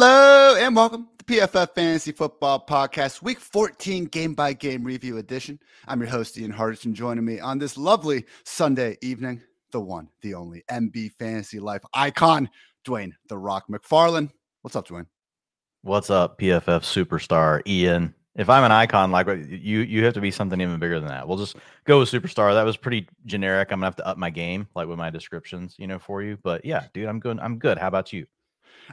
Hello and welcome to PFF Fantasy Football Podcast, Week 14 Game by Game Review Edition. I'm your host Ian Hartitz. Joining me on this lovely Sunday evening, the one, the only MB Fantasy Life icon, Dwain the Rock McFarland. What's up, Dwain? What's up, PFF superstar Ian? If I'm an icon, like you, you have to be something even bigger than that. We'll just go with superstar. That was pretty generic. I'm gonna have to up my game, like with my descriptions, you know, for you. But yeah, dude, I'm good. I'm good. How about you?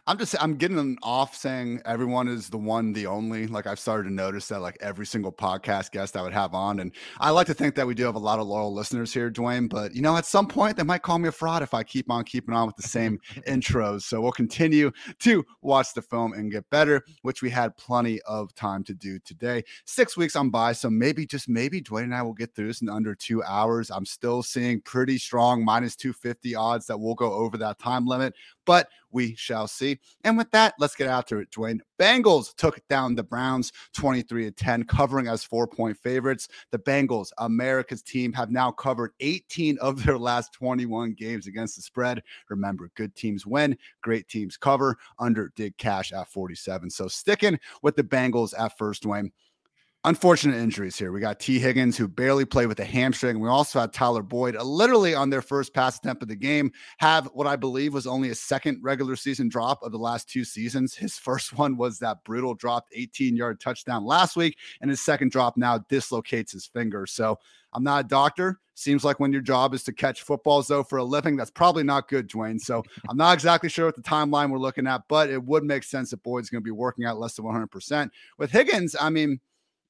I'm just I'm getting them off saying everyone is the one, the only. Like I've started to notice that like every single podcast guest I would have on, and I like to think that we do have a lot of loyal listeners here, Dwain. But you know, at some point they might call me a fraud if I keep on keeping on with the same intros. So we'll continue to watch the film and get better, which we had plenty of time to do today. Six weeks on by, so maybe just maybe Dwain and I will get through this in under two hours. I'm still seeing pretty strong minus 250 odds that we'll go over that time limit but we shall see. And with that, let's get after it, Dwain. Bengals took down the Browns 23 to 10, covering as four point favorites. The Bengals, America's team, have now covered 18 of their last 21 games against the spread. Remember, good teams win, great teams cover. Under did cash at 47. So sticking with the Bengals at first, Dwain unfortunate injuries here. We got Tee Higgins, who barely played with a hamstring. We also had Tyler Boyd, uh, literally on their first pass attempt of the game, have what I believe was only a second regular season drop of the last two seasons. His first one was that brutal dropped 18 yard touchdown last week, and his second drop now dislocates his finger. So I'm not a doctor. Seems like when your job is to catch footballs, though, for a living, that's probably not good, Dwain. So I'm not exactly sure what the timeline we're looking at, but it would make sense that Boyd's going to be working out less than 100%. With Higgins, I mean,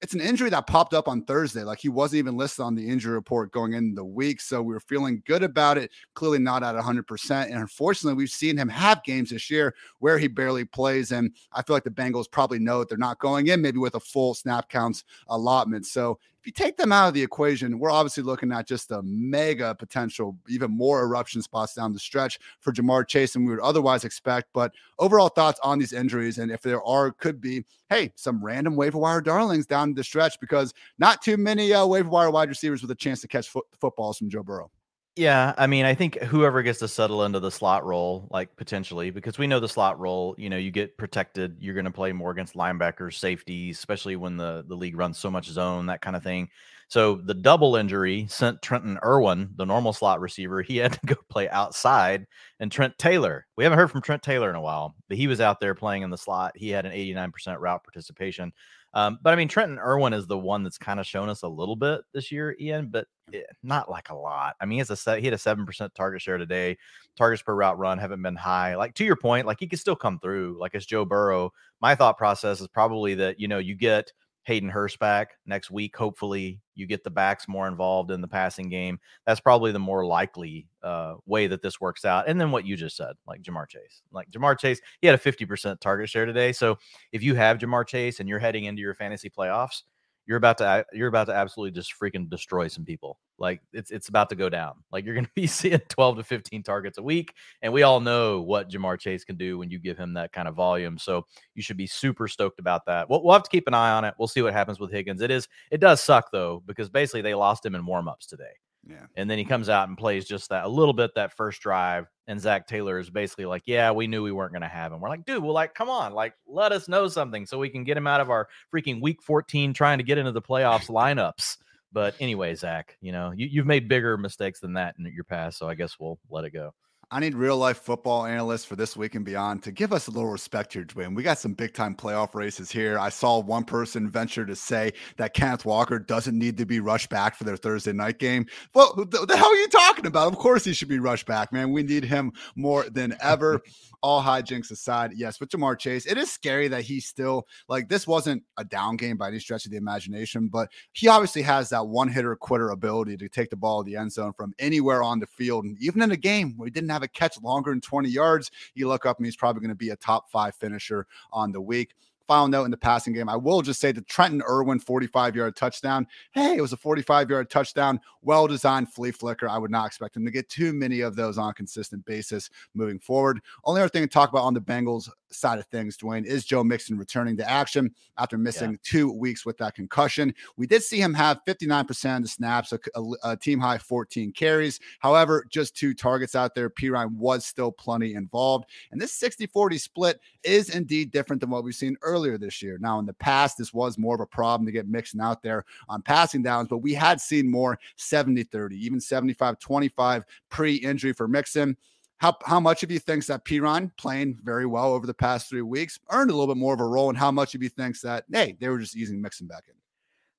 it's an injury that popped up on Thursday. Like he wasn't even listed on the injury report going into the week. So we were feeling good about it. Clearly not at 100%. And unfortunately, we've seen him have games this year where he barely plays. And I feel like the Bengals probably know that they're not going in maybe with a full snap counts allotment. So if you take them out of the equation, we're obviously looking at just a mega potential, even more eruption spots down the stretch for Ja'Marr Chase than we would otherwise expect. But overall thoughts on these injuries, and if there are, could be, hey, some random waiver wire darlings down the stretch because not too many uh, waiver wire wide receivers with a chance to catch fo- footballs from Joe Burrow. Yeah, I mean, I think whoever gets to settle into the slot role, like potentially, because we know the slot role, you know, you get protected. You're going to play more against linebackers, safeties, especially when the the league runs so much zone, that kind of thing. So the double injury sent Trenton Irwin, the normal slot receiver, he had to go play outside. And Trent Taylor, we haven't heard from Trent Taylor in a while, but he was out there playing in the slot. He had an 89% route participation. Um, but I mean, Trenton Irwin is the one that's kind of shown us a little bit this year, Ian, but it, not like a lot. I mean, he has a he had a seven percent target share today. Targets per route run haven't been high. Like to your point, like he could still come through. Like as Joe Burrow, my thought process is probably that you know you get Hayden Hurst back next week. Hopefully, you get the backs more involved in the passing game. That's probably the more likely uh, way that this works out. And then what you just said, like Ja'Marr Chase, like Ja'Marr Chase, he had a 50% target share today. So if you have Ja'Marr Chase and you're heading into your fantasy playoffs, you're about to you're about to absolutely just freaking destroy some people. Like it's it's about to go down. Like you're going to be seeing 12 to 15 targets a week, and we all know what Ja'Marr Chase can do when you give him that kind of volume. So you should be super stoked about that. We'll, we'll have to keep an eye on it. We'll see what happens with Higgins. It is it does suck though because basically they lost him in warmups today. Yeah. And then he comes out and plays just that a little bit that first drive. And Zac Taylor is basically like, Yeah, we knew we weren't going to have him. We're like, Dude, well, like, come on, like, let us know something so we can get him out of our freaking week 14 trying to get into the playoffs lineups. But anyway, Zac, you know, you, you've made bigger mistakes than that in your past. So I guess we'll let it go. I need real life football analysts for this week and beyond to give us a little respect here, Dwain. We got some big time playoff races here. I saw one person venture to say that Kenneth Walker doesn't need to be rushed back for their Thursday night game. Well, the, the hell are you talking about? Of course he should be rushed back, man. We need him more than ever. All hijinks aside, yes, with Ja'Marr Chase, it is scary that he's still like this wasn't a down game by any stretch of the imagination, but he obviously has that one hitter quitter ability to take the ball in the end zone from anywhere on the field. And even in a game where he didn't have a catch longer than 20 yards, you look up and he's probably going to be a top five finisher on the week. Final note in the passing game, I will just say the Trenton Irwin 45 yard touchdown. Hey, it was a 45 yard touchdown, well designed flea flicker. I would not expect him to get too many of those on a consistent basis moving forward. Only other thing to talk about on the Bengals side of things, Dwain, is Joe Mixon returning to action after missing yeah. two weeks with that concussion. We did see him have 59% of the snaps, a, a, a team high 14 carries. However, just two targets out there. Perine was still plenty involved. And this 60 40 split is indeed different than what we've seen earlier this year. Now, in the past, this was more of a problem to get Mixon out there on passing downs, but we had seen more 70 30, even 75 25 pre injury for Mixon. How, how much of you thinks that Perine playing very well over the past three weeks earned a little bit more of a role, and how much of you thinks that hey they were just using Mixon back in?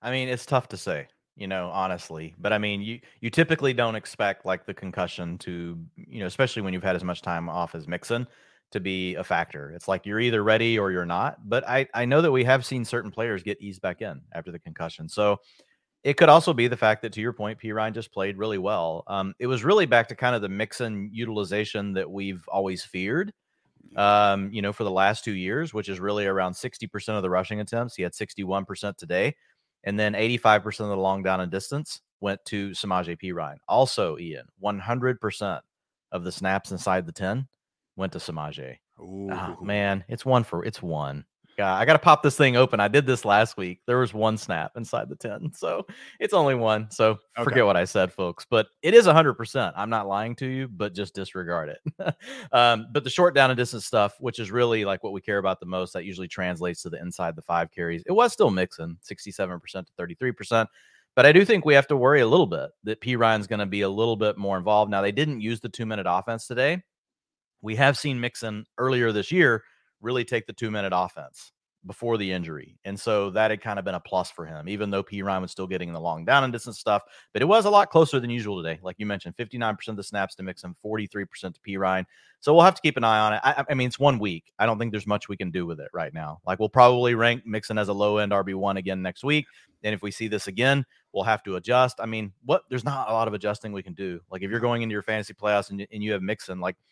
I mean, it's tough to say, you know, honestly, but I mean, you you typically don't expect like the concussion to, you know, especially when you've had as much time off as Mixon to be a factor. It's like you're either ready or you're not. But I I know that we have seen certain players get eased back in after the concussion, so it could also be the fact that, to your point, Perine just played really well. Um, it was really back to kind of the Mixon utilization that we've always feared, um, you know, for the last two years, which is really around 60% of the rushing attempts. He had 61% today. And then 85% of the long down and distance went to Samaje Perine. Also, Ian, 100% of the snaps inside the 10 went to Samaje. Oh, man, it's one for it's one. God, I got to pop this thing open. I did this last week. There was one snap inside the 10. So it's only one. So okay. forget what I said, folks. But it is 100%. I'm not lying to you, but just disregard it. um, but the short down and distance stuff, which is really like what we care about the most, that usually translates to the inside the five carries. It was still Mixon 67% to 33%. But I do think we have to worry a little bit that Perine's going to be a little bit more involved. Now, they didn't use the two minute offense today. We have seen Mixon earlier this year really take the two minute offense before the injury. And so that had kind of been a plus for him, even though Perine was still getting the long down and distance stuff. But it was a lot closer than usual today. Like you mentioned, 59% of the snaps to Mixon, 43% to Perine. So we'll have to keep an eye on it. I, I, mean, it's one week. I don't think there's much we can do with it right now. Like we'll probably rank Mixon as a low end RB1 again next week. And if we see this again, we'll have to adjust. I mean, what there's not a lot of adjusting we can do. Like if you're going into your fantasy playoffs and, and you have Mixon, like –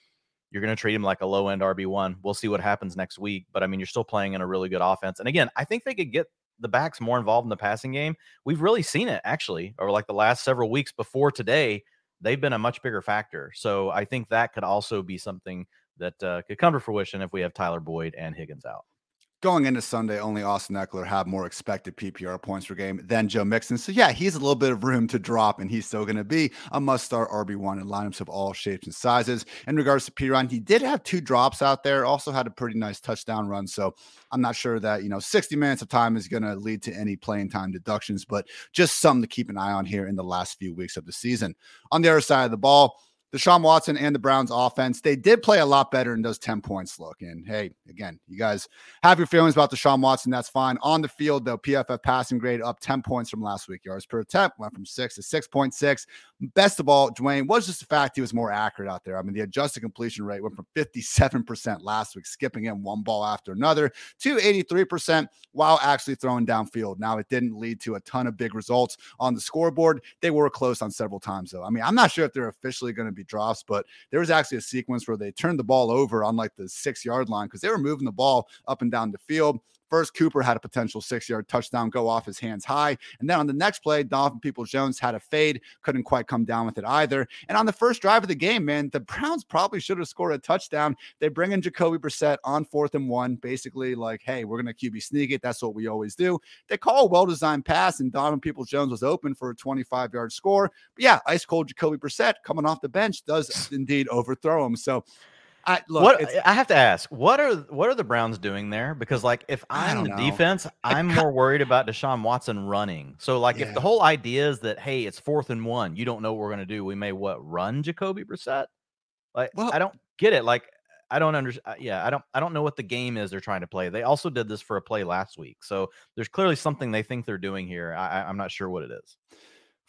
you're going to treat him like a low end RB1. We'll see what happens next week. But I mean, you're still playing in a really good offense. And again, I think they could get the backs more involved in the passing game. We've really seen it actually over like the last several weeks before today. They've been a much bigger factor. So I think that could also be something that uh, could come to fruition if we have Tyler Boyd and Higgins out going into Sunday, only Austin Ekeler had more expected PPR points per game than Joe Mixon. So yeah, he's a little bit of room to drop, and he's still going to be a must-start RB1 in lineups of all shapes and sizes. In regards to Perine, he did have two drops out there, also had a pretty nice touchdown run. So I'm not sure that you know 60 minutes of time is going to lead to any playing time deductions, but just something to keep an eye on here in the last few weeks of the season. On the other side of the ball. Deshaun Watson and the Browns offense, they did play a lot better in those 10 points look. And hey, again, you guys have your feelings about Deshaun Watson. That's fine. On the field, though, PFF passing grade up 10 points from last week. Yards per attempt went from six to 6.6. Best of all, Dwain was just the fact he was more accurate out there. I mean, the adjusted completion rate went from 57% last week, skipping in one ball after another, to 83% while actually throwing downfield. Now, it didn't lead to a ton of big results on the scoreboard. They were close on several times, though. I mean, I'm not sure if they're officially going to be drops, but there was actually a sequence where they turned the ball over on like the six yard line because they were moving the ball up and down the field. First, Cooper had a potential six yard touchdown go off his hands high. And then on the next play, Donovan Peoples Jones had a fade, couldn't quite come down with it either. And on the first drive of the game, man, the Browns probably should have scored a touchdown. They bring in Jacoby Brissett on fourth and one, basically like, hey, we're going to QB sneak it. That's what we always do. They call a well designed pass, and Donovan Peoples Jones was open for a 25 yard score. But yeah, ice cold Jacoby Brissett coming off the bench does indeed overthrow him. So, I look, what I have to ask, what are what are the Browns doing there? Because like if I'm the know. defense, I'm more worried about Deshaun Watson running. So like yeah. if the whole idea is that hey, it's fourth and one, you don't know what we're gonna do. We may what run Jacoby Brissett? Like well, I don't get it. Like I don't understand. Uh, yeah, I don't. I don't know what the game is they're trying to play. They also did this for a play last week, so there's clearly something they think they're doing here. I, I'm not sure what it is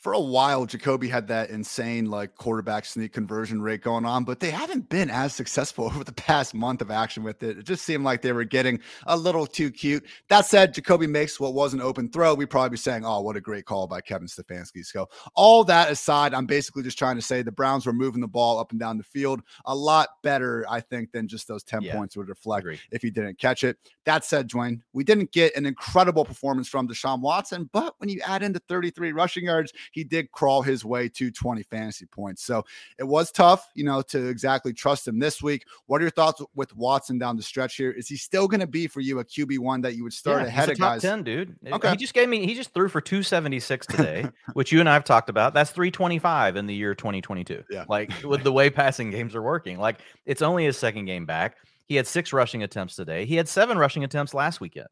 for a while, Jacoby had that insane like quarterback sneak conversion rate going on, but they haven't been as successful over the past month of action with it. It just seemed like they were getting a little too cute. That said, Jacoby makes what was an open throw. We'd probably be saying, oh, what a great call by Kevin Stefanski. So, all that aside, I'm basically just trying to say the Browns were moving the ball up and down the field a lot better, I think, than just those 10 yeah, points would reflect if he didn't catch it. That said, Dwain, we didn't get an incredible performance from Deshaun Watson, but when you add in the 33 rushing yards, he did crawl his way to 20 fantasy points. So it was tough, you know, to exactly trust him this week. What are your thoughts with Watson down the stretch here? Is he still going to be for you a QB one that you would start yeah, ahead of top guys? 10, dude. Okay. He just gave me, he just threw for 276 today, which you and I have talked about. That's 325 in the year 2022. Yeah. Like with the way passing games are working, like it's only his second game back. He had six rushing attempts today. He had seven rushing attempts last weekend.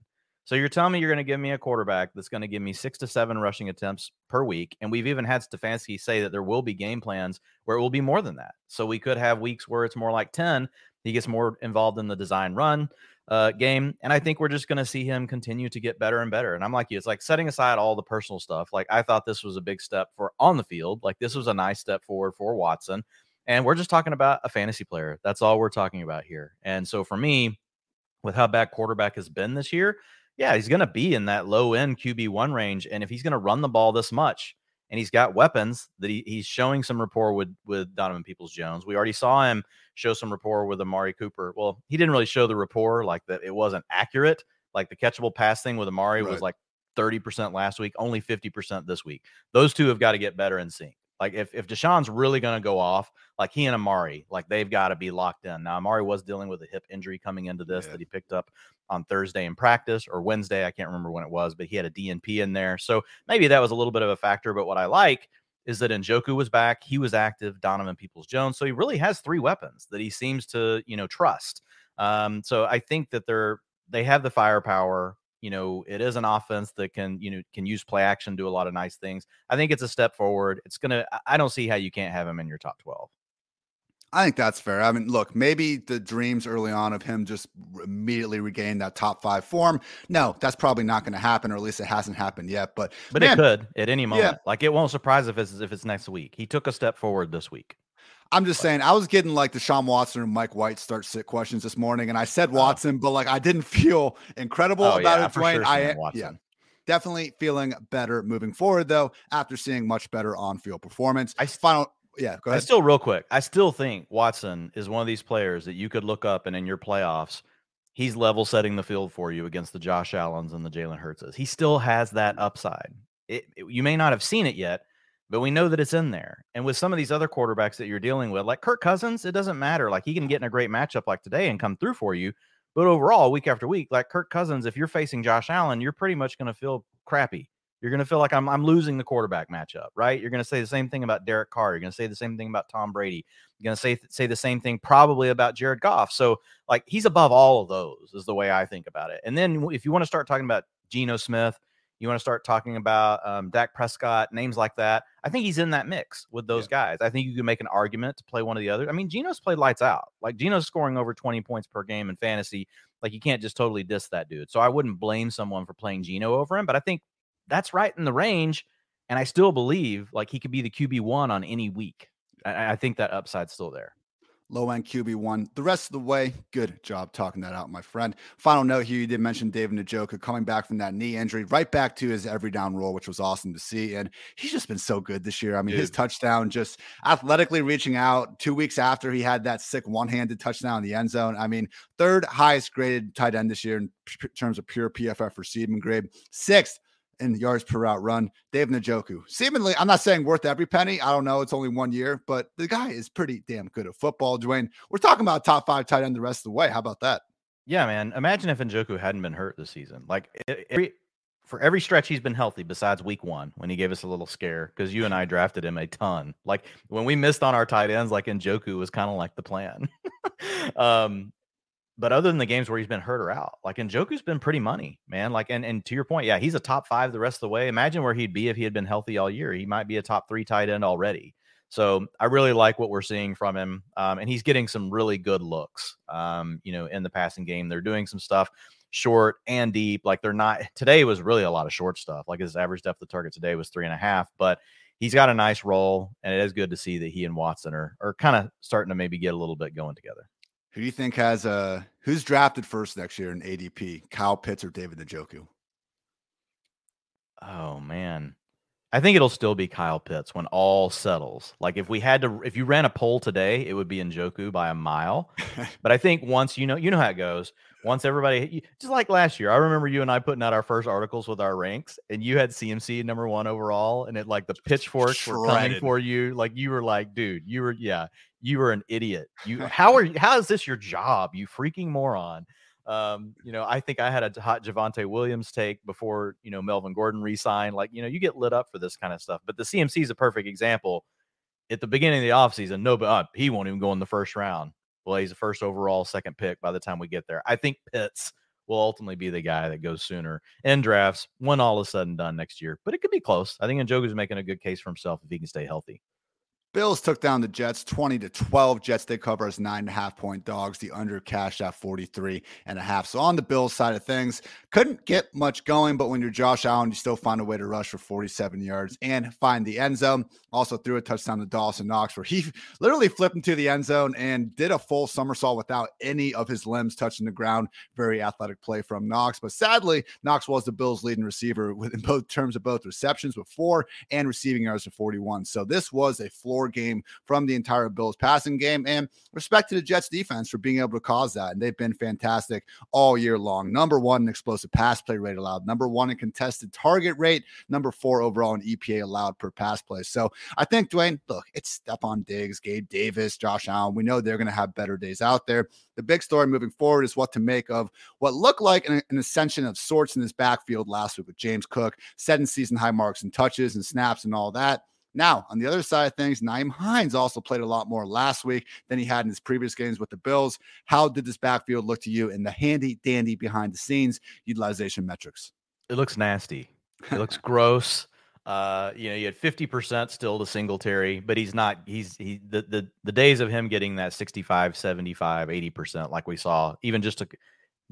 So you're telling me you're going to give me a quarterback that's going to give me six to seven rushing attempts per week, and we've even had Stefanski say that there will be game plans where it will be more than that. So we could have weeks where it's more like ten. He gets more involved in the design run uh, game, and I think we're just going to see him continue to get better and better. And I'm like you, it's like setting aside all the personal stuff. Like I thought this was a big step for on the field. Like this was a nice step forward for Watson, and we're just talking about a fantasy player. That's all we're talking about here. And so for me, with how bad quarterback has been this year yeah, he's going to be in that low end QB1 range. And if he's going to run the ball this much and he's got weapons that he, he's showing some rapport with, with Donovan Peoples Jones, we already saw him show some rapport with Amari Cooper. Well, he didn't really show the rapport like that. It wasn't accurate. Like the catchable pass thing with Amari right. was like 30% last week, only 50% this week. Those two have got to get better in sync. Like if if Deshaun's really going to go off, like he and Amari, like they've got to be locked in. Now Amari was dealing with a hip injury coming into this yeah. that he picked up on Thursday in practice or Wednesday. I can't remember when it was, but he had a DNP in there. So maybe that was a little bit of a factor. But what I like is that Njoku was back. He was active, Donovan Peoples Jones. So he really has three weapons that he seems to, you know, trust. Um, so I think that they're they have the firepower you know, it is an offense that can, you know, can use play action, do a lot of nice things. I think it's a step forward. It's gonna. I don't see how you can't have him in your top twelve. I think that's fair. I mean, look, maybe the dreams early on of him just immediately regain that top five form. No, that's probably not going to happen, or at least it hasn't happened yet. But but man, it could at any moment. Yeah. Like it won't surprise if it's if it's next week. He took a step forward this week. I'm just saying, I was getting like Deshaun Watson and Mike White start sit questions this morning, and I said oh. Watson, but like I didn't feel incredible oh, about yeah, it, Dwain. Sure I yeah, definitely feeling better moving forward though after seeing much better on-field performance. I final yeah, go ahead. I still real quick. I still think Watson is one of these players that you could look up and in your playoffs, he's level setting the field for you against the Josh Allens and the Jalen Hurtses. He still has that upside. It, it, you may not have seen it yet, but we know that it's in there. And with some of these other quarterbacks that you're dealing with, like Kirk Cousins, it doesn't matter. Like he can get in a great matchup like today and come through for you. But overall, week after week, like Kirk Cousins, if you're facing Josh Allen, you're pretty much going to feel crappy. You're going to feel like I'm, I'm losing the quarterback matchup, right? You're going to say the same thing about Derek Carr. You're going to say the same thing about Tom Brady. You're going to say say the same thing probably about Jared Goff. So like he's above all of those is the way I think about it. And then if you want to start talking about Geno Smith, you want to start talking about um, Dak Prescott, names like that. I think he's in that mix with those yeah. guys. I think you can make an argument to play one of the others. I mean, Geno's played lights out. Like Geno's scoring over 20 points per game in fantasy. Like you can't just totally diss that dude. So I wouldn't blame someone for playing Geno over him, but I think that's right in the range. And I still believe like he could be the QB one on any week. I, I think that upside's still there low end QB1 the rest of the way. Good job talking that out, my friend. Final note here you did mention David Njoku coming back from that knee injury, right back to his every down role, which was awesome to see. And he's just been so good this year. I mean, Dude. his touchdown just athletically reaching out two weeks after he had that sick one handed touchdown in the end zone. I mean, third highest graded tight end this year in p- terms of pure PFF receiving grade, sixth in yards per route run. Dave Njoku, seemingly, I'm not saying worth every penny. I don't know. It's only one year, but the guy is pretty damn good at football. Dwain, we're talking about top five tight end the rest of the way. How about that? Yeah, man. Imagine if Njoku hadn't been hurt this season. Like every, for every stretch he's been healthy, besides week one when he gave us a little scare because you and I drafted him a ton. Like when we missed on our tight ends, like Njoku was kind of like the plan. um, but other than the games where he's been hurt or out, like Njoku's been pretty money, man. Like, and and to your point, yeah, he's a top five the rest of the way. Imagine where he'd be if he had been healthy all year. He might be a top three tight end already. So I really like what we're seeing from him, um, and he's getting some really good looks. Um, you know, in the passing game, they're doing some stuff short and deep. Like they're not today was really a lot of short stuff. Like his average depth of target today was three and a half, but he's got a nice role, and it is good to see that he and Watson are are kind of starting to maybe get a little bit going together. Who do you think has a who's drafted first next year in ADP? Kyle Pitts or David Njoku? Oh man. I think it'll still be Kyle Pitts when all settles. Like if we had to, if you ran a poll today, it would be Njoku by a mile. but I think once you know, you know how it goes. Once everybody, just like last year, I remember you and I putting out our first articles with our ranks, and you had CMC number one overall, and it like the pitchforks Shredded. were coming for you. Like you were like, dude, you were yeah, you are an idiot. You how are you? How is this your job? You freaking moron. Um, you know, I think I had a hot Javonte Williams take before, you know, Melvin Gordon resigned. Like, you know, you get lit up for this kind of stuff. But the CMC is a perfect example. At the beginning of the offseason, no, but uh, he won't even go in the first round. Well, he's the first overall, second pick by the time we get there. I think Pitts will ultimately be the guy that goes sooner in drafts when all is said and done next year. But it could be close. I think Njoku's making a good case for himself if he can stay healthy. Bills took down the Jets 20 to 12. Jets they cover as nine and a half point dogs. The under cashed at 43 and a half. So on the Bills side of things, couldn't get much going, but when you're Josh Allen, you still find a way to rush for 47 yards and find the end zone. Also threw a touchdown to Dawson Knox where he literally flipped into the end zone and did a full somersault without any of his limbs touching the ground. Very athletic play from Knox. But sadly, Knox was the Bills' leading receiver within both terms of both receptions with four and receiving yards of 41. So this was a floor game from the entire Bills passing game. And respect to the Jets defense for being able to cause that. And they've been fantastic all year long. Number one in explosive pass play rate allowed, number one in contested target rate, number four overall in EPA allowed per pass play. So I think, Dwain, look, it's Stefon Diggs, Gabe Davis, Josh Allen. We know they're going to have better days out there. The big story moving forward is what to make of what looked like an, an ascension of sorts in this backfield last week with James Cook, setting season high marks and touches and snaps and all that. Now, on the other side of things, Nyheim Hines also played a lot more last week than he had in his previous games with the Bills. How did this backfield look to you in the handy dandy behind the scenes utilization metrics? It looks nasty. It looks gross. Uh, you know, you had 50% still to Singletary, but he's not, he's, he, the, the, the days of him getting that 65, 75, 80%, like we saw even just a,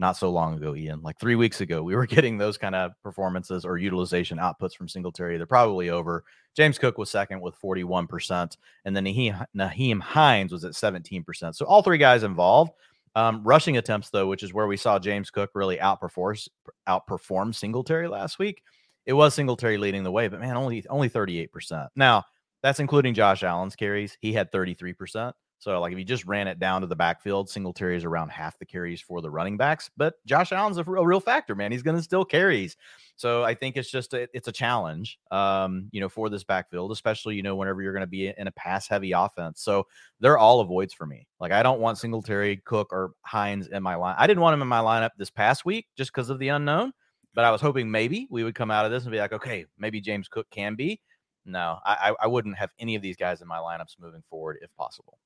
not so long ago, Ian, like three weeks ago, we were getting those kind of performances or utilization outputs from Singletary. They're probably over. James Cook was second with 41%, and then Nyheim Hines was at 17%. So all three guys involved. Um, rushing attempts, though, which is where we saw James Cook really outperform outperform Singletary last week. It was Singletary leading the way, but man, only only 38%. Now, that's including Josh Allen's carries. He had 33%. So, like, if you just ran it down to the backfield, Singletary is around half the carries for the running backs. But Josh Allen's a real, real factor, man. He's going to still carries. So, I think it's just a, it's a challenge, um, you know, for this backfield, especially you know whenever you're going to be in a pass heavy offense. So, they're all avoids for me. Like, I don't want Singletary, Cook, or Hines in my line. I didn't want him in my lineup this past week just because of the unknown. But I was hoping maybe we would come out of this and be like, okay, maybe James Cook can be. No, I, I wouldn't have any of these guys in my lineups moving forward if possible.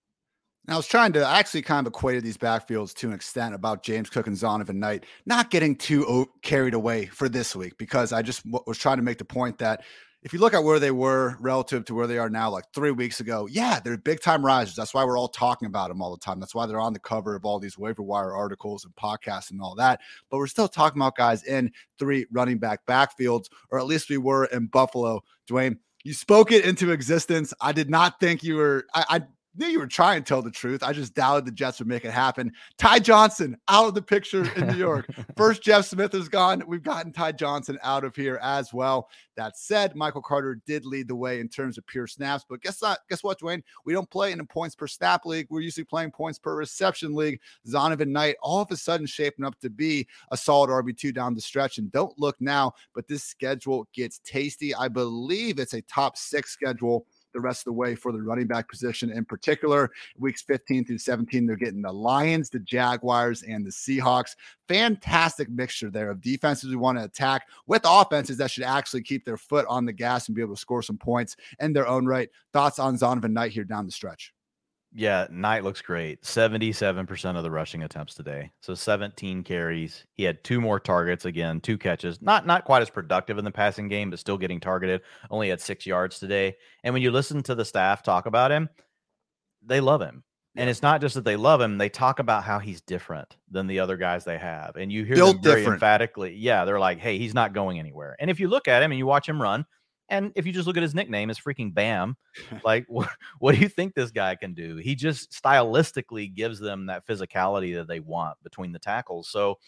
I was trying to actually kind of equated these backfields to an extent about James Cook and Zonovan Knight not getting too carried away for this week because I just was trying to make the point that if you look at where they were relative to where they are now, like three weeks ago, yeah, they're big time risers. That's why we're all talking about them all the time. That's why they're on the cover of all these waiver wire articles and podcasts and all that. But we're still talking about guys in three running back backfields, or at least we were in Buffalo. Dwain, you spoke it into existence. I did not think you were. I, I knew you were trying to tell the truth. I just doubted the Jets would make it happen. Ty Johnson out of the picture in New York. First, Jeff Smith is gone. We've gotten Ty Johnson out of here as well. That said, Michael Carter did lead the way in terms of pure snaps. But guess not, guess what, Dwain? We don't play in a points per snap league. We're usually playing points per reception league. Zonovan Knight all of a sudden shaping up to be a solid RB2 down the stretch. And don't look now, but this schedule gets tasty. I believe it's a top six schedule the rest of the way for the running back position in particular. Weeks 15 through 17, they're getting the Lions, the Jaguars, and the Seahawks. Fantastic mixture there of defenses we want to attack with offenses that should actually keep their foot on the gas and be able to score some points in their own right. Thoughts on Zonovan Knight here down the stretch? Yeah, Knight looks great. 77% of the rushing attempts today. So 17 carries. He had two more targets again, two catches. Not not quite as productive in the passing game, but still getting targeted. Only had 6 yards today. And when you listen to the staff talk about him, they love him. And it's not just that they love him; they talk about how he's different than the other guys they have, and you hear Built them very different. emphatically. Yeah, they're like, "Hey, he's not going anywhere." And if you look at him and you watch him run, and if you just look at his nickname, it's freaking Bam. like, what, what do you think this guy can do? He just stylistically gives them that physicality that they want between the tackles. So,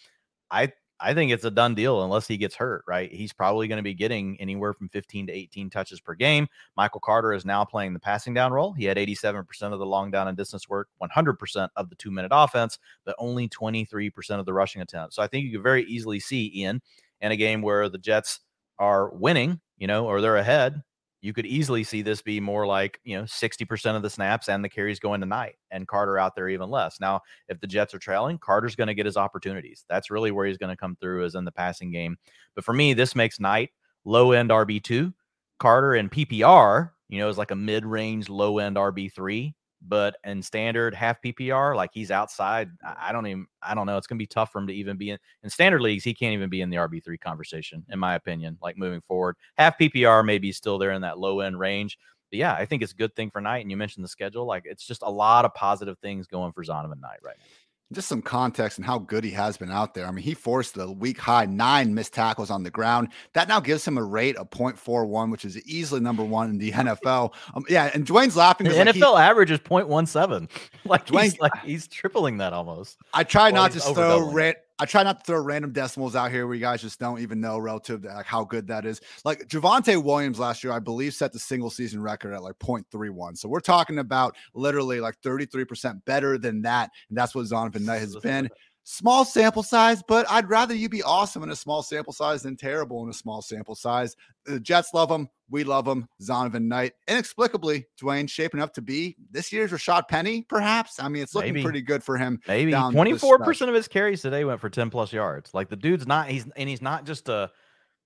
I I think it's a done deal unless he gets hurt, right? He's probably going to be getting anywhere from 15 to 18 touches per game. Michael Carter is now playing the passing down role. He had 87% of the long down and distance work, 100% of the two minute offense, but only 23% of the rushing attempts. So I think you could very easily see Ian in a game where the Jets are winning, you know, or they're ahead. You could easily see this be more like, you know, 60% of the snaps and the carries going tonight and Carter out there even less. Now, if the Jets are trailing, Carter's going to get his opportunities. That's really where he's going to come through is in the passing game. But for me, this makes Knight low end RB2. Carter in PPR, you know, is like a mid range, low end RB3. But in standard half PPR, like he's outside. I don't even, I don't know. It's going to be tough for him to even be in, in standard leagues. He can't even be in the RB3 conversation, in my opinion, like moving forward. Half PPR, maybe still there in that low end range. But yeah, I think it's a good thing for Knight. And you mentioned the schedule. Like it's just a lot of positive things going for Zonovan Knight right now. Just some context and how good he has been out there. I mean, he forced the week high nine missed tackles on the ground. That now gives him a rate of 0.41, which is easily number one in the NFL. Um, yeah, and Dwain's laughing. The like, he- NFL average is 0.17. Like he's Dwain- like he's tripling that almost. I try not to throw overdoubling ran- I try not to throw random decimals out here where you guys just don't even know relative to like how good that is. Like Javonte Williams last year, I believe, set the single season record at like 0.31. So we're talking about literally like 33% better than that. And that's what Zonovan Knight has been. Small sample size, but I'd rather you be awesome in a small sample size than terrible in a small sample size. The Jets love him. We love him. Zonovan Knight. Inexplicably, Dwain shaping up to be this year's Rashaad Penny, perhaps. I mean, it's looking Maybe. pretty good for him. Maybe 24% of his carries today went for ten plus yards. Like the dude's not he's and he's not just a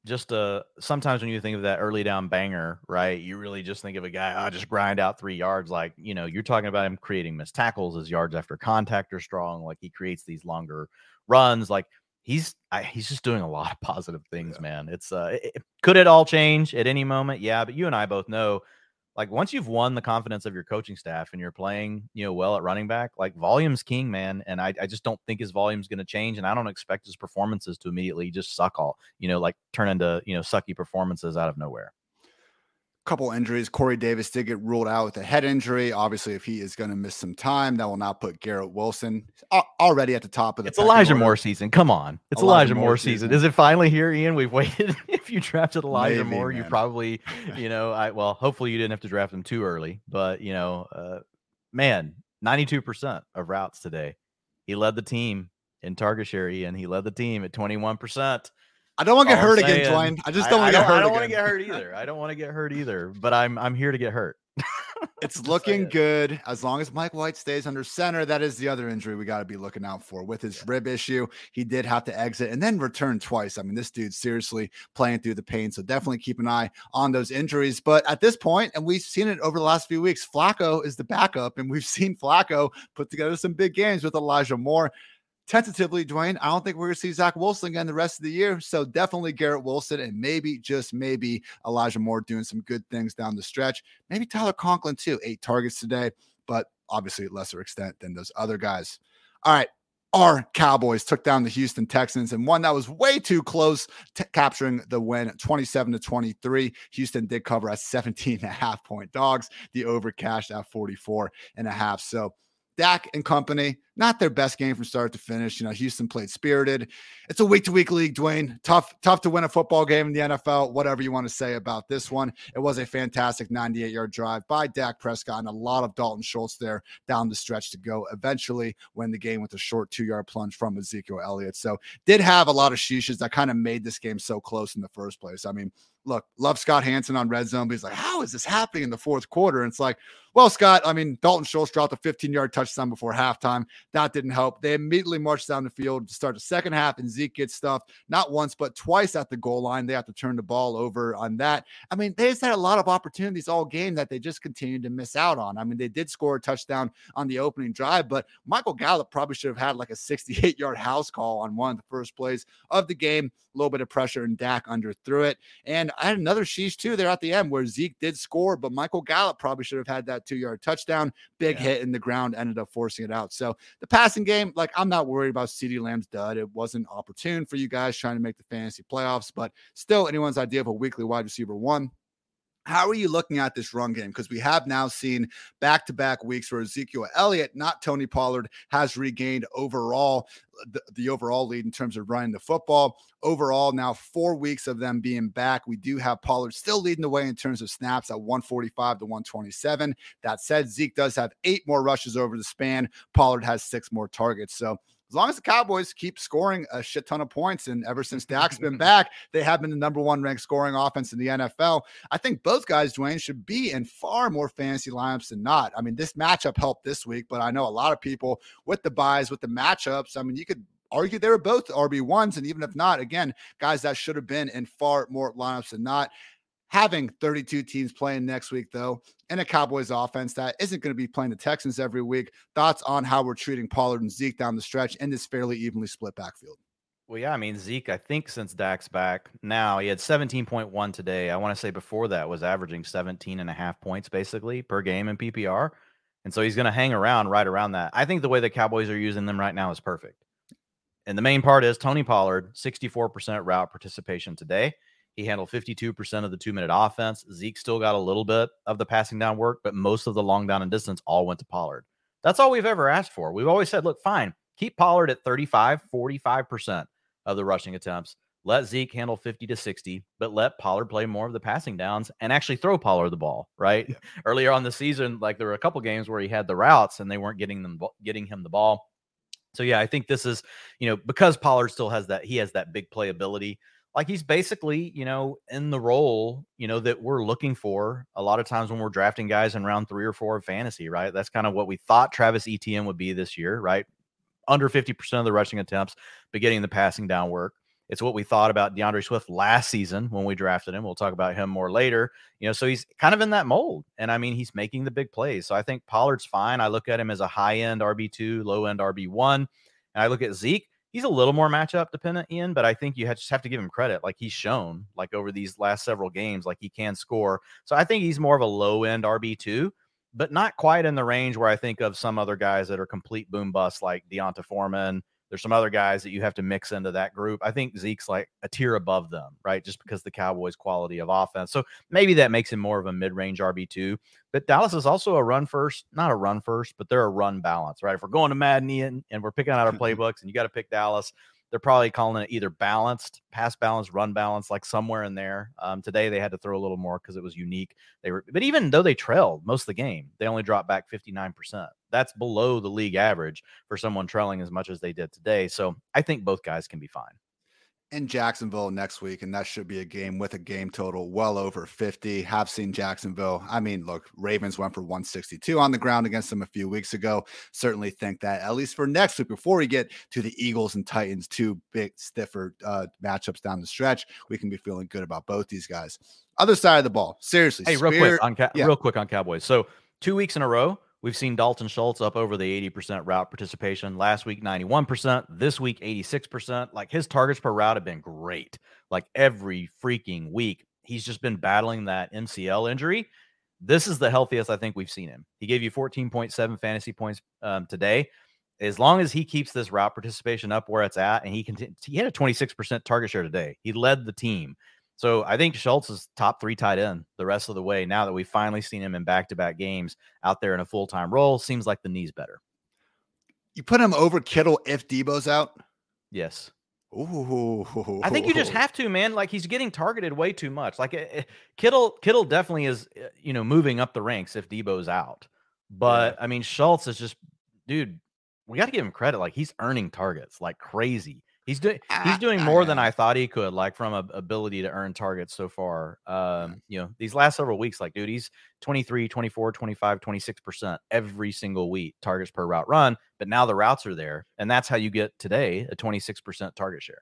just a sometimes when you think of that early down banger, right? You really just think of a guy, I just grind out three yards. Like, you know, you're talking about him creating missed tackles, his yards after contact are strong. Like he creates these longer runs. Like he's I, he's just doing a lot of positive things, man. It's uh it- could it all change at any moment? Yeah, but you and I both know like once you've won the confidence of your coaching staff and you're playing, you know, well at running back, like volume's king, man. And I, I just don't think his volume's going to change. And I don't expect his performances to immediately just suck all, you know, like turn into, you know, sucky performances out of nowhere. Couple injuries. Corey Davis did get ruled out with a head injury. Obviously, if he is going to miss some time, that will not put Garrett Wilson already at the top of the. It's Elijah order. Moore season. Come on. It's Elijah Elijah, Moore Moore season. season. Is it finally here, Ian? We've waited. if you drafted Elijah Maybe, Moore, you probably, you know, I well, hopefully you didn't have to draft him too early. But you know, uh, man, 92% of routes today. He led the team in target share, Ian. He led the team at 21%. I don't want to get All hurt I'm again, saying- Dwain. I just don't want to get don't- I don't want to get hurt either. I don't want to get hurt either. But I'm I'm here to get hurt. It's looking saying. good as long as Mike White stays under center. That is the other injury we got to be looking out for with his rib issue. He did have to exit and then return twice. I mean, this dude's seriously playing through the pain. So definitely keep an eye on those injuries. But at this point, and we've seen it over the last few weeks, Flacco is the backup, and we've seen Flacco put together some big games with Elijah Moore. Tentatively, Dwain, I don't think we're going to see Zach Wilson again the rest of the year. So definitely Garrett Wilson and maybe, just maybe, Elijah Moore doing some good things down the stretch. Maybe Tyler Conklin too, eight targets today, but obviously lesser extent than those other guys. All right. Our Cowboys took down the Houston Texans and one that was way too close capturing the win 27 to 23. Houston did cover at 17 and a half point dogs. The over cashed at 44 and a half. So Dak and company, not their best game from start to finish. You know, Houston played spirited. It's a week to week league, Dwain. Tough, tough to win a football game in the NFL. Whatever you want to say about this one. It was a fantastic 98 yard drive by Dak Prescott and a lot of Dalton Schultz there down the stretch to go. Eventually win the game with a short two yard plunge from Ezekiel Elliott. So did have a lot of sheeshes that kind of made this game so close in the first place. I mean, look, love Scott Hanson on red zone, but he's like, how is this happening in the fourth quarter? And it's like, well, Scott, I mean, Dalton Schultz dropped a 15 yard touchdown before halftime. That didn't help. They immediately marched down the field to start the second half, and Zeke gets stuffed not once, but twice at the goal line. They have to turn the ball over on that. I mean, they just had a lot of opportunities all game that they just continued to miss out on. I mean, they did score a touchdown on the opening drive, but Michael Gallup probably should have had like a 68 yard house call on one of the first plays of the game. A little bit of pressure, and Dak underthrew it. And I had another sheesh too there at the end where Zeke did score, but Michael Gallup probably should have had that two yard touchdown. Big yeah. hit in the ground ended up forcing it out. So the passing game, like I'm not worried about CeeDee Lamb's dud. It wasn't opportune for you guys trying to make the fantasy playoffs, but still anyone's idea of a weekly wide receiver one how are you looking at this run game? Because we have now seen back to back weeks where Ezekiel Elliott, not Tony Pollard, has regained overall uh, the, the, overall lead in terms of running the football. Overall, now four weeks of them being back. We do have Pollard still leading the way in terms of snaps at 145 to 127. That said, Zeke does have eight more rushes over the span. Pollard has six more targets. So as long as the Cowboys keep scoring a shit ton of points, and ever since Dak's been back, they have been the number one ranked scoring offense in the NFL. I think both guys, Dwain, should be in far more fantasy lineups than not. I mean, this matchup helped this week, but I know a lot of people with the byes, with the matchups. I mean, you could argue they were both RB1s. And even if not, again, guys that should have been in far more lineups than not having 32 teams playing next week, though, and a Cowboys offense that isn't going to be playing the Texans every week. Thoughts on how we're treating Pollard and Zeke down the stretch in this fairly evenly split backfield? Well, yeah, I mean, Zeke, I think since Dak's back now, he had 17.1 today. I want to say before that was averaging 17 and a half points basically per game in PPR. And so he's going to hang around right around that. I think the way the Cowboys are using them right now is perfect. And the main part is Tony Pollard, 64% route participation today. He handled 52% of the two minute offense. Zeke still got a little bit of the passing down work, but most of the long down and distance all went to Pollard. That's all we've ever asked for. We've always said, look, fine, keep Pollard at 35, 45% of the rushing attempts. Let Zeke handle 50 to 60, but let Pollard play more of the passing downs and actually throw Pollard the ball, right? Yeah. Earlier on the season, like there were a couple games where he had the routes and they weren't getting them getting him the ball. So yeah, I think this is, you know, because Pollard still has that he has that big playability like he's basically, you know, in the role, you know, that we're looking for a lot of times when we're drafting guys in round three or four of fantasy, right? That's kind of what we thought Travis Etienne would be this year, right? Under 50% of the rushing attempts, but getting the passing down work. It's what we thought about DeAndre Swift last season when we drafted him. We'll talk about him more later. You know, so he's kind of in that mold. And I mean, he's making the big plays. So I think Pollard's fine. I look at him as a high end RB2, low end RB1. And I look at Zeke he's a little more matchup dependent, Ian, but I think you have, just have to give him credit. Like he's shown, like over these last several games, like he can score. So I think he's more of a low end RB two, but not quite in the range where I think of some other guys that are complete boom bust, like D'Onta Foreman there's some other guys that you have to mix into that group. I think Zeke's like a tier above them, right? Just because the Cowboys' quality of offense. So maybe that makes him more of a mid-range RB2. But Dallas is also a run first, not a run first, but they're a run balance, right? If we're going to Madden Ian, and we're picking out our mm-hmm. playbooks and you got to pick Dallas, they're probably calling it either balanced, pass balance, run balance, like somewhere in there. Um, today they had to throw a little more because it was unique. They were, but even though they trailed most of the game, they only dropped back 59%. That's below the league average for someone trailing as much as they did today. So I think both guys can be fine in Jacksonville next week, and that should be a game with a game total well over 50. Have seen Jacksonville. I mean, look, Ravens went for 162 on the ground against them a few weeks ago. Certainly think that at least for next week, before we get to the Eagles and Titans, two big stiffer uh, matchups down the stretch, we can be feeling good about both these guys. Other side of the ball, seriously. Hey, real quick on yeah. real quick on Cowboys. So two weeks in a row, We've seen Dalton Schultz up over the 80% route participation. Last week, 91%. This week, 86%. Like his targets per route have been great. Like every freaking week, he's just been battling that MCL injury. This is the healthiest I think we've seen him. He gave you 14.7 fantasy points um, today. As long as he keeps this route participation up where it's at, and he can, he had a 26% target share today. He led the team. So I think Schultz is top three tight end the rest of the way. Now that we've finally seen him in back to back games out there in a full time role, seems like the knee's better. You put him over Kittle if Debo's out? Yes. Ooh. I think you just have to, man. Like he's getting targeted way too much. Like uh, Kittle, Kittle definitely is, uh, you know, moving up the ranks if Debo's out. But yeah. I mean, Schultz is just, dude. We got to give him credit. Like he's earning targets like crazy He's doing he's doing more than I thought he could, like from a ability to earn targets so far. Um, you know, these last several weeks, like dude, he's 23, 24, 25, 26% every single week targets per route run. But now the routes are there, and that's how you get today a 26% target share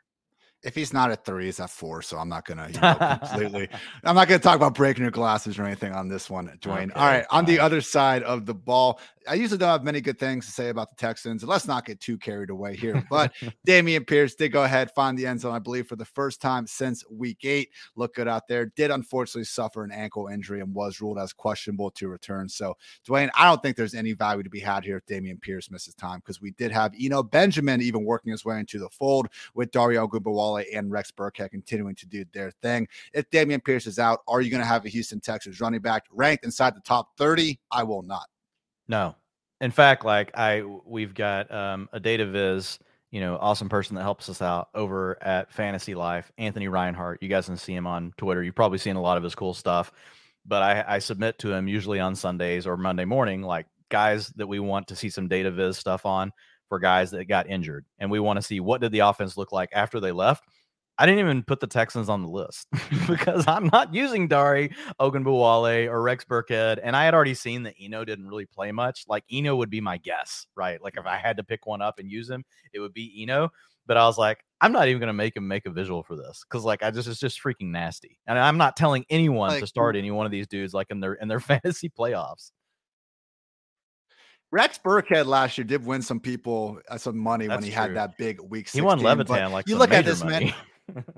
if he's not at three, he's at four. So I'm not gonna you know, completely. I'm not gonna talk about breaking your glasses or anything on this one, Dwain. Okay, All right, on the other side of the ball, I usually don't have many good things to say about the Texans. Let's not get too carried away here. But Dameon Pierce did go ahead find the end zone, I believe, for the first time since Week Eight. Look good out there. Did unfortunately suffer an ankle injury and was ruled as questionable to return. So Dwain, I don't think there's any value to be had here if Dameon Pierce misses time because we did have Eno Benjamin even working his way into the fold with Dario Dare And Rex Burkhead continuing to do their thing. If Dameon Pierce is out, are you going to have a Houston Texans running back ranked inside the top 30? I will not. No. In fact, like I we've got um, a data viz, you know, awesome person that helps us out over at Fantasy Life, Anthony Reinhard. You guys can see him on Twitter. You've probably seen a lot of his cool stuff. But I, I submit to him usually on Sundays or Monday morning, like guys that we want to see some data viz stuff on for guys that got injured. And we want to see what did the offense look like after they left. I didn't even put the Texans on the list because I'm not using Dare Ogunbowale or Rex Burkhead. And I had already seen that Eno didn't really play much. Like Eno would be my guess, right? Like if I had to pick one up and use him, it would be Eno. But I was like, I'm not even going to make him make a visual for this because like I just it's just freaking nasty. And I'm not telling anyone like, to start any one of these dudes like in their in their fantasy playoffs. Rex Burkhead last year did win some people uh, some money That's when he true. had that big week. 16, he won Levitan like you look at this money. man.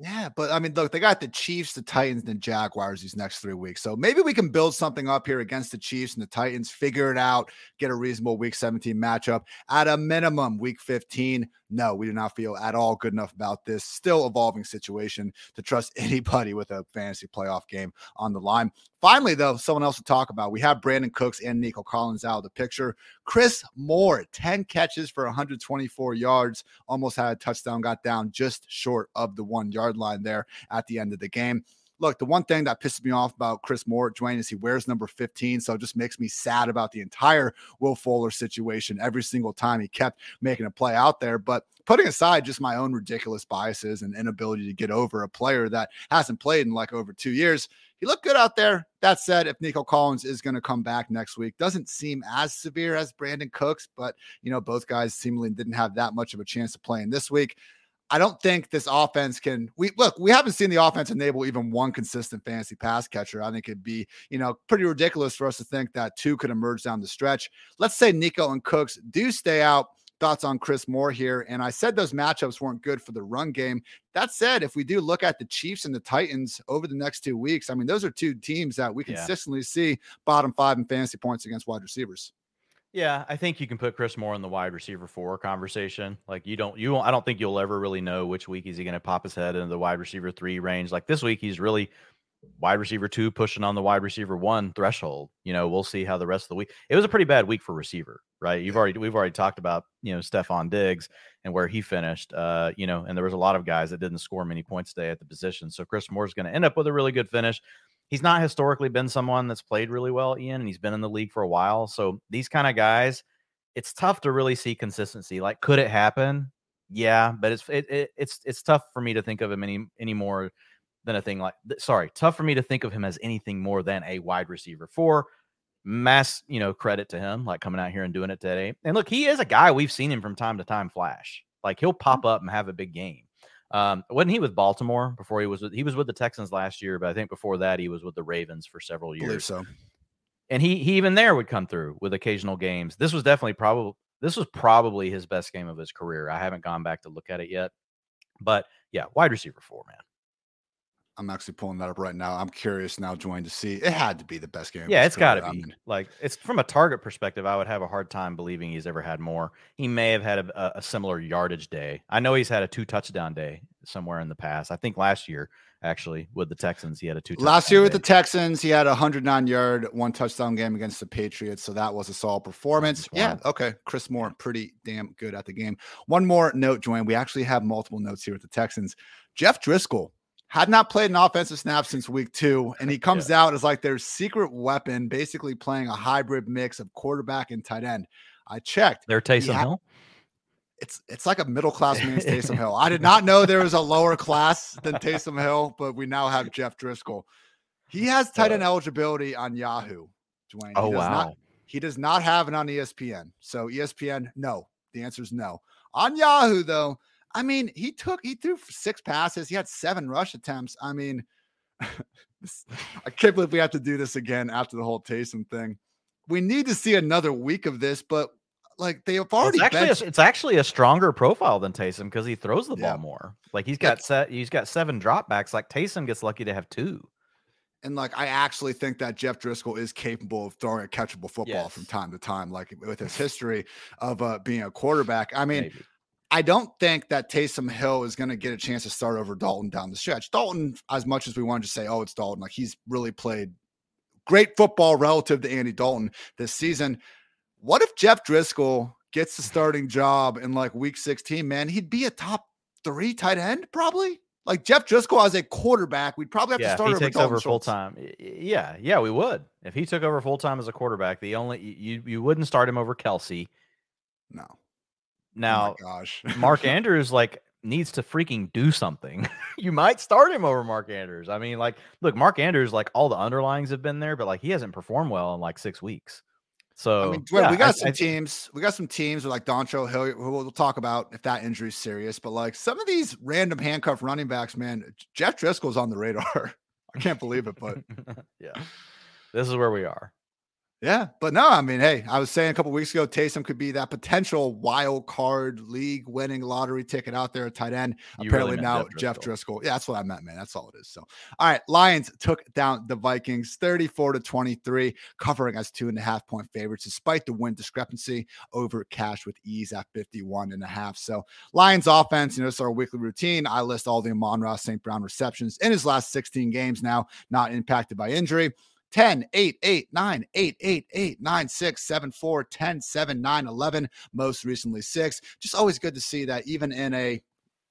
yeah, but I mean, look, they got the Chiefs, the Titans, and the Jaguars these next three weeks. So maybe we can build something up here against the Chiefs and the Titans, figure it out, get a reasonable week 17 matchup. At a minimum, week 15, no, we do not feel at all good enough about this still evolving situation to trust anybody with a fantasy playoff game on the line. Finally, though, someone else to talk about. We have Brandin Cooks and Nico Collins out of the picture. Chris Moore, 10 catches for 124 yards, almost had a touchdown, got down just short of the one yard line there at the end of the game look, the one thing that pisses me off about Chris Moore, Dwain, is he wears number 15. So it just makes me sad about the entire Will Fuller situation every single time he kept making a play out there. But putting aside just my own ridiculous biases and inability to get over a player that hasn't played in like over two years, he looked good out there. That said, if Nico Collins is going to come back next week, doesn't seem as severe as Brandin Cooks, but you know, both guys seemingly didn't have that much of a chance to play in this week. I don't think this offense can. We look, we haven't seen the offense enable even one consistent fantasy pass catcher. I think it'd be, you know, pretty ridiculous for us to think that two could emerge down the stretch. Let's say Nico and Cooks do stay out. Thoughts on Chris Moore here. And I said those matchups weren't good for the run game. That said, if we do look at the Chiefs and the Titans over the next two weeks, I mean, those are two teams that we consistently yeah. see bottom five in fantasy points against wide receivers. Yeah, I think you can put Chris Moore in the wide receiver four conversation. Like you don't, you I don't think you'll ever really know which week is he going to pop his head into the wide receiver three range. Like this week, he's really wide receiver two pushing on the wide receiver one threshold. You know, we'll see how the rest of the week. It was a pretty bad week for receiver, right? You've already we've already talked about you know Stefon Diggs and where he finished. Uh, you know, and there was a lot of guys that didn't score many points today at the position. So Chris Moore's going to end up with a really good finish he's not historically been someone that's played really well, Ian, and he's been in the league for a while. So these kind of guys, it's tough to really see consistency. Like, could it happen? Yeah, but it's it, it, it's it's tough for me to think of him any any more than a thing like sorry, tough for me to think of him as anything more than a wide receiver for mass, you know, credit to him, like coming out here and doing it today. And look, he is a guy we've seen him from time to time flash. Like he'll pop mm-hmm. up and have a big game. Um, wasn't he with Baltimore before he was with he was with the Texans last year, but I think before that he was with the Ravens for several years. Believe so. And he he even there would come through with occasional games. This was definitely probably this was probably his best game of his career. I haven't gone back to look at it yet. But yeah, wide receiver four, man. I'm actually pulling that up right now. I'm curious now, join to see. It had to be the best game. Yeah, it's got to be. I mean, like it's from a target perspective. I would have a hard time believing he's ever had more. He may have had a, a similar yardage day. I know he's had a two touchdown day somewhere in the past. I think last year actually with the Texans he had a two. Last year with the Texans he had a 109 yard one touchdown game against the Patriots, so that was a solid performance. Yeah, okay. Chris Moore pretty damn good at the game. One more note, Joanne. We actually have multiple notes here with the Texans. Jeff Driskel had not played an offensive snap since week two, and he comes yeah. out as like their secret weapon, basically playing a hybrid mix of quarterback and tight end. I checked. Their Taysom ha- Hill. it's it's like a middle class means Taysom Hill. I did not know there was a lower class than Taysom Hill, but we now have Jeff Driskel. He has tight end uh. eligibility on Yahoo. Dwain. Oh wow. Not, he does not have it on ESPN. So ESPN, no. The answer is no. On Yahoo, though, I mean, he took he threw six passes. He had seven rush attempts. I mean, I can't believe we have to do this again after the whole Taysom thing. We need to see another week of this, but like they have already. Well, it's, actually a, it's actually a stronger profile than Taysom because he throws the ball more. Like he's got set. He's got seven dropbacks. Like Taysom gets lucky to have two. And like I actually think that Jeff Driskel is capable of throwing a catchable football from time to time, like with his history of uh, being a quarterback. I mean, Maybe. I don't think that Taysom Hill is going to get a chance to start over Dalton down the stretch. Dalton, as much as we wanted to say, oh, it's Dalton, like he's really played great football relative to Andy Dalton this season. What if Jeff Driskel gets the starting job in like week 16? Man, he'd be a top three tight end, probably. Like Jeff Driskel as a quarterback, we'd probably have yeah, to if start he over takes Dalton over full time. Yeah, yeah, we would. If he took over full time as a quarterback, the only you you wouldn't start him over Kelce. No. Now, oh my gosh. Mark Andrews like needs to freaking do something. you might start him over Mark Andrews. I mean, like, look, Mark Andrews, like all the underlings have been there, but like he hasn't performed well in like six weeks. So I mean, yeah, we got I- some I- teams. We got some teams with like Doncho Hill, who we'll talk about if that injury is serious. But like some of these random handcuff running backs, man, Jeff Driskel's on the radar. I can't believe it, but yeah, this is where we are. Yeah. But no, I mean, hey, I was saying a couple weeks ago, Taysom could be that potential wild card league winning lottery ticket out there at tight end. You Apparently meant now Jeff Jeff Driskel. Driskel. Yeah, that's what I meant, man. That's all it is. So, all right, Lions took down the Vikings 34 to 23, covering as two and a half point favorites, despite the win discrepancy over cash with ease at 51 and a half. So, Lions offense, you know, it's our weekly routine. I list all the Amon Ra St. Brown receptions in his last 16 games now, not impacted by injury. 10, 8, 8, 9, 8, 8, 8, 9, 6, 7, 4, 10, 7, 9, 11, most recently 6. Just always good to see that even in a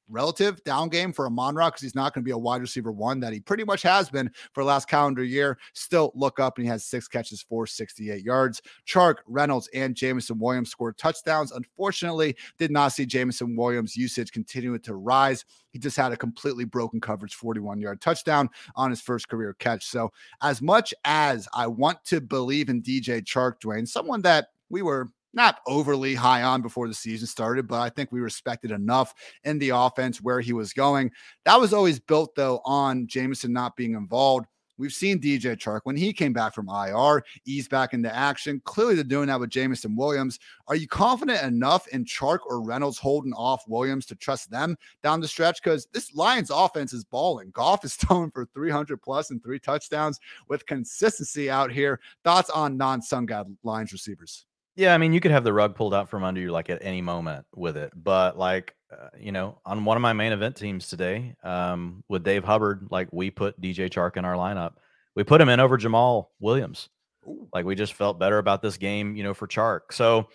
relative down game for Amon Ra because he's not going to be a wide receiver one that he pretty much has been for the last calendar year. Still look up and he has six catches for 68 yards. Chark, Reynolds, and Jameson Williams scored touchdowns. Unfortunately, did not see Jameson Williams' usage continuing to rise. He just had a completely broken coverage 41 yard touchdown on his first career catch. So, as much as I want to believe in DJ Chark, Dwain, someone that we were not overly high on before the season started, but I think we respected enough in the offense where he was going. That was always built, though, on Jameson not being involved. We've seen DJ Chark when he came back from IR, ease back into action. Clearly, they're doing that with Jameson Williams. Are you confident enough in Chark or Reynolds holding off Williams to trust them down the stretch? Because this Lions offense is balling. Goff is throwing for 300 plus and three touchdowns with consistency out here. Thoughts on non Sun God Lions receivers? Yeah, I mean, you could have the rug pulled out from under you like at any moment with it, but like, uh, you know, on one of my main event teams today, um, with Dave Hubbard, like we put DJ Chark in our lineup. We put him in over Jamaal Williams. Ooh. Like we just felt better about this game, you know, for Chark. So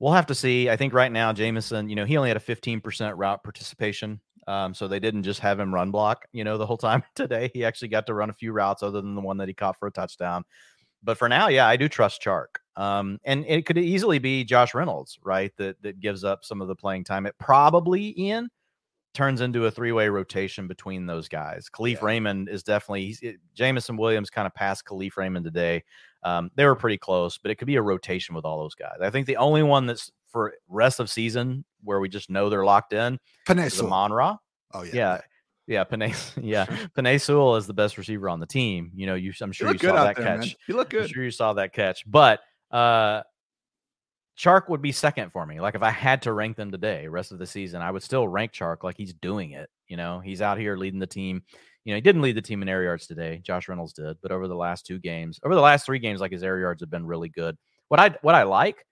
we'll have to see. I think right now, Jameson, you know, he only had a 15% route participation. Um, so they didn't just have him run block, you know, the whole time today. He actually got to run a few routes other than the one that he caught for a touchdown. But for now, yeah, I do trust Chark. Um, and it could easily be Josh Reynolds, right? That that gives up some of the playing time. It probably Ian turns into a three-way rotation between those guys. Kalif Yeah. Raymond is definitely he's, it, Jameson Williams kind of passed Kalif Raymond today. Um, they were pretty close, but it could be a rotation with all those guys. I think the only one that's for rest of season where we just know they're locked in is Penei Sewell. Amon Ra. Oh, yeah. Yeah. Yeah, Penei, yeah, Penei Sewell is the best receiver on the team. You know, you I'm sure you saw that there, catch. man. You look good. I'm sure you saw that catch. But uh Chark would be second for me. Like if I had to rank them today, rest of the season, I would still rank Chark like he's doing it. You know, he's out here leading the team. You know, he didn't lead the team in air yards today. Josh Reynolds did, but over the last two games, over the last three games, like his air yards have been really good. What I what I like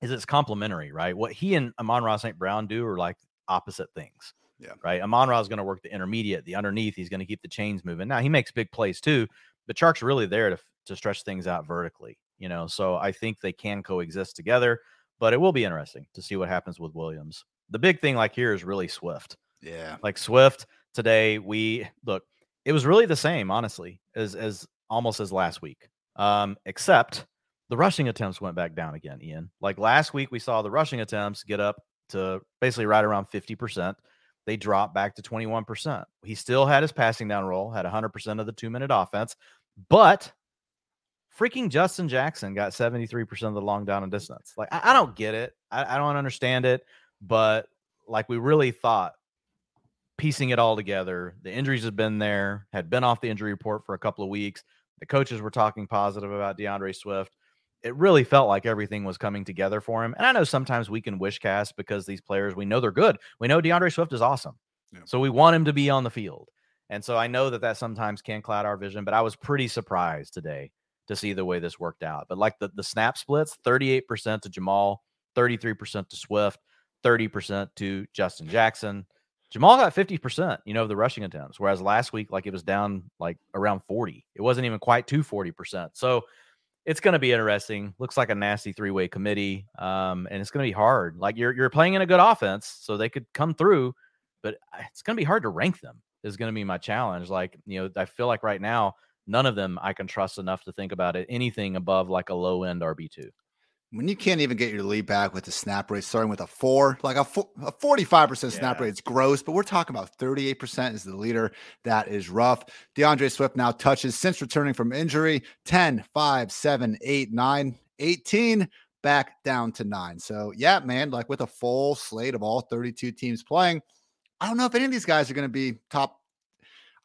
is it's complementary, right? What he and Amon Ra St. Brown do are like opposite things. Yeah. Right. Amon Ra is going to work the intermediate, the underneath. He's going to keep the chains moving. Now he makes big plays too, but Chark's really there to to stretch things out vertically. You know, so I think they can coexist together. But it will be interesting to see what happens with Williams. The big thing, like here, is really Swift. Yeah. Like Swift today, we look. It was really the same, honestly, as as almost as last week, um, except the rushing attempts went back down again. Ian, like last week, we saw the rushing attempts get up to basically right around 50%. They dropped back to 21%. He still had his passing down role, had 100% of the two minute offense, but freaking Justin Jackson got 73% of the long down and distance. Like, I, I don't get it. I, I don't understand it, but like we really thought piecing it all together. The injuries have been there, had been off the injury report for a couple of weeks. The coaches were talking positive about D'Andre Swift. It really felt like everything was coming together for him. And I know sometimes we can wish cast because these players, we know they're good. We know D'Andre Swift is awesome. Yeah. So we want him to be on the field. And so I know that that sometimes can cloud our vision, but I was pretty surprised today to see the way this worked out. But like the, the snap splits 38% to Jamaal, 33% to Swift, 30% to Justin Jackson. Jamaal got 50%, you know, of the rushing attempts, whereas last week, like it was down like around 40. It wasn't even quite to 40%. So it's going to be interesting. Looks like a nasty three way committee. Um, and it's going to be hard. Like you're, you're playing in a good offense, so they could come through, but it's going to be hard to rank them, is going to be my challenge. Like, you know, I feel like right now, none of them I can trust enough to think about it anything above like a low end RB2 when you can't even get your lead back with the snap rate starting with a four, like a, a 45% snap yeah. rate, it's gross, but we're talking about 38% is the leader. That is rough. D'Andre Swift now touches since returning from injury 10, 5, 7, 8, 9, 18, back down to nine. So, yeah, man, like with a full slate of all 32 teams playing, I don't know if any of these guys are going to be top.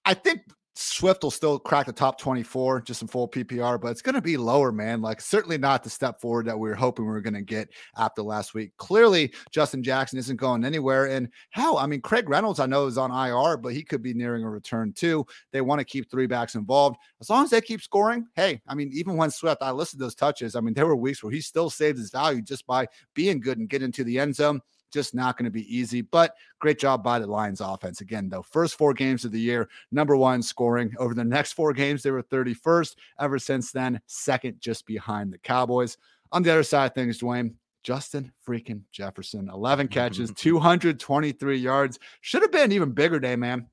I think Swift will still crack the top 24 just in full PPR, but it's going to be lower, man. Like, certainly not the step forward that we were hoping we were going to get after last week. Clearly, Justin Jackson isn't going anywhere. And how? I mean, Craig Reynolds, I know, is on IR, but he could be nearing a return too. They want to keep three backs involved. As long as they keep scoring, hey, I mean, even when Swift, I listed those touches. I mean, there were weeks where he still saved his value just by being good and getting into the end zone just not going to be easy. But great job by the Lions offense. Again, though, first four games of the year, number one scoring. Over the next four games, they were 31st. Ever since then, second just behind the Cowboys. On the other side of things, Dwain, Justin freaking Jefferson, 11 catches, 223 yards. Should have been an even bigger day, man.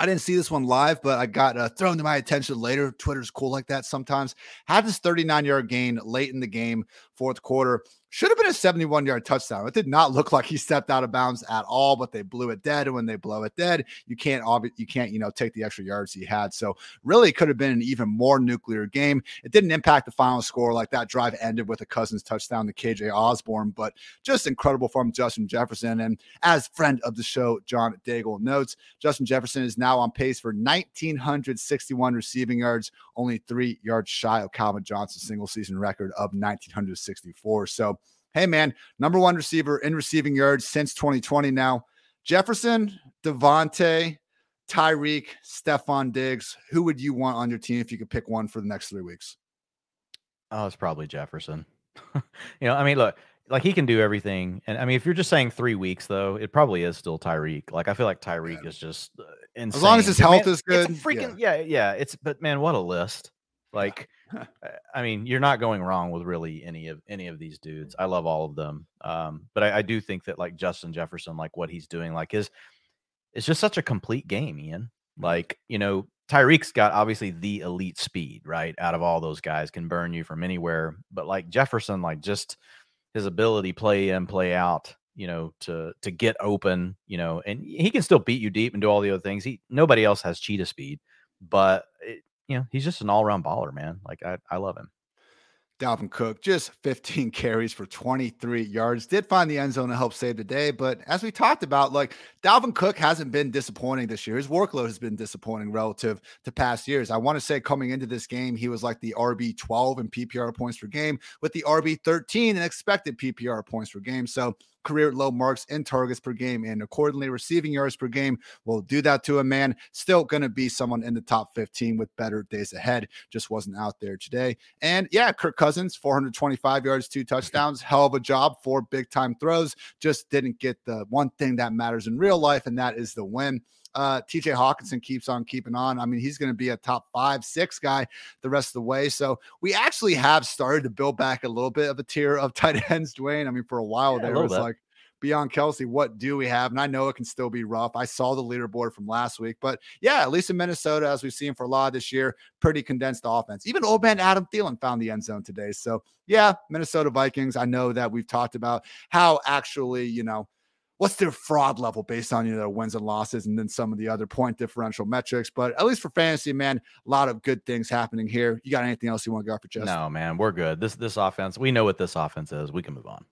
I didn't see this one live, but I got uh, thrown to my attention later. Twitter's cool like that sometimes. Had this 39 yard gain late in the game, fourth quarter. Should have been a 71 yard touchdown. It did not look like he stepped out of bounds at all, but they blew it dead. And when they blow it dead, you can't you can't, you know, take the extra yards he had. So really it could have been an even more nuclear game. It didn't impact the final score like that drive ended with a Cousins touchdown to KJ Osborn, but just incredible from Justin Jefferson. And as friend of the show, John Daigle notes, Justin Jefferson is now on pace for 1,961 receiving yards, only three yards shy of Calvin Johnson's single season record of 1,964. So hey, man, number one receiver in receiving yards since 2020 now. Jefferson, Davante, Tyreek, Stefon Diggs. Who would you want on your team if you could pick one for the next three weeks? Oh, it's probably Jefferson. you know, I mean, look, like he can do everything. And I mean, if you're just saying three weeks, though, it probably is still Tyreek. Like I feel like Tyreek yeah. is just insane. As long as his health man, is good. freaking yeah. yeah, yeah. It's but man, what a list. Like, I mean, you're not going wrong with really any of any of these dudes. I love all of them, um, but I, I, do think that like Justin Jefferson, like what he's doing, like is it's just such a complete game, Ian. Like you know, Tyreek's got obviously the elite speed, right? Out of all those guys, can burn you from anywhere. But like Jefferson, like just his ability play in, play out, you know, to to get open, you know, and he can still beat you deep and do all the other things. He nobody else has cheetah speed, but it, you know, he's just an all around baller, man. Like I, I love him. Dalvin Cook, just 15 carries for 23 yards. Did find the end zone to help save the day. But as we talked about, like Dalvin Cook hasn't been disappointing this year. His workload has been disappointing relative to past years. I want to say coming into this game, he was like the RB 12 in PPR points per game with the RB 13 and expected PPR points per game. So career low marks in targets per game and accordingly receiving yards per game will do that to a man. Still going to be someone in the top 15 with better days ahead. Just wasn't out there today. And yeah, Kirk Cousins, 425 yards, two touchdowns. Hell of a job four big time throws. Just didn't get the one thing that matters in real life, and that is the win uh, TJ Hockenson keeps on keeping on. I mean, he's going to be a top five, six guy the rest of the way. So we actually have started to build back a little bit of a tier of tight ends, Dwain. I mean, for a while yeah, there was bit. like beyond Kelce, what do we have? And I know it can still be rough. I saw the leaderboard from last week, but yeah, at least in Minnesota, as we've seen for a lot this year, pretty condensed offense. Even old man Adam Thielen found the end zone today. So yeah, Minnesota Vikings. I know that we've talked about how actually, you know, what's their fraud level based on you know their wins and losses and then some of the other point differential metrics. But at least for fantasy, man, a lot of good things happening here. You got anything else you want to go for just? No, man, we're good. This this offense, we know what this offense is. We can move on.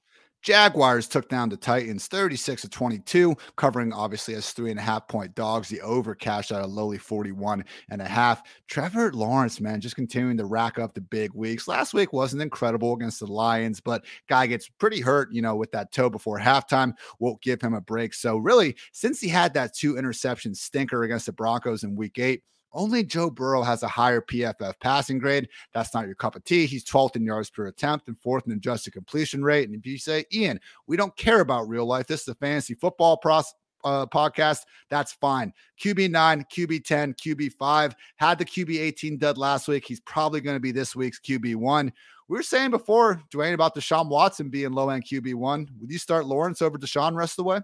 Jaguars took down the Titans 36 to 22, covering obviously as three and a half point dogs. The over cashed out a lowly 41 and a half. Trevor Lawrence, man, just continuing to rack up the big weeks. Last week wasn't incredible against the Lions, but guy gets pretty hurt, you know, with that toe before halftime. Won't give him a break. So, really, since he had that two interception stinker against the Broncos in week eight, only Joe Burrow has a higher PFF passing grade. That's not your cup of tea. He's 12th in yards per attempt and fourth in adjusted completion rate. And if you say, Ian, we don't care about real life, this is a fantasy football process. Uh, podcast, that's fine. QB 9, QB 10, QB 5 had the QB 18 dud last week. He's probably going to be this week's QB 1. We were saying before, Dwain, about Deshaun Watson being low end QB 1. Would you start Lawrence over Deshaun rest of the way?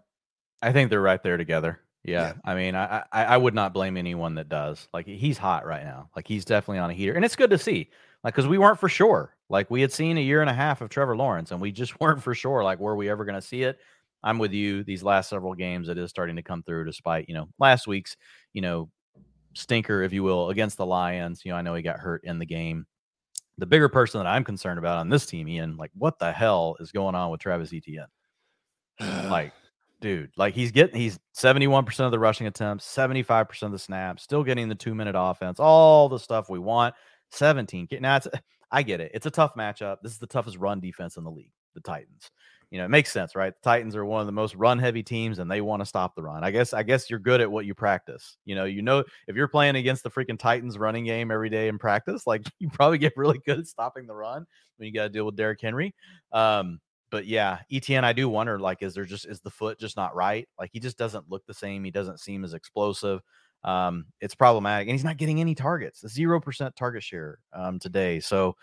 I think they're right there together. Yeah, yeah. I mean, I, I, I would not blame anyone that does. Like he's hot right now. Like he's definitely on a heater, and it's good to see. Like because we weren't for sure. Like we had seen a year and a half of Trevor Lawrence, and we just weren't for sure. Like were we ever going to see it? I'm with you. These last several games, it is starting to come through. Despite you know last week's you know stinker, if you will, against the Lions. You know I know he got hurt in the game. The bigger person that I'm concerned about on this team, Ian, like what the hell is going on with Travis Etienne? like dude. Like he's getting he's 71% of the rushing attempts, 75% of the snaps, still getting the two minute offense, all the stuff we want. 17. Now it's I get it. It's a tough matchup. This is the toughest run defense in the league, the Titans. You know, it makes sense, right? The Titans are one of the most run heavy teams and they want to stop the run. I guess I guess you're good at what you practice. You know, you know if you're playing against the freaking Titans running game every day in practice, like you probably get really good at stopping the run when you got to deal with Derrick Henry. Um, but yeah, Etienne, I do wonder, like, is there just is the foot just not right? Like he just doesn't look the same. He doesn't seem as explosive. Um, it's problematic, and he's not getting any targets. Zero percent target share um, today. So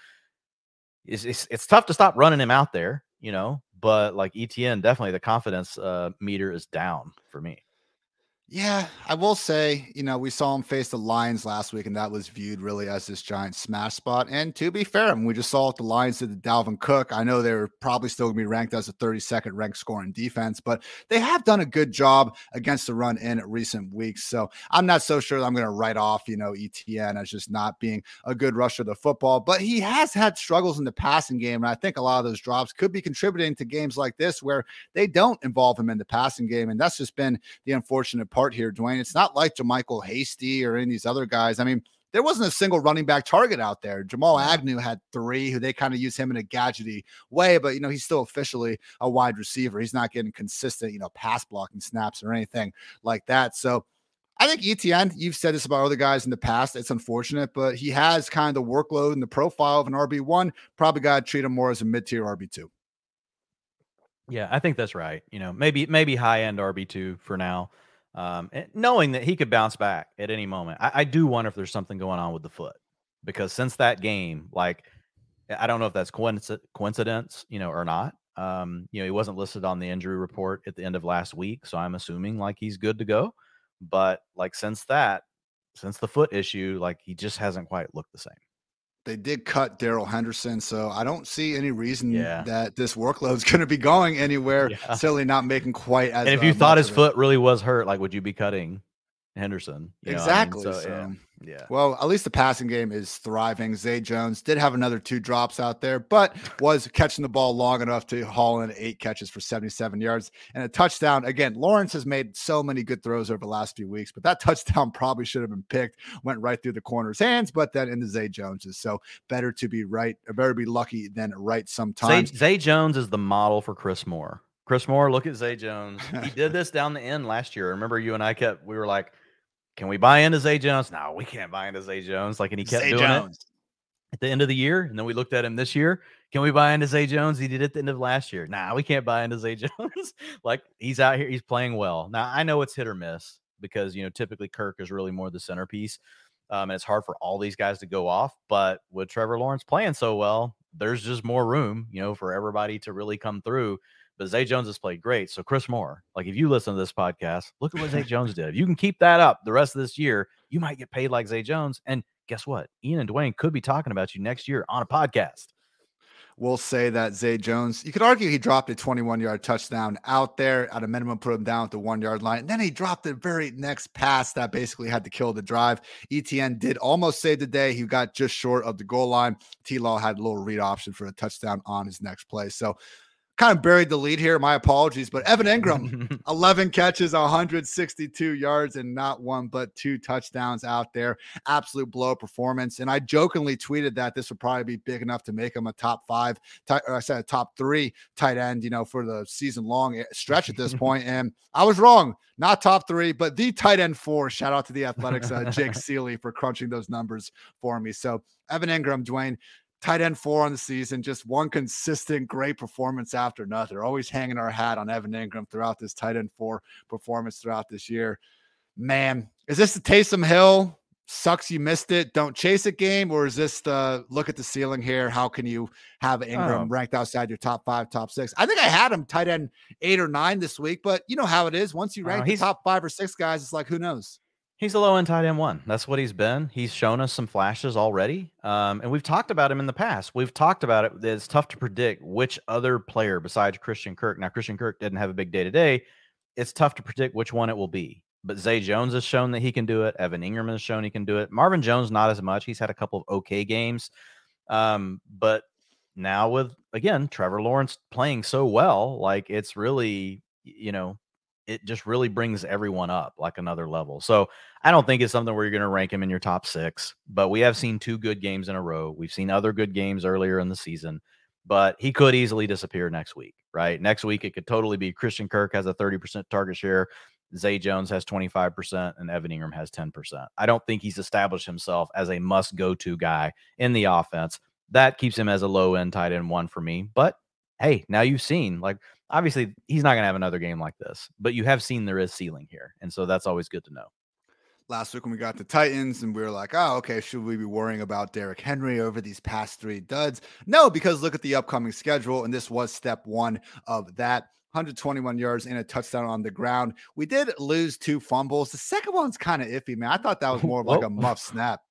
it's, it's it's tough to stop running him out there, you know. But like Etienne, definitely the confidence uh, meter is down for me. Yeah, I will say, you know, we saw him face the Lions last week, and that was viewed really as this giant smash spot. And to be fair, I mean, we just saw what the Lions did to Dalvin Cook. I know they're probably still going to be ranked as a 32nd ranked scoring defense, but they have done a good job against the run in recent weeks. So I'm not so sure I'm going to write off, you know, Etienne as just not being a good rusher of the football, but he has had struggles in the passing game. And I think a lot of those drops could be contributing to games like this where they don't involve him in the passing game. And that's just been the unfortunate part here, Dwain. It's not like JaMycal Hasty or any of these other guys. I mean, there wasn't a single running back target out there. Jamal Agnew had three, who they kind of use him in a gadgety way, but you know he's still officially a wide receiver. He's not getting consistent, you know, pass blocking snaps or anything like that. So I think Etienne, you've said this about other guys in the past. It's unfortunate, but he has kind of the workload and the profile of an RB one. Probably got to treat him more as a mid tier RB two. Yeah, I think that's right. You know, maybe maybe high end RB two for now um, knowing that he could bounce back at any moment. I, I, do wonder if there's something going on with the foot because since that game, like I don't know if that's coincidence, you know, or not. Um, you know, he wasn't listed on the injury report at the end of last week, so I'm assuming like he's good to go. But like since that, since the foot issue, like he just hasn't quite looked the same they did cut Darrell Henderson, so I don't see any reason yeah. that this workload is going to be going anywhere. Yeah. Certainly not making quite as. And if you uh, thought his foot really was hurt, like, would you be cutting Henderson? exactly. I mean? so, so, yeah. Yeah. Well, at least the passing game is thriving. Zay Jones did have another two drops out there, but was catching the ball long enough to haul in eight catches for 77 yards and a touchdown. Again, Lawrence has made so many good throws over the last few weeks, but that touchdown probably should have been picked, went right through the corner's hands, but then into Zay Jones's. So better to be right, or better be lucky than right sometimes. Zay, Zay Jones is the model for Chris Moore. Chris Moore, look at Zay Jones. He did this down the end last year. Remember, you and I kept, we were like, can we buy into Zay Jones? No, we can't buy into Zay Jones. Like, and he kept Zay doing Jones. it at the end of the year. And then we looked at him this year. Can we buy into Zay Jones? He did it at the end of last year. Nah, we can't buy into Zay Jones. like he's out here, he's playing well. Now I know it's hit or miss because you know typically Kirk is really more the centerpiece. Um, and it's hard for all these guys to go off. But with Trevor Lawrence playing so well, there's just more room, you know, for everybody to really come through but Zay Jones has played great. So Chris Moore, like if you listen to this podcast, look at what Zay Jones did. If you can keep that up the rest of this year, you might get paid like Zay Jones. And guess what? Ian and Dwain could be talking about you next year on a podcast We'll say that Zay Jones, you could argue he dropped a 21 yard touchdown out there at a minimum, put him down at the one yard line. And then he dropped the very next pass that basically had to kill the drive. Etienne did almost save the day. He got just short of the goal line. T Law had a little read option for a touchdown on his next play. So kind of buried the lead here. My apologies. But Evan Engram, 11 catches, 162 yards, and not one but two touchdowns out there. Absolute blow performance. And I jokingly tweeted that this would probably be big enough to make him a top five, or I said a top three tight end, you know, for the season long eh, stretch at this point. And I was wrong. Not top three, but the tight end four. Shout out to the Athletics, uh, Jake Ciely, for crunching those numbers for me. So Evan Engram, Dwain, tight end four on the season, just one consistent great performance after another. Always hanging our hat on Evan Engram throughout this tight end four performance throughout this year. Man, is this the Taysom Hill? Sucks you missed it. Don't chase it game, or is this the look at the ceiling here? How can you have Engram oh. ranked outside your top five, top six? I think I had him tight end eight or nine this week, but you know how it is. Once you oh, rank oh, the top five or six guys, it's like who knows. He's a low end tight end one. That's what he's been. He's shown us some flashes already. Um, and we've talked about him in the past. We've talked about it. It's tough to predict which other player besides Christian Kirk. Now, Christian Kirk didn't have a big day today. It's tough to predict which one it will be. But Zay Jones has shown that he can do it. Evan Engram has shown he can do it. Marvin Jones, not as much. He's had a couple of okay games. Um, but now with, again, Trevor Lawrence playing so well, like it's really, you know, it just really brings everyone up like another level. So I don't think it's something where you're going to rank him in your top six, but we have seen two good games in a row. We've seen other good games earlier in the season, but he could easily disappear next week, right? Next week, it could totally be Christian Kirk has a 30% target share. Zay Jones has 25% and Evan Engram has 10%. I don't think he's established himself as a must go to guy in the offense. That keeps him as a low end tight end one for me. But hey, now you've seen like obviously he's not going to have another game like this, but you have seen there is ceiling here. And so that's always good to know. Last week when we got the Titans and we were like, oh, okay, should we be worrying about Derrick Henry over these past three duds? No, because look at the upcoming schedule. And this was step one of that. 121 yards and a touchdown on the ground. We did lose two fumbles. The second one's kind of iffy, man. I thought that was more of like a muff snap.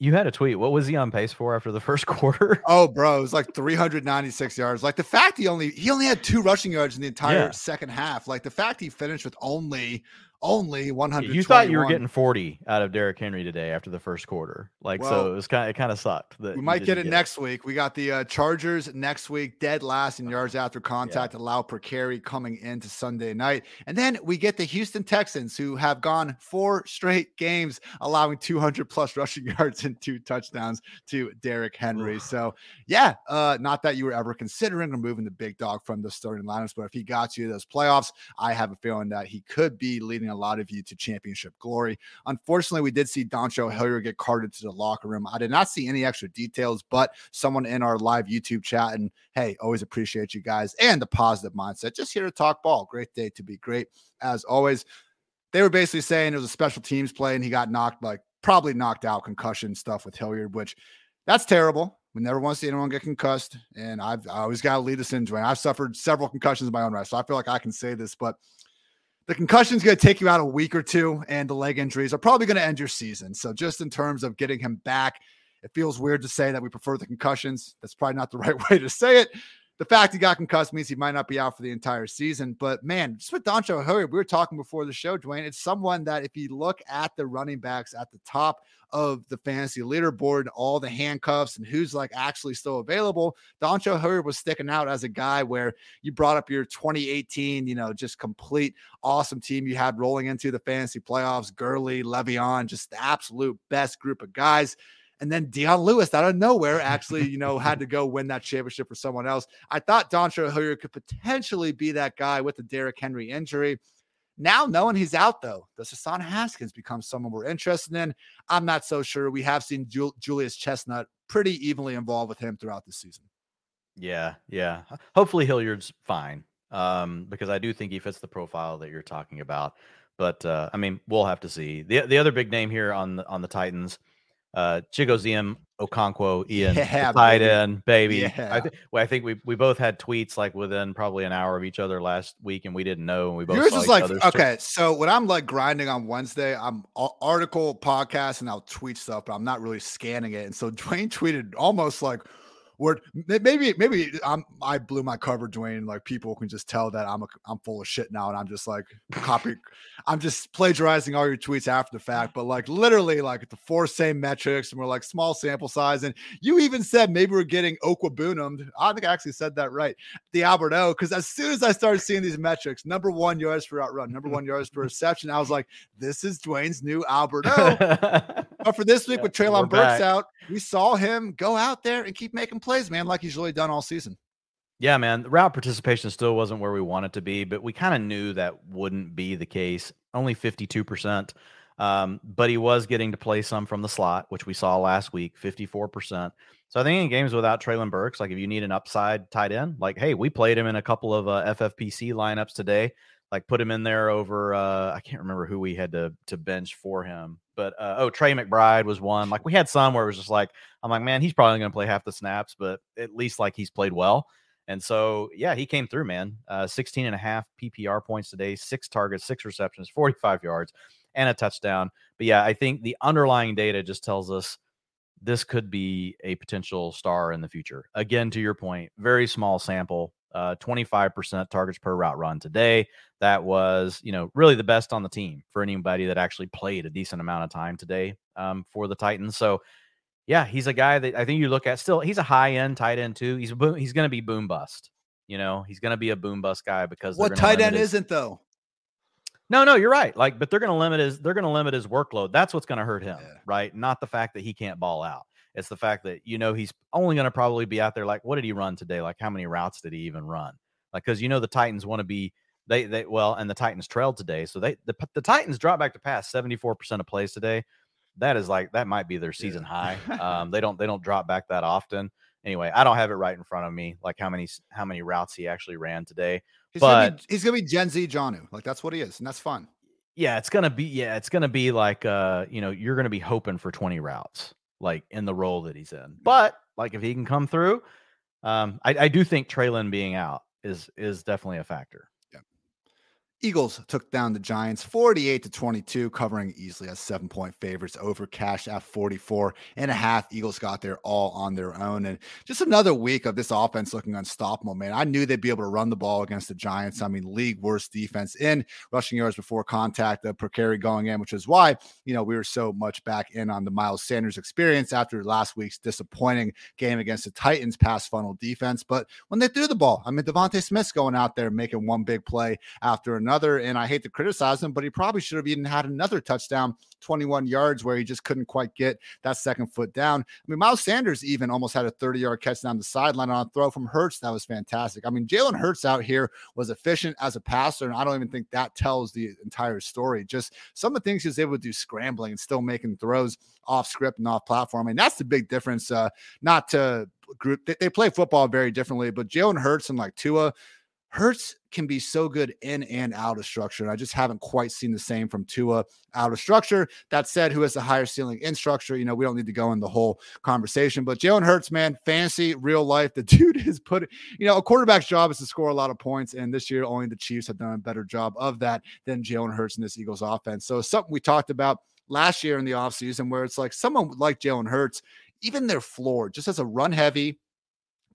You had a tweet. What was he on pace for after the first quarter? Oh, bro, it was like 396 yards. Like the fact he only he only had two rushing yards in the entire yeah. second half. Like the fact he finished with only only 100. You thought you were getting 40 out of Derrick Henry today after the first quarter. Like well, so it was kind of it kind of sucked. That we might get it get next it. week. We got the uh, Chargers next week, dead last in yards after contact, yeah. allow per carry coming into Sunday night. And then we get the Houston Texans who have gone four straight games allowing 200 plus rushing yards and two touchdowns to Derrick Henry. so, yeah, uh, not that you were ever considering removing the big dog from the starting lineups, but if he got you to those playoffs, I have a feeling that he could be leading a lot of you to championship glory. Unfortunately, we did see Dontrell Hilliard get carted to the locker room. I did not see any extra details, but someone in our live YouTube chat, and hey, always appreciate you guys and the positive mindset. Just here to talk ball. Great day to be great as always. They were basically saying it was a special teams play and he got knocked, like probably knocked out, concussion stuff with Hilliard, which that's terrible. We never want to see anyone get concussed. And I've I always got to lead us into it. I've suffered several concussions in my own right. So I feel like I can say this, but the concussion is going to take you out a week or two, and the leg injuries are probably going to end your season. So, just in terms of getting him back, it feels weird to say that we prefer the concussions. That's probably not the right way to say it the fact he got concussed means he might not be out for the entire season. But man, just with Dontrell Hilliard, we were talking before the show, Dwain. It's someone that if you look at the running backs at the top of the fantasy leaderboard, and all the handcuffs and who's like actually still available, Dontrell Hilliard was sticking out as a guy where you brought up your 2018, you know, just complete awesome team you had rolling into the fantasy playoffs. Gurley, Le'Veon, just the absolute best group of guys. And then Dion Lewis out of nowhere actually, you know, had to go win that championship for someone else. I thought Dontrell Hilliard could potentially be that guy with the Derrick Henry injury. Now, knowing he's out, though, does Hassan Haskins become someone we're interested in? I'm not so sure. We have seen Jul- Julius Chestnut pretty evenly involved with him throughout the season. Yeah, yeah. Hopefully Hilliard's fine um, because I do think he fits the profile that you're talking about. But uh, I mean, we'll have to see. the The other big name here on the on the Titans uh Chigoziem Okonkwo Ian yeah, tied in baby. Yeah. I, th- well, I think we we both had tweets like within probably an hour of each other last week, and we didn't know. And we both yours is like okay. So when I'm like grinding on Wednesday, I'm article podcast and I'll tweet stuff, but I'm not really scanning it. And so Dwain tweeted almost like where maybe maybe I'm I blew my cover, Dwain. Like people can just tell that I'm a, I'm full of shit now, and I'm just like copy. I'm just plagiarizing all your tweets after the fact, but like literally like the four same metrics, and we're like small sample size. And you even said maybe we're getting Okwuegbunam. I think I actually said that right. The Albert O, because as soon as I started seeing these metrics, number one yards per route run, number one yards per reception, I was like, this is Dwain's new Albert O. but for this week yeah, with Treylon Burks out, we saw him go out there and keep making plays, man, like he's really done all season. Yeah, man. The route participation still wasn't where we want it to be, but we kind of knew that wouldn't be the case. Only 52%. Um, but he was getting to play some from the slot, which we saw last week, 54%. So I think in games without Treylon Burks, like if you need an upside tight end, like, hey, we played him in a couple of uh, FFPC lineups today. Like put him in there over uh, I can't remember who we had to to bench for him, but uh, oh Trey McBride was one. Like we had some where it was just like I'm like, man, he's probably going to play half the snaps, but at least like he's played well. And so, yeah, he came through, man. Uh, 16 and a half PPR points today, six targets, six receptions, 45 yards, and a touchdown. But yeah, I think the underlying data just tells us this could be a potential star in the future. Again, to your point, very small sample, uh, 25% targets per route run today. That was, you know, really the best on the team for anybody that actually played a decent amount of time today um, for the Titans. So, yeah, he's a guy that I think you look at still. He's a high end tight end too. He's boom, he's going to be boom bust. You know, he's going to be a boom bust guy because what tight end his, isn't though. No, no, you're right. Like, but they're going to limit his they're going to limit his workload. That's what's going to hurt him, yeah. right? Not the fact that he can't ball out. It's the fact that you know he's only going to probably be out there. Like, what did he run today? Like, how many routes did he even run? Like, because you know the Titans want to be they they well, and the Titans trailed today, so they the the Titans dropped back to pass seventy four percent of plays today that is like that might be their season yeah. high. Um, they don't they don't drop back that often. Anyway, I don't have it right in front of me, like how many how many routes he actually ran today. He's but gonna be, he's gonna be Gen Z Jonnu, like that's what he is, and that's fun. Yeah, it's gonna be yeah, it's gonna be like uh, you know, you're gonna be hoping for 20 routes, like in the role that he's in. But like if he can come through, um, I, I do think Treylon being out is is definitely a factor. Eagles took down the Giants 48 to 22, covering easily as seven point favorites over cash at 44 and a half. Eagles got there all on their own. And just another week of this offense looking unstoppable, man. I knew they'd be able to run the ball against the Giants. I mean, league worst defense in rushing yards before contact, the per carry going in, which is why, you know, we were so much back in on the Miles Sanders experience after last week's disappointing game against the Titans pass funnel defense. But when they threw the ball, I mean, DeVonta Smith's going out there making one big play after another another. And I hate to criticize him, but he probably should have even had another touchdown, 21 yards, where he just couldn't quite get that second foot down. I mean, Miles Sanders even almost had a 30 yard catch down the sideline on a throw from Hurts. That was fantastic. I mean, Jalen Hurts out here was efficient as a passer. And I don't even think that tells the entire story. Just some of the things he was able to do scrambling and still making throws off script and off platform. I mean, that's the big difference. Uh, not to group, they, they play football very differently, but Jalen Hurts and like Tua, Hurts can be so good in and out of structure. And I just haven't quite seen the same from Tua out of structure. That said, who has the higher ceiling in structure? You know, we don't need to go in the whole conversation. But Jalen Hurts, man, fancy real life. The dude is put, you know, a quarterback's job is to score a lot of points. And this year, only the Chiefs have done a better job of that than Jalen Hurts in this Eagles offense. So something we talked about last year in the offseason where it's like someone like Jalen Hurts, even their floor, just as a run heavy,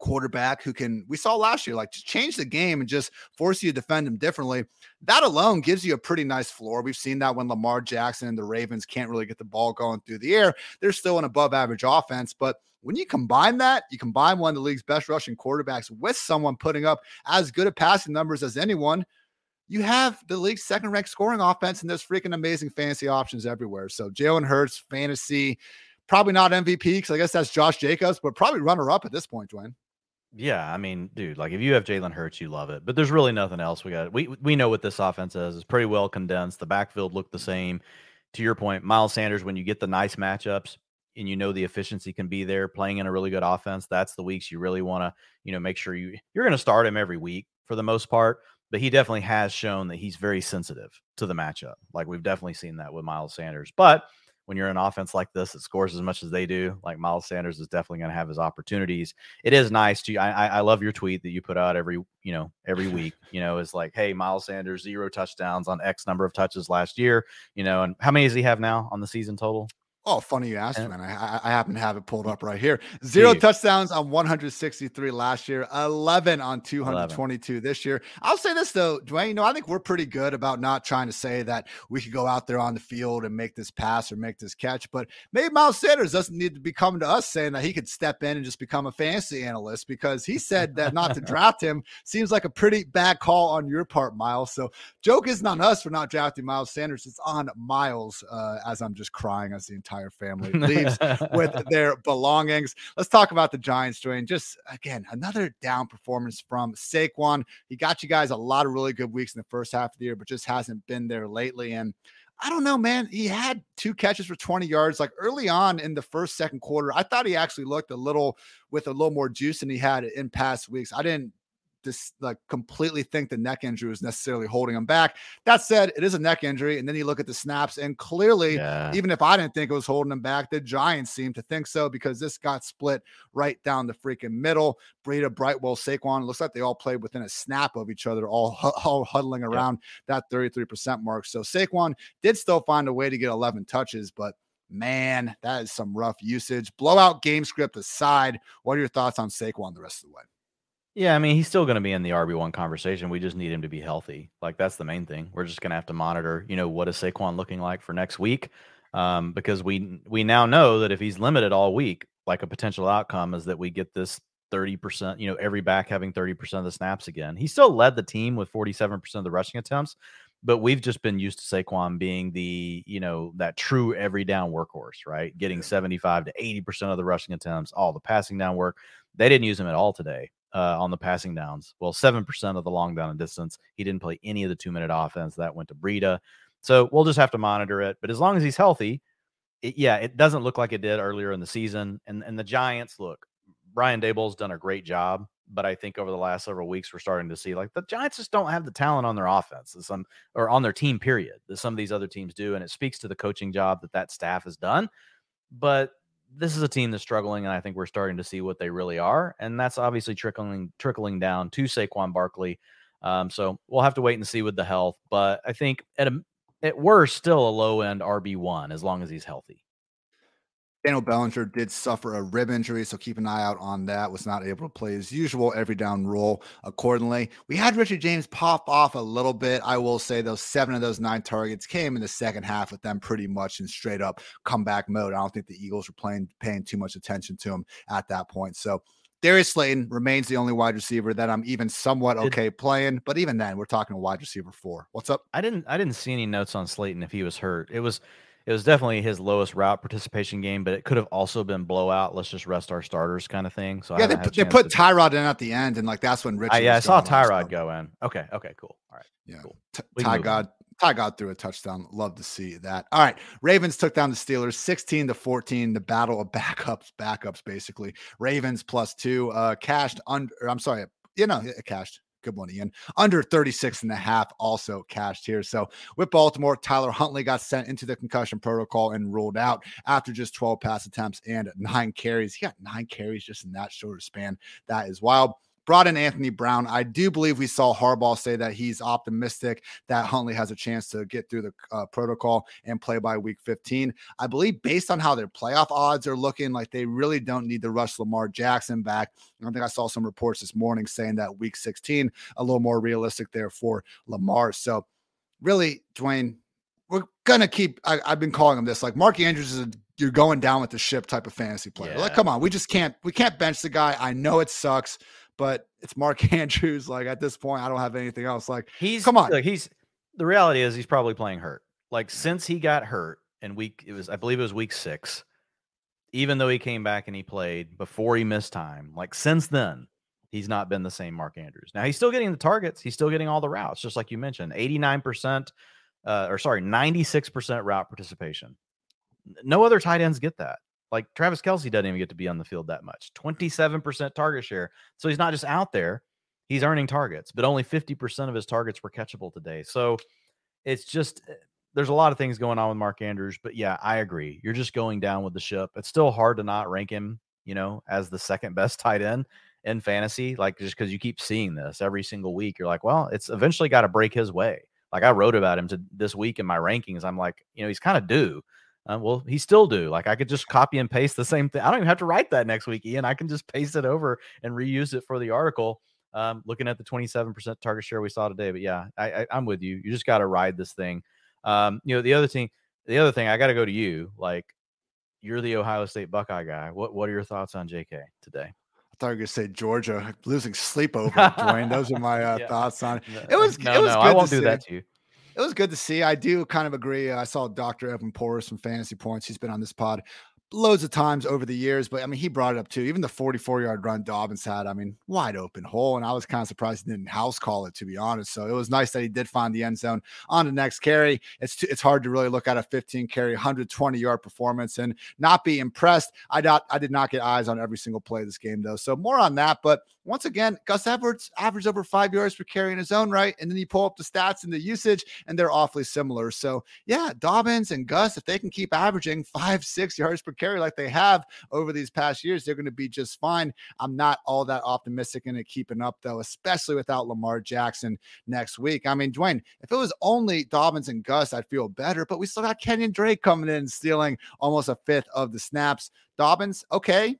quarterback who can we saw last year like just change the game and just force you to defend him differently that alone gives you a pretty nice floor we've seen that when lamar jackson and the ravens can't really get the ball going through the air they're still an above average offense but when you combine that, you combine one of the league's best rushing quarterbacks with someone putting up as good at passing numbers as anyone, you have the league's second ranked scoring offense, and there's freaking amazing fantasy options everywhere. So Jalen Hurts, fantasy, probably not MVP because I guess that's Josh Jacobs, but probably runner up at this point, Dwain. Yeah, I mean, dude, like if you have Jalen Hurts, you love it. But there's really nothing else. We got we we know what this offense is. It's pretty well condensed. The backfield looked the same. To your point, Miles Sanders, when you get the nice matchups and you know the efficiency can be there, playing in a really good offense, that's the weeks you really want to, you know, make sure you you're going to start him every week for the most part. But he definitely has shown that he's very sensitive to the matchup. Like we've definitely seen that with Miles Sanders. But when you're an offense like this that scores as much as they do, like Miles Sanders is definitely going to have his opportunities. It is nice to I, I love your tweet that you put out every you know every week. You know, is like, hey, Miles Sanders zero touchdowns on X number of touches last year. You know, and how many does he have now on the season total? Oh, funny you asked, man. I, I, happen to have it pulled up right here. Zero touchdowns on 163 last year, 11 on 222 11. this year. I'll say this though, Dwain. You know, I think we're pretty good about not trying to say that we could go out there on the field and make this pass or make this catch. But maybe Miles Sanders doesn't need to be coming to us saying that he could step in and just become a fantasy analyst because he said that not to draft him seems like a pretty bad call on your part, Miles. So joke isn't on us for not drafting Miles Sanders. It's on Miles uh, as I'm just crying as the entire entire family leaves with their belongings. Let's talk about the Giants, Dwain. Just again, another down performance from Saquon. He got you guys a lot of really good weeks in the first half of the year, but just hasn't been there lately. And I don't know, man. He had two catches for 20 yards. Like early on in the first, second quarter, I thought he actually looked a little with a little more juice than he had in past weeks. I didn't this like completely think the neck injury was necessarily holding him back. That said, it is a neck injury, and then you look at the snaps, and clearly, yeah. even if I didn't think it was holding him back, the Giants seem to think so because this got split right down the freaking middle. Breida, Brightwell, Saquon looks like they all played within a snap of each other, all, all huddling around yeah. that 33% mark. So Saquon did still find a way to get 11 touches, but man, that is some rough usage. Blowout game script aside, what are your thoughts on Saquon the rest of the way? Yeah, I mean, he's still going to be in the RB1 conversation. We just need him to be healthy. Like that's the main thing. We're just going to have to monitor, you know, what is Saquon looking like for next week? Um, because we we now know that if he's limited all week, like a potential outcome is that we get this 30%, you know, every back having 30% of the snaps again. He still led the team with 47% of the rushing attempts, but we've just been used to Saquon being the, you know, that true every down workhorse, right? Getting 75 to 80% of the rushing attempts, all the passing down work. They didn't use him at all today uh, on the passing downs. Well, 7% of the long down and distance. He didn't play any of the two minute offense. That went to Breida. So we'll just have to monitor it. But as long as he's healthy, it, yeah, it doesn't look like it did earlier in the season. And, and the Giants, look, Brian Daboll's done a great job. But I think over the last several weeks, we're starting to see like the Giants just don't have the talent on their offense, some or on their team, period, that some of these other teams do. And it speaks to the coaching job that that staff has done. But this is a team that's struggling, and I think we're starting to see what they really are, and that's obviously trickling trickling down to Saquon Barkley. Um, so we'll have to wait and see with the health, but I think at a at worst, still a low end RB one as long as he's healthy. Daniel Bellinger did suffer a rib injury, so keep an eye out on that. Was not able to play his usual every down role accordingly. We had Richard James pop off a little bit. I will say those seven of those nine targets came in the second half with them pretty much in straight up comeback mode. I don't think the Eagles were playing paying too much attention to him at that point. So Darius Slayton remains the only wide receiver that I'm even somewhat okay playing, but even then, we're talking a wide receiver four. What's up? I didn't I didn't see any notes on Slayton if he was hurt. It was it was definitely his lowest route participation game, but it could have also been blowout. Let's just rest our starters kind of thing. So yeah, they, they put Tyrod in at the end, and like that's when Rich. yeah, I saw Tyrod go in. Okay, okay, cool. All right, yeah, cool. Ty God. Ty God threw a touchdown. Love to see that. All right. Ravens took down the Steelers 16 to 14. The battle of backups, backups, basically. Ravens plus two, uh, cashed under, I'm sorry, you know, cashed good money Ian. Under 36 and a half also cashed here. So with Baltimore, Tyler Huntley got sent into the concussion protocol and ruled out after just 12 pass attempts and nine carries. He got nine carries just in that short span. That is wild brought in Anthony Brown. I do believe we saw Harbaugh say that he's optimistic that Huntley has a chance to get through the uh, protocol and play by week 15. I believe based on how their playoff odds are looking, like they really don't need to rush Lamar Jackson back. I think I saw some reports this morning saying that week 16 a little more realistic there for Lamar. So really, Dwain, we're gonna keep. I, have been calling him this. Like Mark Andrews is a you're going down with the ship type of fantasy player. Yeah. Like, come on, we just can't we can't bench the guy. I know it sucks but it's Mark Andrews. Like at this point, I don't have anything else. Like he's come on. Like he's the reality is he's probably playing hurt. Like since he got hurt in week it was I believe it was week six, even though he came back and he played before he missed time, like since then, he's not been the same Mark Andrews. Now he's still getting the targets, he's still getting all the routes, just like you mentioned. 89% uh, or sorry, 96% route participation. No other tight ends get that. Like Travis Kelce doesn't even get to be on the field that much. 27% target share. So he's not just out there, he's earning targets, but only 50% of his targets were catchable today. So it's just, eh, there's a lot of things going on with Mark Andrews, but yeah, I agree. You're just going down with the ship. It's still hard to not rank him, you know, as the second best tight end in fantasy, like just because you keep seeing this every single week. You're like, well, it's eventually got to break his way. Like I wrote about him to this week in my rankings. I'm like, you know, he's kind of due. Uh, well, he still do. Like I could just copy and paste the same thing. I don't even have to write that next week, Ian. I can just paste it over and reuse it for the article. Um, looking at the 27% target share we saw today, but yeah, I, I, am with you. You just got to ride this thing. Um, you know, the other thing, the other thing, I got to go to you. Like, you're the Ohio State Buckeye guy. What What are your thoughts on J.K. today? I thought you were going to say Georgia losing sleep over Dwain. Those are my uh, yeah. thoughts on it. It was. No, it was no, I won't do see. that to you it was good to see. I do kind of agree. I saw Dr. Edwin Porras from Fantasy Points. He's been on this pod loads of times over the years, but I mean, he brought it up too. Even the 44 yard run Dobbins had, I mean, wide open hole. And I was kind of surprised he didn't house call it, to be honest. So it was nice that he did find the end zone on the next carry. It's, t- it's hard to really look at a 15 carry, 120 yard performance and not be impressed. I, doubt, I did not get eyes on every single play this game, though. So more on that. But once again, Gus Edwards averaged over five yards per carry in his own right. And then you pull up the stats and the usage, and they're awfully similar. So yeah, Dobbins and Gus, if they can keep averaging five, six yards per carry like they have over these past years, they're going to be just fine. I'm not all that optimistic in it keeping up, though, especially without Lamar Jackson next week. I mean, Dwain, if it was only Dobbins and Gus, I'd feel better, but we still got Kenyon Drake coming in stealing almost a fifth of the snaps. Dobbins, okay,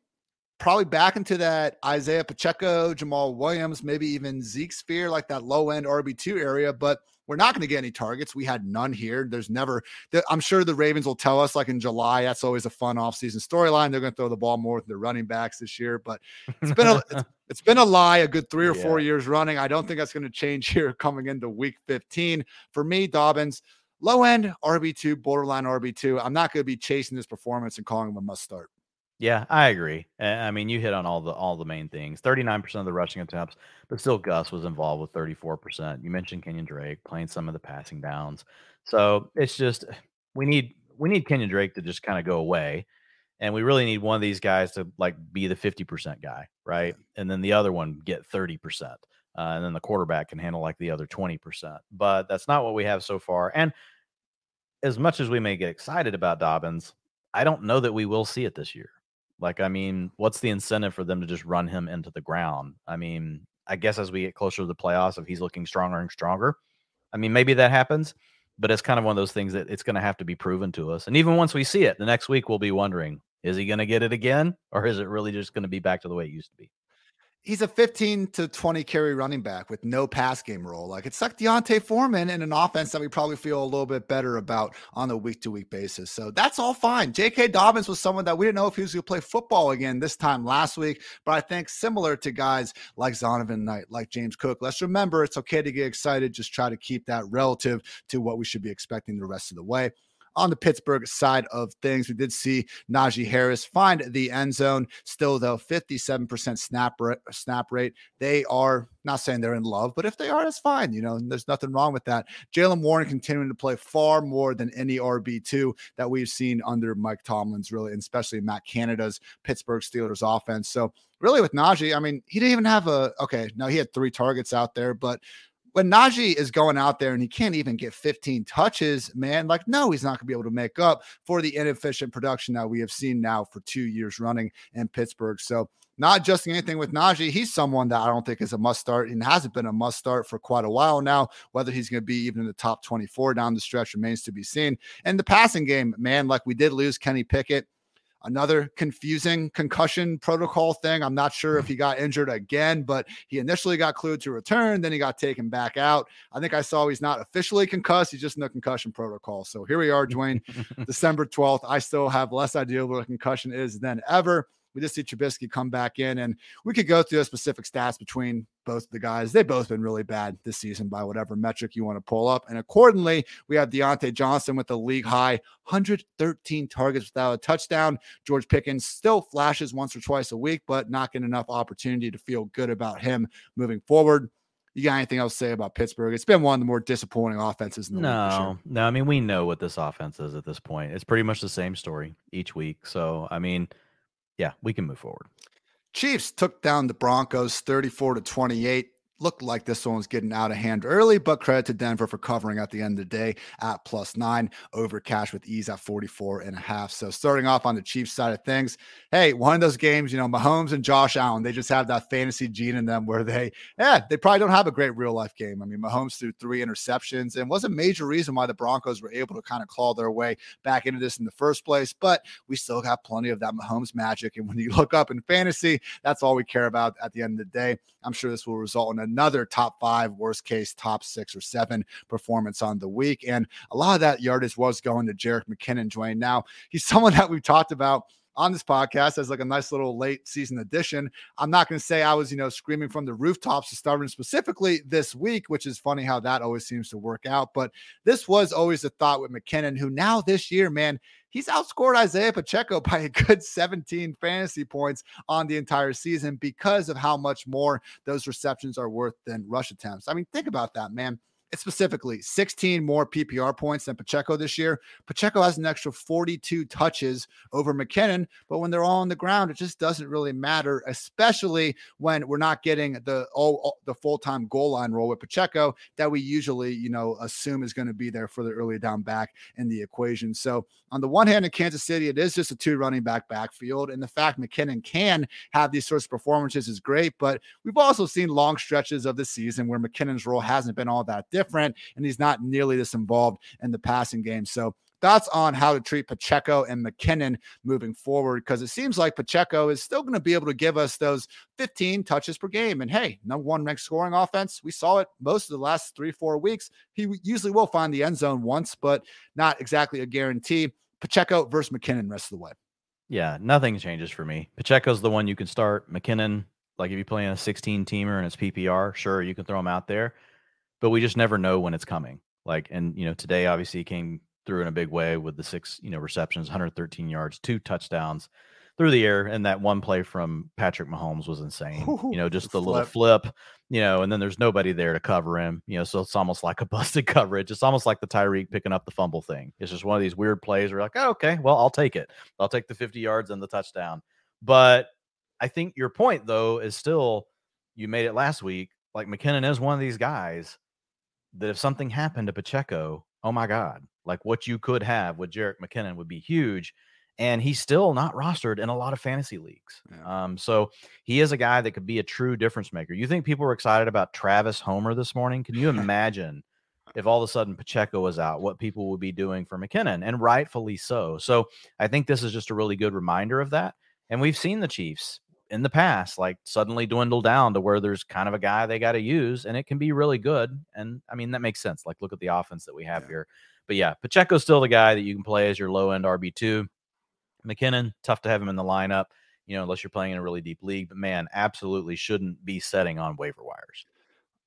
probably back into that Isaiah Pacheco, Jamaal Williams, maybe even Zeke Spear, like that low end RB2 area. But we're not going to get any targets. We had none here. There's never, I'm sure the Ravens will tell us, like in July, that's always a fun offseason storyline. They're going to throw the ball more with their running backs this year. But it's been a, it's, it's been a lie a good three or yeah. four years running. I don't think that's going to change here coming into week 15. For me, Dobbins, low end RB2, borderline RB2. I'm not going to be chasing this performance and calling him a must start. Yeah, I agree. I mean, you hit on all the all the main things. Thirty nine percent of the rushing attempts, but still Gus was involved with thirty four percent. You mentioned Kenyon Drake playing some of the passing downs, so it's just we need we need Kenyon Drake to just kind of go away, and we really need one of these guys to like be the fifty percent guy, right? And then the other one get thirty percent, uh, and then the quarterback can handle like the other twenty percent. But that's not what we have so far. And as much as we may get excited about Dobbins, I don't know that we will see it this year. Like, I mean, what's the incentive for them to just run him into the ground? I mean, I guess as we get closer to the playoffs, if he's looking stronger and stronger, I mean, maybe that happens, but it's kind of one of those things that it's going to have to be proven to us. And even once we see it, the next week we'll be wondering, is he going to get it again, or is it really just going to be back to the way it used to be? He's a 15 to 20 carry running back with no pass game role. Like it's like D'Onta Foreman in an offense that we probably feel a little bit better about on a week to week basis. So that's all fine. J.K. Dobbins was someone that we didn't know if he was going to play football again this time last week, but I think similar to guys like Zonovan Knight, like James Cook. Let's remember it's okay to get excited. Just try to keep that relative to what we should be expecting the rest of the way on the Pittsburgh side of things. We did see Najee Harris find the end zone. Still, though, 57% snap rate, snap rate. They are not saying they're in love, but if they are, that's fine. You know, there's nothing wrong with that. Jaylen Warren continuing to play far more than any RB2 that we've seen under Mike Tomlin's, really, and especially Matt Canada's Pittsburgh Steelers offense. So, really, with Najee, I mean, he didn't even have a, okay, now he had three targets out there, but when Najee is going out there and he can't even get 15 touches, man, like, no, he's not going to be able to make up for the inefficient production that we have seen now for two years running in Pittsburgh. So, not adjusting anything with Najee, he's someone that I don't think is a must start and hasn't been a must start for quite a while now. Whether he's going to be even in the top 24 down the stretch remains to be seen. And the passing game, man, like we did lose Kenny Pickett another confusing concussion protocol thing. I'm not sure if mm. he got injured again, but he initially got cleared to return, then he got taken back out. I think I saw he's not officially concussed, he's just in the concussion protocol. So here we are, Dwain, December 12th. I still have less idea what a concussion is than ever. We just see Trubisky come back in, and we could go through the specific stats between both the guys. They've both been really bad this season by whatever metric you want to pull up. And accordingly, we have Diontae Johnson with the league high 113 targets without a touchdown. George Pickens still flashes once or twice a week, but not getting enough opportunity to feel good about him moving forward. You got anything else to say about Pittsburgh? It's been one of the more disappointing offenses in the no. No, I mean we know what this offense is at this point. It's pretty much the same story each week. So I mean, yeah, we can move forward. Chiefs took down the Broncos 34 to 28. Looked like this one was getting out of hand early, but credit to Denver for covering at the end of the day at plus nine over cash with ease at 44 and a half. So starting off on the Chiefs side of things, hey, one of those games, you know, Mahomes and Josh Allen, they just have that fantasy gene in them where they, yeah, they probably don't have a great real life game. I mean, Mahomes threw three interceptions and was a major reason why the Broncos were able to kind of claw their way back into this in the first place. But we still got plenty of that Mahomes magic. And when you look up in fantasy, that's all we care about at the end of the day. I'm sure this will result in a another top five, worst case, top six or seven performance on the week. And a lot of that yardage was going to Jerick McKinnon, Dwain. Now, he's someone that we've talked about on this podcast as like a nice little late season addition. I'm not going to say I was, you know, screaming from the rooftops to him specifically this week, which is funny how that always seems to work out. But this was always a thought with McKinnon, who now this year, man, he's outscored Isaiah Pacheco by a good 17 fantasy points on the entire season because of how much more those receptions are worth than rush attempts. I mean, think about that, man specifically 16 more PPR points than Pacheco this year. Pacheco has an extra 42 touches over McKinnon, but when they're all on the ground, it just doesn't really matter, especially when we're not getting the all, the full-time goal line role with Pacheco that we usually, you know, assume is going to be there for the early down back in the equation. So on the one hand, in Kansas City, it is just a two running back backfield, and the fact McKinnon can have these sorts of performances is great. But we've also seen long stretches of the season where McKinnon's role hasn't been all that different different, and he's not nearly this involved in the passing game. So thoughts on how to treat Pacheco and McKinnon moving forward because it seems like Pacheco is still going to be able to give us those 15 touches per game. And hey, number one ranked scoring offense, we saw it most of the last three, four weeks. He usually will find the end zone once, but not exactly a guarantee. Pacheco versus McKinnon rest of the way. Yeah, nothing changes for me. Pacheco's the one you can start. McKinnon, like if you play in a 16 teamer and it's PPR, sure, you can throw him out there but we just never know when it's coming. Like, and you know, today obviously he came through in a big way with the six, you know, receptions, 113 yards, two touchdowns through the air, and that one play from Patrick Mahomes was insane. Ooh, you know, just the, the little flip, you know, and then there's nobody there to cover him. You know, so it's almost like a busted coverage. It's almost like the Tyreek picking up the fumble thing. It's just one of these weird plays where you're like, oh, okay, well, I'll take it. I'll take the 50 yards and the touchdown. But I think your point though is still you made it last week. Like McKinnon is one of these guys that if something happened to Pacheco, oh my God, like what you could have with Jerick McKinnon would be huge. And he's still not rostered in a lot of fantasy leagues. Yeah. Um, so he is a guy that could be a true difference maker. You think people were excited about Travis Homer this morning? Can you imagine if all of a sudden Pacheco was out, what people would be doing for McKinnon? And rightfully so. So I think this is just a really good reminder of that. And we've seen the Chiefs in the past like suddenly dwindle down to where there's kind of a guy they got to use and it can be really good and i mean that makes sense like look at the offense that we have yeah. here. But yeah pacheco's still the guy that you can play as your low end rb2 mckinnon tough to have him in the lineup you know unless you're playing in a really deep league but man absolutely shouldn't be setting on waiver wires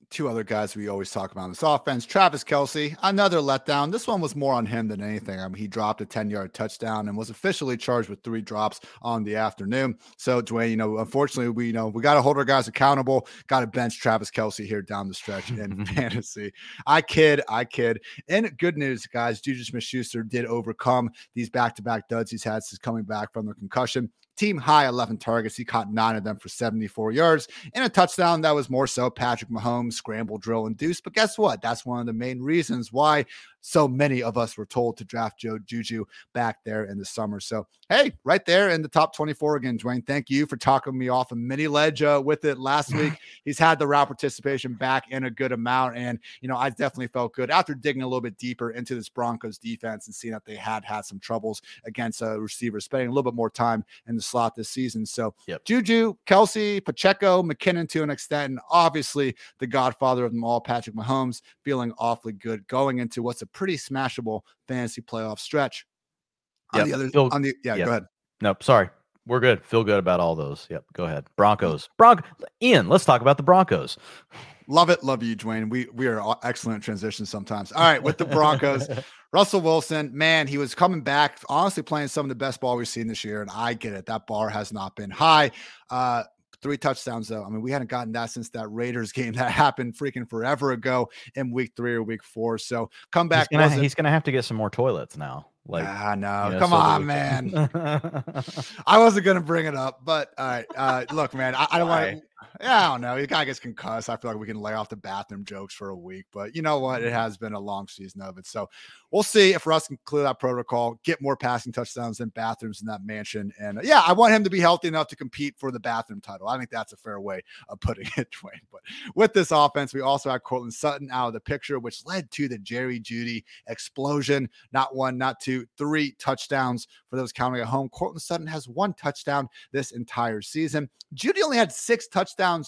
two other guys we always talk about in this offense. Travis Kelce, another letdown. This one was more on him than anything. I mean, he dropped a 10 yard touchdown and was officially charged with three drops on the afternoon. So, Dwain, you know, unfortunately, we, you know, we got to hold our guys accountable. Got to bench Travis Kelce here down the stretch in fantasy. I kid, I kid. And good news, guys, Juju Smith Schuster did overcome these back to back duds he's had since coming back from the concussion team high 11 targets. He caught nine of them for 74 yards and a touchdown that was more so Patrick Mahomes scramble drill induced. But guess what? That's one of the main reasons why so many of us were told to draft Joe Juju back there in the summer. So, hey, right there in the top 24 again, Dwain. Thank you for talking me off a mini ledge uh, with it last week. He's had the route participation back in a good amount. And, you know, I definitely felt good after digging a little bit deeper into this Broncos defense and seeing that they had had some troubles against uh, receivers, spending a little bit more time in the slot this season. So, yep. Juju, Kelce, Pacheco, McKinnon to an extent, and obviously the godfather of them all, Patrick Mahomes, feeling awfully good going into what's a pretty smashable fantasy playoff stretch. On yep. the other, Feel, on the yeah, yep. go ahead. Nope, sorry. We're good. Feel good about all those. Yep. Go ahead. Broncos. Bronc Ian, let's talk about the Broncos. Love it. Love you, Dwain. We we are excellent transitions sometimes. All right, with the Broncos. Russell Wilson, man, he was coming back, honestly playing some of the best ball we've seen this year. And I get it. That bar has not been high. Uh, three touchdowns though. I mean, we hadn't gotten that since that Raiders game that happened freaking forever ago in week three or week four. So come back. He's gonna, he's gonna have to get some more toilets now. Like, ah, no, you know, come so on, man. I wasn't gonna bring it up, but all right. Uh, look, man, I, I don't want. Yeah, I don't know. The guy gets concussed. I feel like we can lay off the bathroom jokes for a week, but you know what? It has been a long season of it. So we'll see if Russ can clear that protocol, get more passing touchdowns than bathrooms in that mansion. And uh, yeah, I want him to be healthy enough to compete for the bathroom title. I think that's a fair way of putting it, Dwain. But with this offense, we also had Courtland Sutton out of the picture, which led to the Jerry Jeudy explosion. Not one, not two, three touchdowns for those counting at home. Courtland Sutton has one touchdown this entire season. Jeudy only had six touchdowns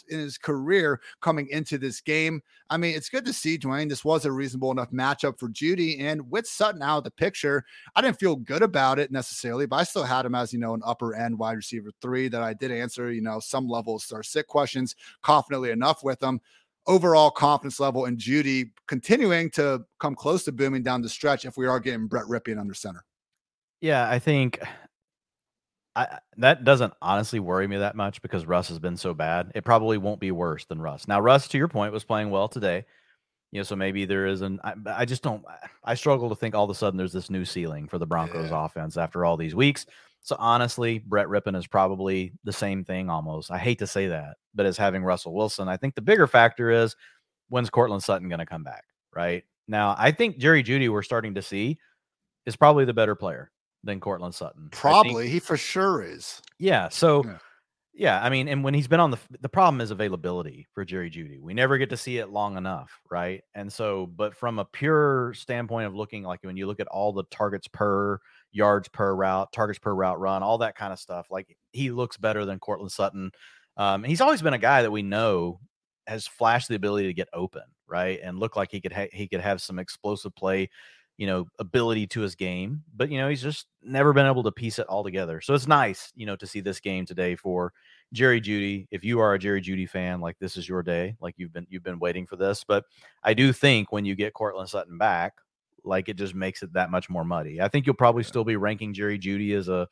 in his career coming into this game. I mean, it's good to see, Dwain. This was a reasonable enough matchup for Jeudy. And with Sutton out of the picture, I didn't feel good about it necessarily, but I still had him as, you know, an upper end wide receiver three that I did answer, you know, some level of star sit questions confidently enough with them overall confidence level in Jeudy continuing to come close to booming down the stretch if we are getting Brett Rypien under center. Yeah, I think I, that doesn't honestly worry me that much because Russ has been so bad. It probably won't be worse than Russ. Now, Russ, to your point, was playing well today. You know, so maybe there is an. I, I just don't. I struggle to think all of a sudden there's this new ceiling for the Broncos yeah. offense after all these weeks. So honestly, Brett Rypien is probably the same thing almost. I hate to say that, but as having Russell Wilson, I think the bigger factor is when's Courtland Sutton going to come back? Right now, I think Jerry Jeudy, we're starting to see is probably the better player than Courtland Sutton. Probably, think, he for sure is. Yeah. So, yeah. yeah. I mean, and when he's been on the the problem is availability for Jerry Jeudy. We never get to see it long enough, right? And so, but from a pure standpoint of looking like when you look at all the targets per yards per route, targets per route run, all that kind of stuff, like he looks better than Courtland Sutton. Um, he's always been a guy that we know has flashed the ability to get open, right, and look like he could ha- he could have some explosive play you know, ability to his game, but you know, he's just never been able to piece it all together. So it's nice, you know, to see this game today for Jerry Jeudy. If you are a Jerry Jeudy fan, like this is your day, like you've been you've been waiting for this. But I do think when you get Courtland Sutton back, like it just makes it that much more muddy. I think you'll probably still be ranking Jerry Jeudy as a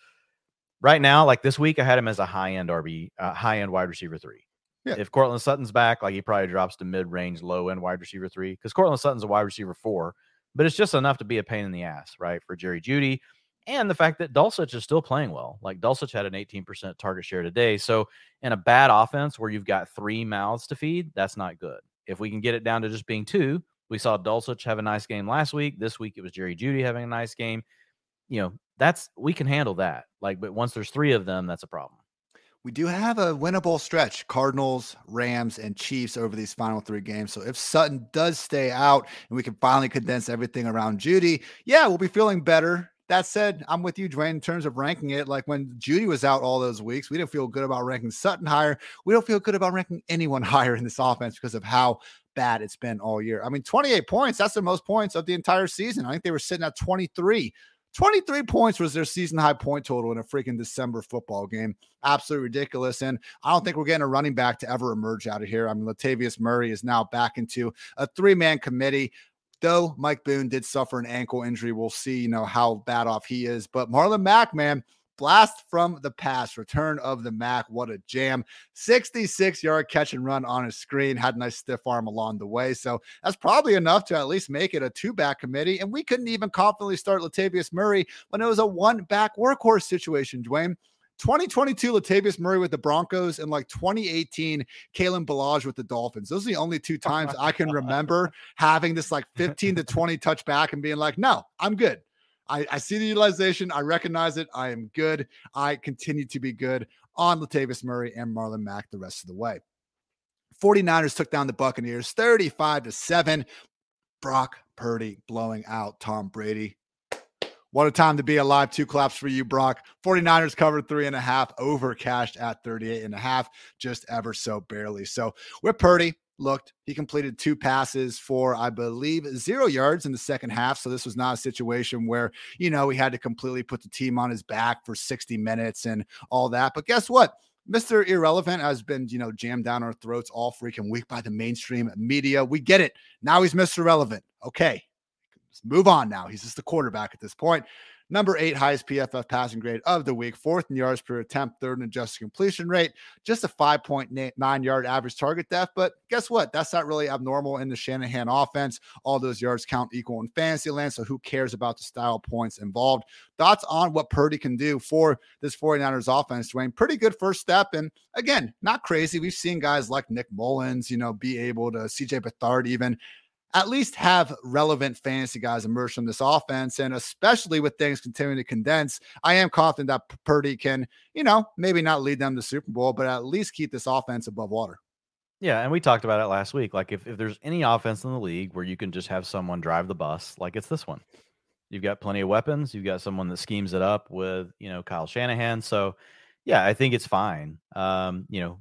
right now, like this week, I had him as a high end RB, uh, high end wide receiver three. Yeah. If Courtland Sutton's back, like he probably drops to mid range, low end wide receiver three because Courtland Sutton's a wide receiver four but it's just enough to be a pain in the ass, right? For Jerry Jeudy And the fact that Dulcich is still playing well. Like Dulcich had an 18% target share today. So in a bad offense where you've got three mouths to feed, that's not good. If we can get it down to just being two, we saw Dulcich have a nice game last week. This week it was Jerry Jeudy having a nice game. You know, that's we can handle that. Like, but once there's three of them, that's a problem we do have a winnable stretch Cardinals, Rams, and Chiefs over these final three games. So if Sutton does stay out and we can finally condense everything around Jeudy, yeah, we'll be feeling better. That said, I'm with you, Dwain, in terms of ranking it. Like when Jeudy was out all those weeks, we didn't feel good about ranking Sutton higher. We don't feel good about ranking anyone higher in this offense because of how bad it's been all year. I mean, 28 points, that's the most points of the entire season. I think they were sitting at 23 23 points was their season high point total in a freaking December football game. Absolutely ridiculous. And I don't think we're getting a running back to ever emerge out of here. I mean, Latavius Murray is now back into a three man committee. Though Mike Boone did suffer an ankle injury, we'll see, you know, how bad off he is. But Marlon Mack, man, Blast from the past, return of the Mac. What a jam. 66 yard catch and run on his screen. Had a nice stiff arm along the way. So that's probably enough to at least make it a two back committee. And we couldn't even confidently start Latavius Murray when it was a one back workhorse situation, Dwain. 2022 Latavius Murray with the Broncos and like 2018 Kalen Ballage with the Dolphins. Those are the only two times I can remember having this like 15 to 20 touchback and being like, no, I'm good. I, I see the utilization. I recognize it. I am good. I continue to be good on Latavius Murray and Marlon Mack the rest of the way. 49ers took down the Buccaneers 35 to 7. Brock Purdy blowing out Tom Brady. What a time to be alive. Two claps for you, Brock. 49ers covered three and a half, over cashed at 38 and a half, just ever so barely. So with Purdy, looked. He completed two passes for, I believe, zero yards in the second half. So this was not a situation where, you know, he had to completely put the team on his back for 60 minutes and all that. But guess what? Mr. Irrelevant has been, you know, jammed down our throats all freaking week by the mainstream media. We get it. Now he's Mr. Relevant. Okay. games. Move on now. He's just the quarterback at this point. Number eight highest PFF passing grade of the week, fourth in yards per attempt, third in adjusted completion rate, just a 5.9 yard average target depth. But guess what? That's not really abnormal in the Shanahan offense. All those yards count equal in fantasy land. So who cares about the style points involved? Thoughts on what Purdy can do for this 49ers offense, Dwain? Pretty good first step. And again, not crazy. We've seen guys like Nick Mullens, you know, be able to CJ Beathard even at least have relevant fantasy guys emerge from this offense. And especially with things continuing to condense, I am confident that Purdy can, you know, maybe not lead them to Super Bowl, but at least keep this offense above water. Yeah, and we talked about it last week. Like if, if there's any offense in the league where you can just have someone drive the bus, like it's this one. You've got plenty of weapons. You've got someone that schemes it up with, you know, Kyle Shanahan. So yeah, I think it's fine. Um, you know,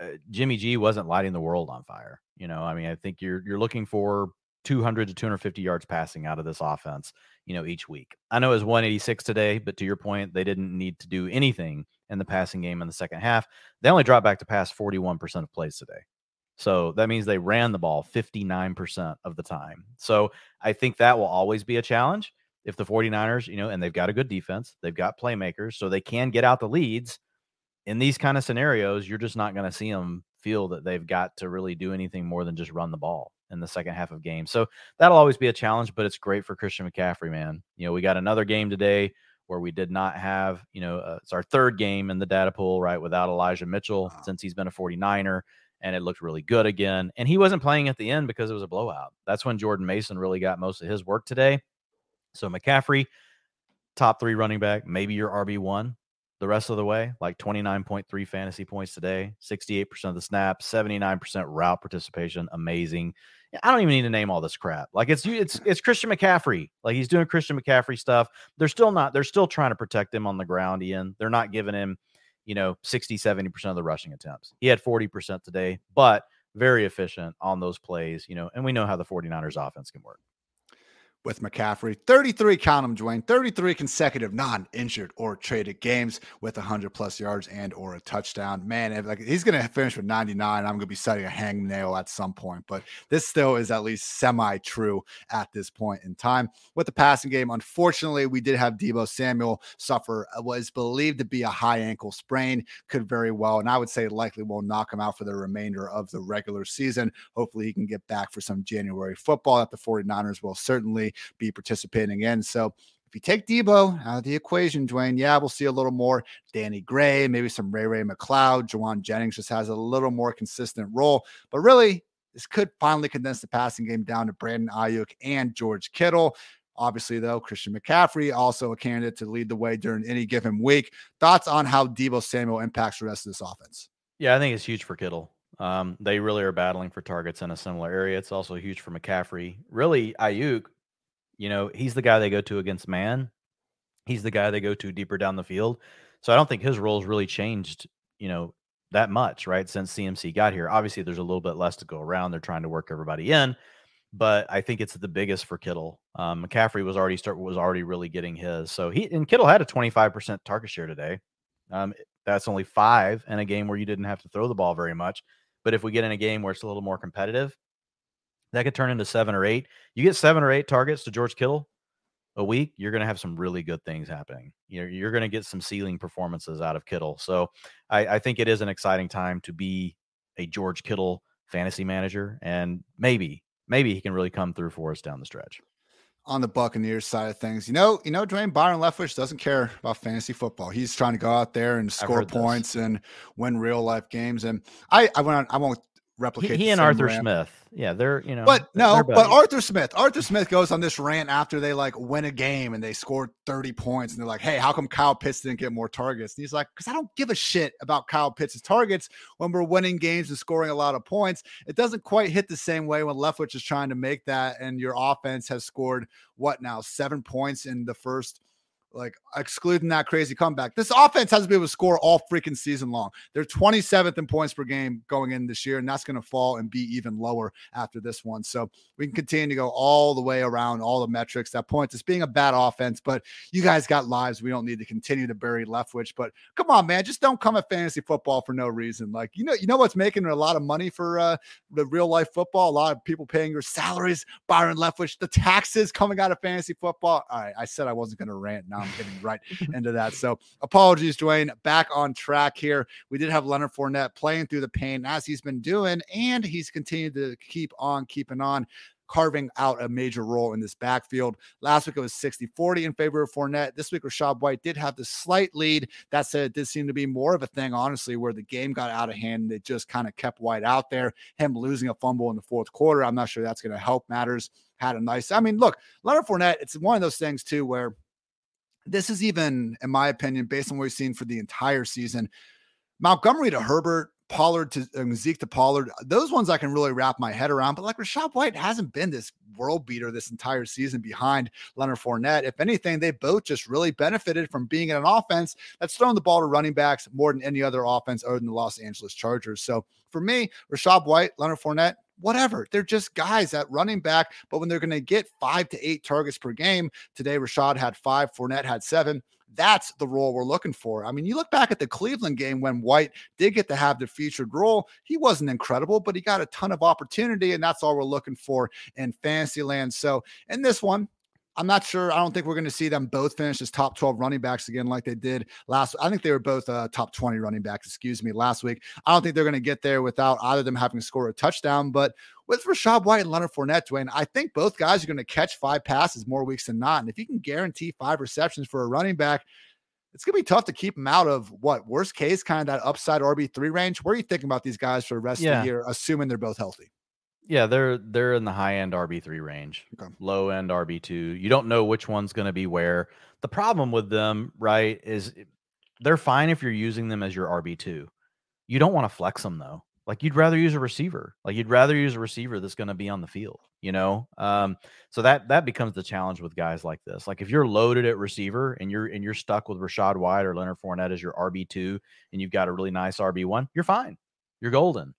uh, Jimmy G wasn't lighting the world on fire. You know, I mean, I think you're you're looking for 200 to 250 yards passing out of this offense, you know, each week. I know it was 186 today, but to your point, they didn't need to do anything in the passing game in the second half. They only dropped back to pass 41% of plays today. So that means they ran the ball 59% of the time. So I think that will always be a challenge if the 49ers, you know, and they've got a good defense, they've got playmakers, so they can get out the leads. In these kind of scenarios, you're just not going to see them feel that they've got to really do anything more than just run the ball in the second half of games. So that'll always be a challenge, but it's great for Christian McCaffrey, man. You know, we got another game today where we did not have, you know, uh, it's our third game in the data pool, right, without Elijah Mitchell wow. since he's been a 49er and it looked really good again. And he wasn't playing at the end because it was a blowout. That's when Jordan Mason really got most of his work today. So McCaffrey, top three running back, maybe your RB1 the rest of the way, like 29.3 fantasy points today, 68% of the snaps, 79% route participation. Amazing. I don't even need to name all this crap. Like it's it's it's Christian McCaffrey. Like he's doing Christian McCaffrey stuff. They're still not, they're still trying to protect him on the ground, Ian. They're not giving him, you know, 60, 70% of the rushing attempts. He had 40% today, but very efficient on those plays, you know, and we know how the 49ers offense can work with McCaffrey. 33, count them, Dwain. 33 consecutive non-injured or traded games with 100 plus yards and or a touchdown. Man, if, like he's going to finish with 99, I'm going to be setting a hangnail at some point. But this still is at least semi-true at this point in time. With the passing game, unfortunately, we did have Deebo Samuel suffer uh, was believed to be a high ankle sprain. Could very well, and I would say likely will knock him out for the remainder of the regular season. Hopefully, he can get back for some January football that the 49ers will certainly be participating in. So if you take Deebo out of the equation, Dwain, yeah, we'll see a little more Danny Gray, maybe some Ray Ray McCloud. Jauan Jennings just has a little more consistent role. But really, this could finally condense the passing game down to Brandon Aiyuk and George Kittle. Obviously, though, Christian McCaffrey also a candidate to lead the way during any given week. Thoughts on how Deebo Samuel impacts the rest of this offense? Yeah, I think it's huge for Kittle. Um, they really are battling for targets in a similar area. It's also huge for McCaffrey. Really, Aiyuk you know, he's the guy they go to against man. He's the guy they go to deeper down the field. So I don't think his role's really changed, you know, that much, right? Since CMC got here. Obviously, there's a little bit less to go around. They're trying to work everybody in, but I think it's the biggest for Kittle. Um, McCaffrey was already start was already really getting his. So he and Kittle had a 25% target share today. Um, that's only five in a game where you didn't have to throw the ball very much. But if we get in a game where it's a little more competitive, that could turn into seven or eight. You get seven or eight targets to George Kittle a week, you're going to have some really good things happening. You're, you're going to get some ceiling performances out of Kittle. So I, I think it is an exciting time to be a George Kittle fantasy manager, and maybe maybe he can really come through for us down the stretch. On the Buccaneers side of things, you know, you know, Dwain Byron Leftwich doesn't care about fantasy football. He's trying to go out there and score points this. and win real life games. And I, I went on, I won't replicate. He, he and Arthur rant. Smith. Yeah, they're you know. But no, but Arthur Smith. Arthur Smith goes on this rant after they like win a game and they scored 30 points and they're like, "Hey, how come Kyle Pitts didn't get more targets?" And he's like, "Cuz I don't give a shit about Kyle Pitts' targets when we're winning games and scoring a lot of points. It doesn't quite hit the same way when Leftwich is trying to make that and your offense has scored what now? 7 points in the first like excluding that crazy comeback. This offense has to be able to score all freaking season long. They're 27th in points per game going in this year, and that's going to fall and be even lower after this one. So we can continue to go all the way around all the metrics that points. to being a bad offense. But you guys got lives. We don't need to continue to bury Leftwich. But come on, man, just don't come at fantasy football for no reason. Like you know, you know what's making a lot of money for uh, the real life football. A lot of people paying your salaries. Byron Leftwich, the taxes coming out of fantasy football. All right, I said I wasn't going to rant. Now I'm getting right into that. So apologies, Dwain. Back on track here. We did have Leonard Fournette playing through the pain as he's been doing, and he's continued to keep on keeping on carving out a major role in this backfield. Last week it was 60 40 in favor of Fournette. This week, Rachaad White did have the slight lead. That said, it did seem to be more of a thing, honestly, where the game got out of hand and it just kind of kept White out there. Him losing a fumble in the fourth quarter, I'm not sure that's going to help matters. Had a nice, I mean, look, Leonard Fournette, it's one of those things too where this is even, in my opinion, based on what we've seen for the entire season. Montgomery to Herbert, Pollard to um, Zeke to Pollard, those ones I can really wrap my head around. But like Rachaad White hasn't been this world beater this entire season behind Leonard Fournette. If anything, they both just really benefited from being in an offense that's throwing the ball to running backs more than any other offense other than the Los Angeles Chargers. So for me, Rachaad White, Leonard Fournette, whatever. They're just guys at running back. But when they're going to get five to eight targets per game, today Rachaad had five, Fournette had seven. That's the role we're looking for. I mean, you look back at the Cleveland game when White did get to have the featured role. He wasn't incredible, but he got a ton of opportunity, and that's all we're looking for in fantasy land. So in this one, I'm not sure. I don't think we're going to see them both finish as top 12 running backs again, like they did last. I think they were both uh, top 20 running backs, excuse me, last week. I don't think they're going to get there without either of them having to score a touchdown. But with Rachaad White and Leonard Fournette, Dwain, I think both guys are going to catch five passes more weeks than not. And if you can guarantee five receptions for a running back, it's going to be tough to keep them out of what worst case, kind of that upside RB3 range. Where are you thinking about these guys for the rest yeah. of the year, assuming they're both healthy? Yeah, they're they're in the high end RB three range, okay. low end RB two. You don't know which one's going to be where. The problem with them, right, is they're fine if you're using them as your RB two. You don't want to flex them though. Like you'd rather use a receiver. Like you'd rather use a receiver that's going to be on the field. You know, um, so that that becomes the challenge with guys like this. Like if you're loaded at receiver and you're and you're stuck with Rachaad White or Leonard Fournette as your RB two, and you've got a really nice RB one, you're fine. You're golden.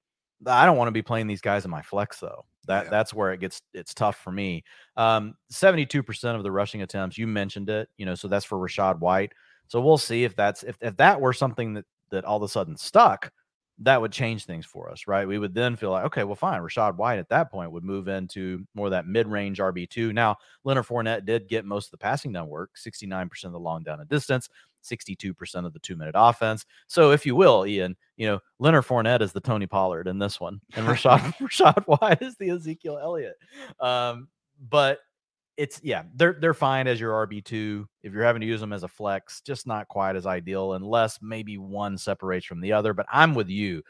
I don't want to be playing these guys in my flex though. That yeah. that's where it gets it's tough for me. Um, 72% of the rushing attempts, you mentioned it, you know, so that's for Rachaad White. So we'll see if that's if, if that were something that that all of a sudden stuck, that would change things for us, right? We would then feel like, okay, well, fine. Rachaad White at that point would move into more that mid range RB2. Now, Leonard Fournette did get most of the passing down work, 69% of the long down and distance. 62% of the two minute offense. So, if you will, Ian, you know, Leonard Fournette is the Tony Pollard in this one, and Rachaad, Rachaad White is the Ezekiel Elliott. Um, but it's yeah, they're they're fine as your RB two. If you're having to use them as a flex, just not quite as ideal, unless maybe one separates from the other. But I'm with you.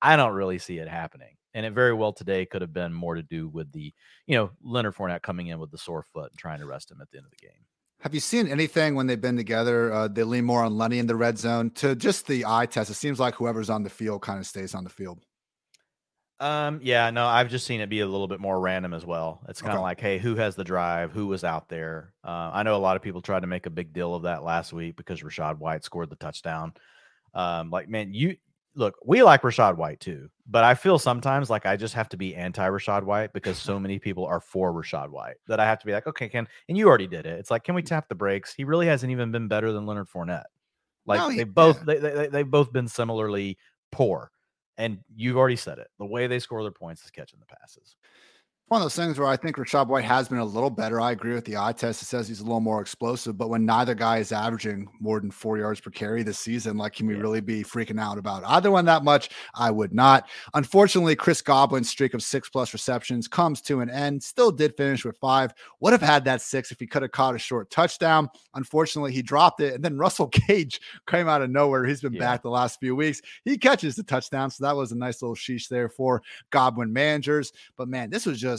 I don't really see it happening. And it very well today could have been more to do with the, you know, Leonard Fournette coming in with the sore foot and trying to rest him at the end of the game. Have you seen anything when they've been together? Uh, they lean more on Lenny in the red zone to just the eye test. It seems like whoever's on the field kind of stays on the field. Um, yeah, no, I've just seen it be a little bit more random as well. It's kind of okay. like, hey, who has the drive? Who was out there? Uh, I know a lot of people tried to make a big deal of that last week because Rachaad White scored the touchdown. Um, like, man, you look, we like Rachaad White too, but I feel sometimes like I just have to be anti Rachaad White because so many people are for Rachaad White that I have to be like, okay, Ken, and you already did it. It's like, can we tap the brakes? He really hasn't even been better than Leonard Fournette. Like no, he, they both yeah. they, they they've both been similarly poor. And you've already said it. The way they score their points is catching the passes one of those things where I think Rachaad White has been a little better. I agree with the eye test. It says he's a little more explosive, but when neither guy is averaging more than four yards per carry this season, like, can we yeah. really be freaking out about either one that much? I would not. Unfortunately, Chris Godwin's streak of six plus receptions comes to an end. Still did finish with five. Would have had that six if he could have caught a short touchdown. Unfortunately, he dropped it. And then Russell Gage came out of nowhere. He's been yeah. back the last few weeks. He catches the touchdown. So that was a nice little sheesh there for Godwin managers. But man, this was just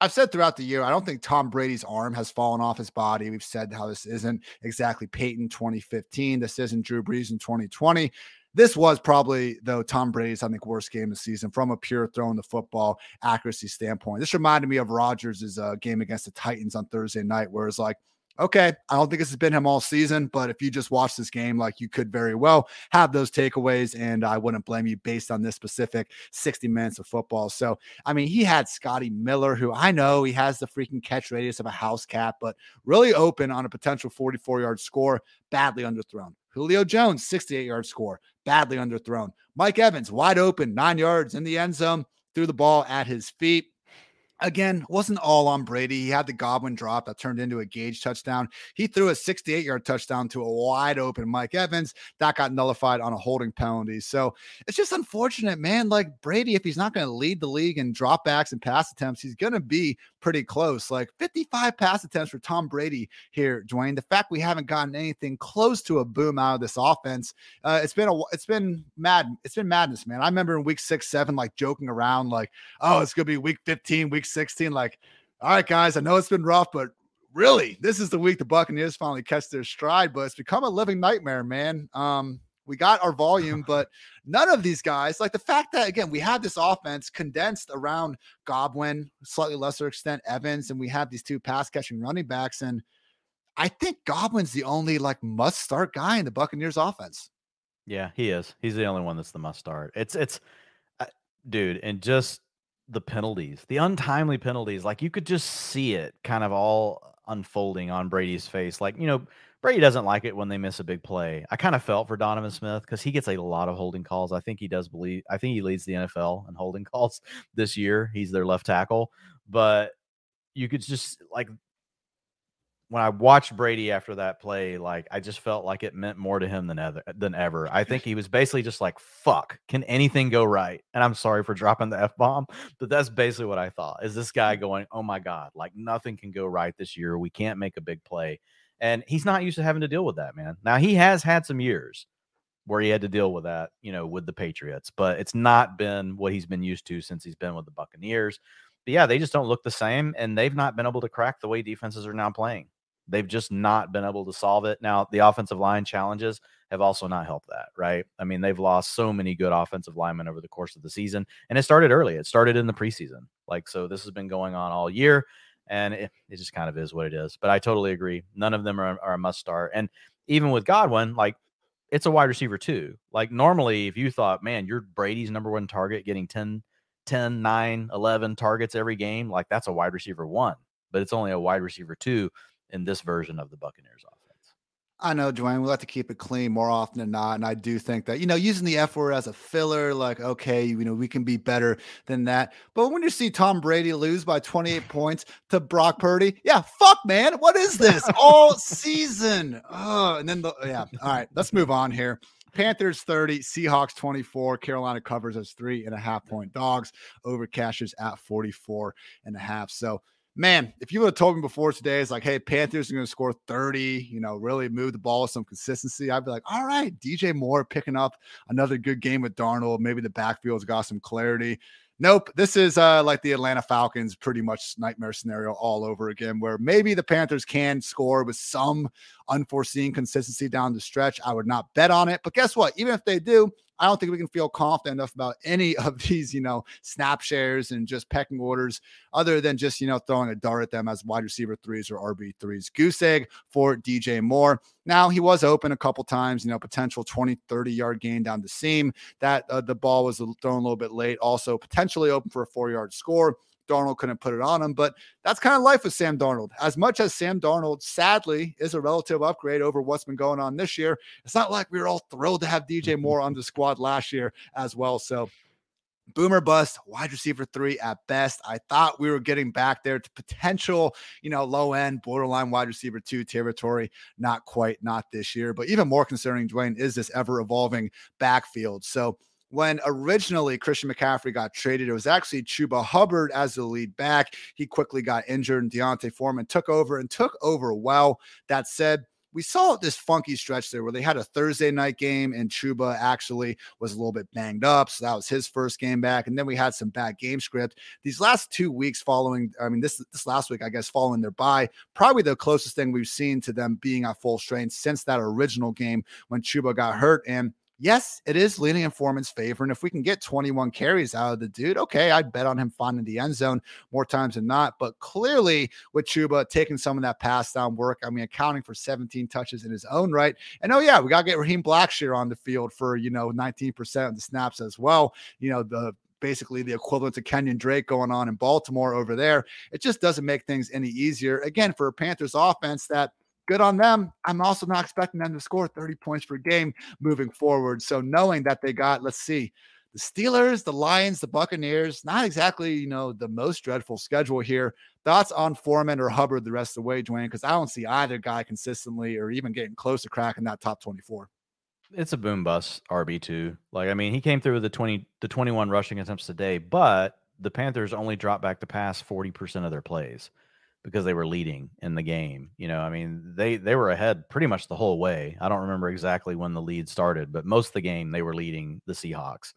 I've said throughout the year, I don't think Tom Brady's arm has fallen off his body. We've said how this isn't exactly Peyton 2015. This isn't Drew Brees in 2020. This was probably, though, Tom Brady's, I think, worst game of the season from a pure throwing the football accuracy standpoint. This reminded me of Rodgers' uh, game against the Titans on Thursday night, where it's like okay, I don't think this has been him all season, but if you just watch this game, like you could very well have those takeaways, and I wouldn't blame you based on this specific 60 minutes of football. So, I mean, he had Scotty Miller, who I know he has the freaking catch radius of a house cat, but really open on a potential 44 yard score, badly underthrown. Julio Jones, 68 yard score, badly underthrown. Mike Evans, wide open, nine yards in the end zone, threw the ball at his feet again, wasn't all on Brady. He had the Godwin drop that turned into a Gage touchdown. He threw a 68 yard touchdown to a wide open Mike Evans that got nullified on a holding penalty. So it's just unfortunate, man. Like Brady, if he's not going to lead the league in dropbacks and pass attempts, he's going to be pretty close. Like 55 pass attempts for Tom Brady here, Dwain. The fact we haven't gotten anything close to a boom out of this offense, uh, it's been a it's been mad. It's been madness, man. I remember in week six, seven, like joking around, like, oh, it's gonna be week 15, week 16. Like, all right, guys, I know it's been rough, but really, this is the week the Buccaneers finally catch their stride. But it's become a living nightmare, man. Um, we got our volume, but none of these guys, like the fact that again, we have this offense condensed around Godwin, slightly lesser extent Evans, and we have these two pass catching running backs. And I think Godwin's the only like must start guy in the Buccaneers offense. Yeah, he is. He's the only one that's the must start. It's it's uh, dude, and just the penalties, the untimely penalties, like you could just see it kind of all unfolding on Brady's face. Like, you know, Brady doesn't like it when they miss a big play. I kind of felt for Donovan Smith because he gets a lot of holding calls. I think he does believe, I think he leads the NFL in holding calls this year. He's their left tackle. But you could just like when I watched Brady after that play, like I just felt like it meant more to him than ever than ever. I think he was basically just like, "Fuck, can anything go right?" And I'm sorry for dropping the f bomb, but that's basically what I thought. Is this guy mm-hmm. going, "Oh my god, like nothing can go right this year. We can't make a big play," and he's not used to having to deal with that, man. Now he has had some years where he had to deal with that, you know, with the Patriots, but it's not been what he's been used to since he's been with the Buccaneers. But yeah, they just don't look the same, and they've not been able to crack the way defenses are now playing. They've just not been able to solve it. Now, the offensive line challenges have also not helped that, right? I mean, they've lost so many good offensive linemen over the course of the season, and it started early. It started in the preseason. Like, so this has been going on all year, and it, it just kind of is what it is. But I totally agree. None of them are, are a must start. And even with Godwin, like, it's a wide receiver too. Like, normally, if you thought, man, you're Brady's number one target, getting 10, 10, 9, 11 targets every game, like, that's a wide receiver one, but it's only a wide receiver two in this version of the Buccaneers offense. I know, Dwain, we like to keep it clean more often than not. And I do think that, you know, using the F word as a filler, like, okay, you know, we can be better than that. But when you see Tom Brady lose by 28 points to Brock Purdy, yeah, fuck, man. What is this all season? Oh, and then the, yeah. All right, let's move on here. Panthers 30, Seahawks 24. Carolina covers as three and a half point dogs over cashes at 44 and a half. So, man, if you would have told me before today, it's like, hey, Panthers are going to score 30, you know, really move the ball with some consistency, I'd be like, all right, DJ Moore picking up another good game with Darnold. Maybe the backfield's got some clarity. Nope, this is uh, like the Atlanta Falcons, pretty much nightmare scenario all over again, where maybe the Panthers can score with some unforeseen consistency down the stretch. I would not bet on it, but guess what? Even if they do, I don't think we can feel confident enough about any of these, you know, snap shares and just pecking orders, other than just, you know, throwing a dart at them as wide receiver threes or RB threes. Goose egg for DJ Moore. Now he was open a couple times, you know, potential 20, 30 yard gain down the seam. That uh, the ball was thrown a little bit late. Also potentially open for a four yard score. Darnold couldn't put it on him. But that's kind of life with Sam Darnold. As much as Sam Darnold, sadly, is a relative upgrade over what's been going on this year, it's not like we were all thrilled to have DJ Moore on the squad last year as well. So, boomer bust, wide receiver three at best. I thought we were getting back there to potential, you know, low end, borderline wide receiver two territory. Not quite, not this year. But even more concerning, Dwain, is this ever evolving backfield. So, when originally Christian McCaffrey got traded, it was actually Chuba Hubbard as the lead back. He quickly got injured, and D'Onta Foreman took over and took over well. That said, we saw this funky stretch there where they had a Thursday night game and Chuba actually was a little bit banged up. So that was his first game back. And then we had some bad game script. These last two weeks following, I mean, this this last week, I guess, following their bye, probably the closest thing we've seen to them being at full strength since that original game when Chuba got hurt. And yes, it is leaning in Foreman's favor. And if we can get 21 carries out of the dude, okay, I'd bet on him finding the end zone more times than not. But clearly, with Chuba taking some of that pass down work, I mean, accounting for 17 touches in his own right. And oh, yeah, we got to get Raheem Blackshear on the field for, you know, 19% of the snaps as well. You know, the basically the equivalent to Kenyon Drake going on in Baltimore over there. It just doesn't make things any easier. Again, for a Panthers offense that good on them. I'm also not expecting them to score 30 points per game moving forward. So knowing that they got, let's see, the Steelers, the Lions, the Buccaneers, not exactly, you know, the most dreadful schedule here. Thoughts on Foreman or Hubbard the rest of the way, Dwain? Because I don't see either guy consistently or even getting close to cracking that top 24. It's a boom bust RB2. Like, I mean, he came through with the 20 the 21 rushing attempts today, but the Panthers only dropped back to pass 40% of their plays because they were leading in the game. You know, I mean, they they were ahead pretty much the whole way. I don't remember exactly when the lead started, but most of the game they were leading the Seahawks.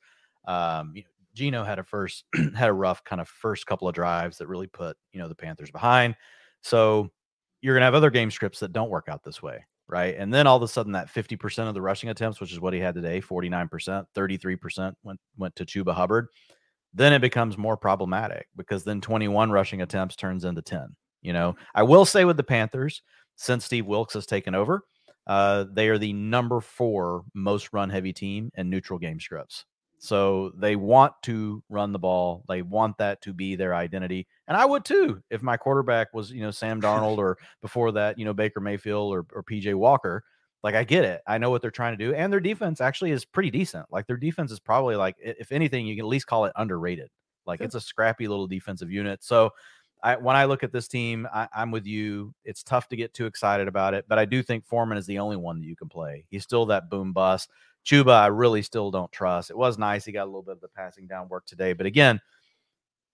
Um, Geno had a first had a rough kind of first couple of drives that really put you know the Panthers behind. So you're gonna have other game scripts that don't work out this way, right? And then all of a sudden that 50% of the rushing attempts, which is what he had today, 49%, 33% went went to Chuba Hubbard. Then it becomes more problematic because then 21 rushing attempts turns into 10 you know, I will say with the Panthers, since Steve Wilks has taken over, uh, they are the number four most run heavy team in neutral game scripts. So they want to run the ball. They want that to be their identity. And I would too if my quarterback was, you know, Sam Darnold or before that, you know, Baker Mayfield or, or PJ Walker. Like I get it. I know what they're trying to do. And their defense actually is pretty decent. Like their defense is probably like, if anything, you can at least call it underrated. Like it's a scrappy little defensive unit. So I, when I look at this team, I, am with you. It's tough to get too excited about it, but I do think Foreman is the only one that you can play. He's still that boom bust. Chuba, I really still don't trust. It was nice. He got a little bit of the passing down work today, but again,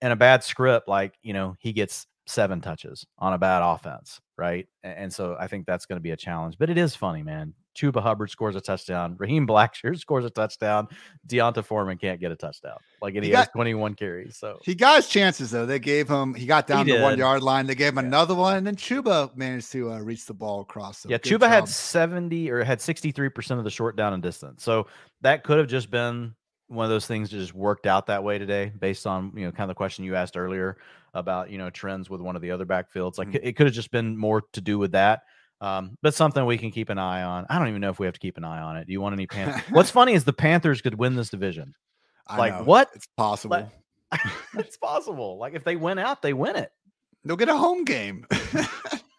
in a bad script, like, you know, he gets seven touches on a bad offense, right? And so I think that's going to be a challenge, but it is funny, man. Chuba Hubbard scores a touchdown. Raheem Blackshear scores a touchdown. D'Onta Foreman can't get a touchdown. Like and he, he got, has 21 carries. So he got his chances though. They gave him he got down he the one yard line. They gave him yeah. another one, and then Chuba managed to uh, reach the ball across. So yeah, Chuba job. had 70 or had 63% of the short down and distance. So that could have just been one of those things that just worked out that way today, based on you know kind of the question you asked earlier about you know trends with one of the other backfields. Like mm-hmm. it could have just been more to do with that. Um, but something we can keep an eye on. I don't even know if we have to keep an eye on it. Do you want any Panthers? What's funny is the Panthers could win this division. I like know. what? It's possible. Like, it's possible. Like if they win out, they win it. They'll get a home game.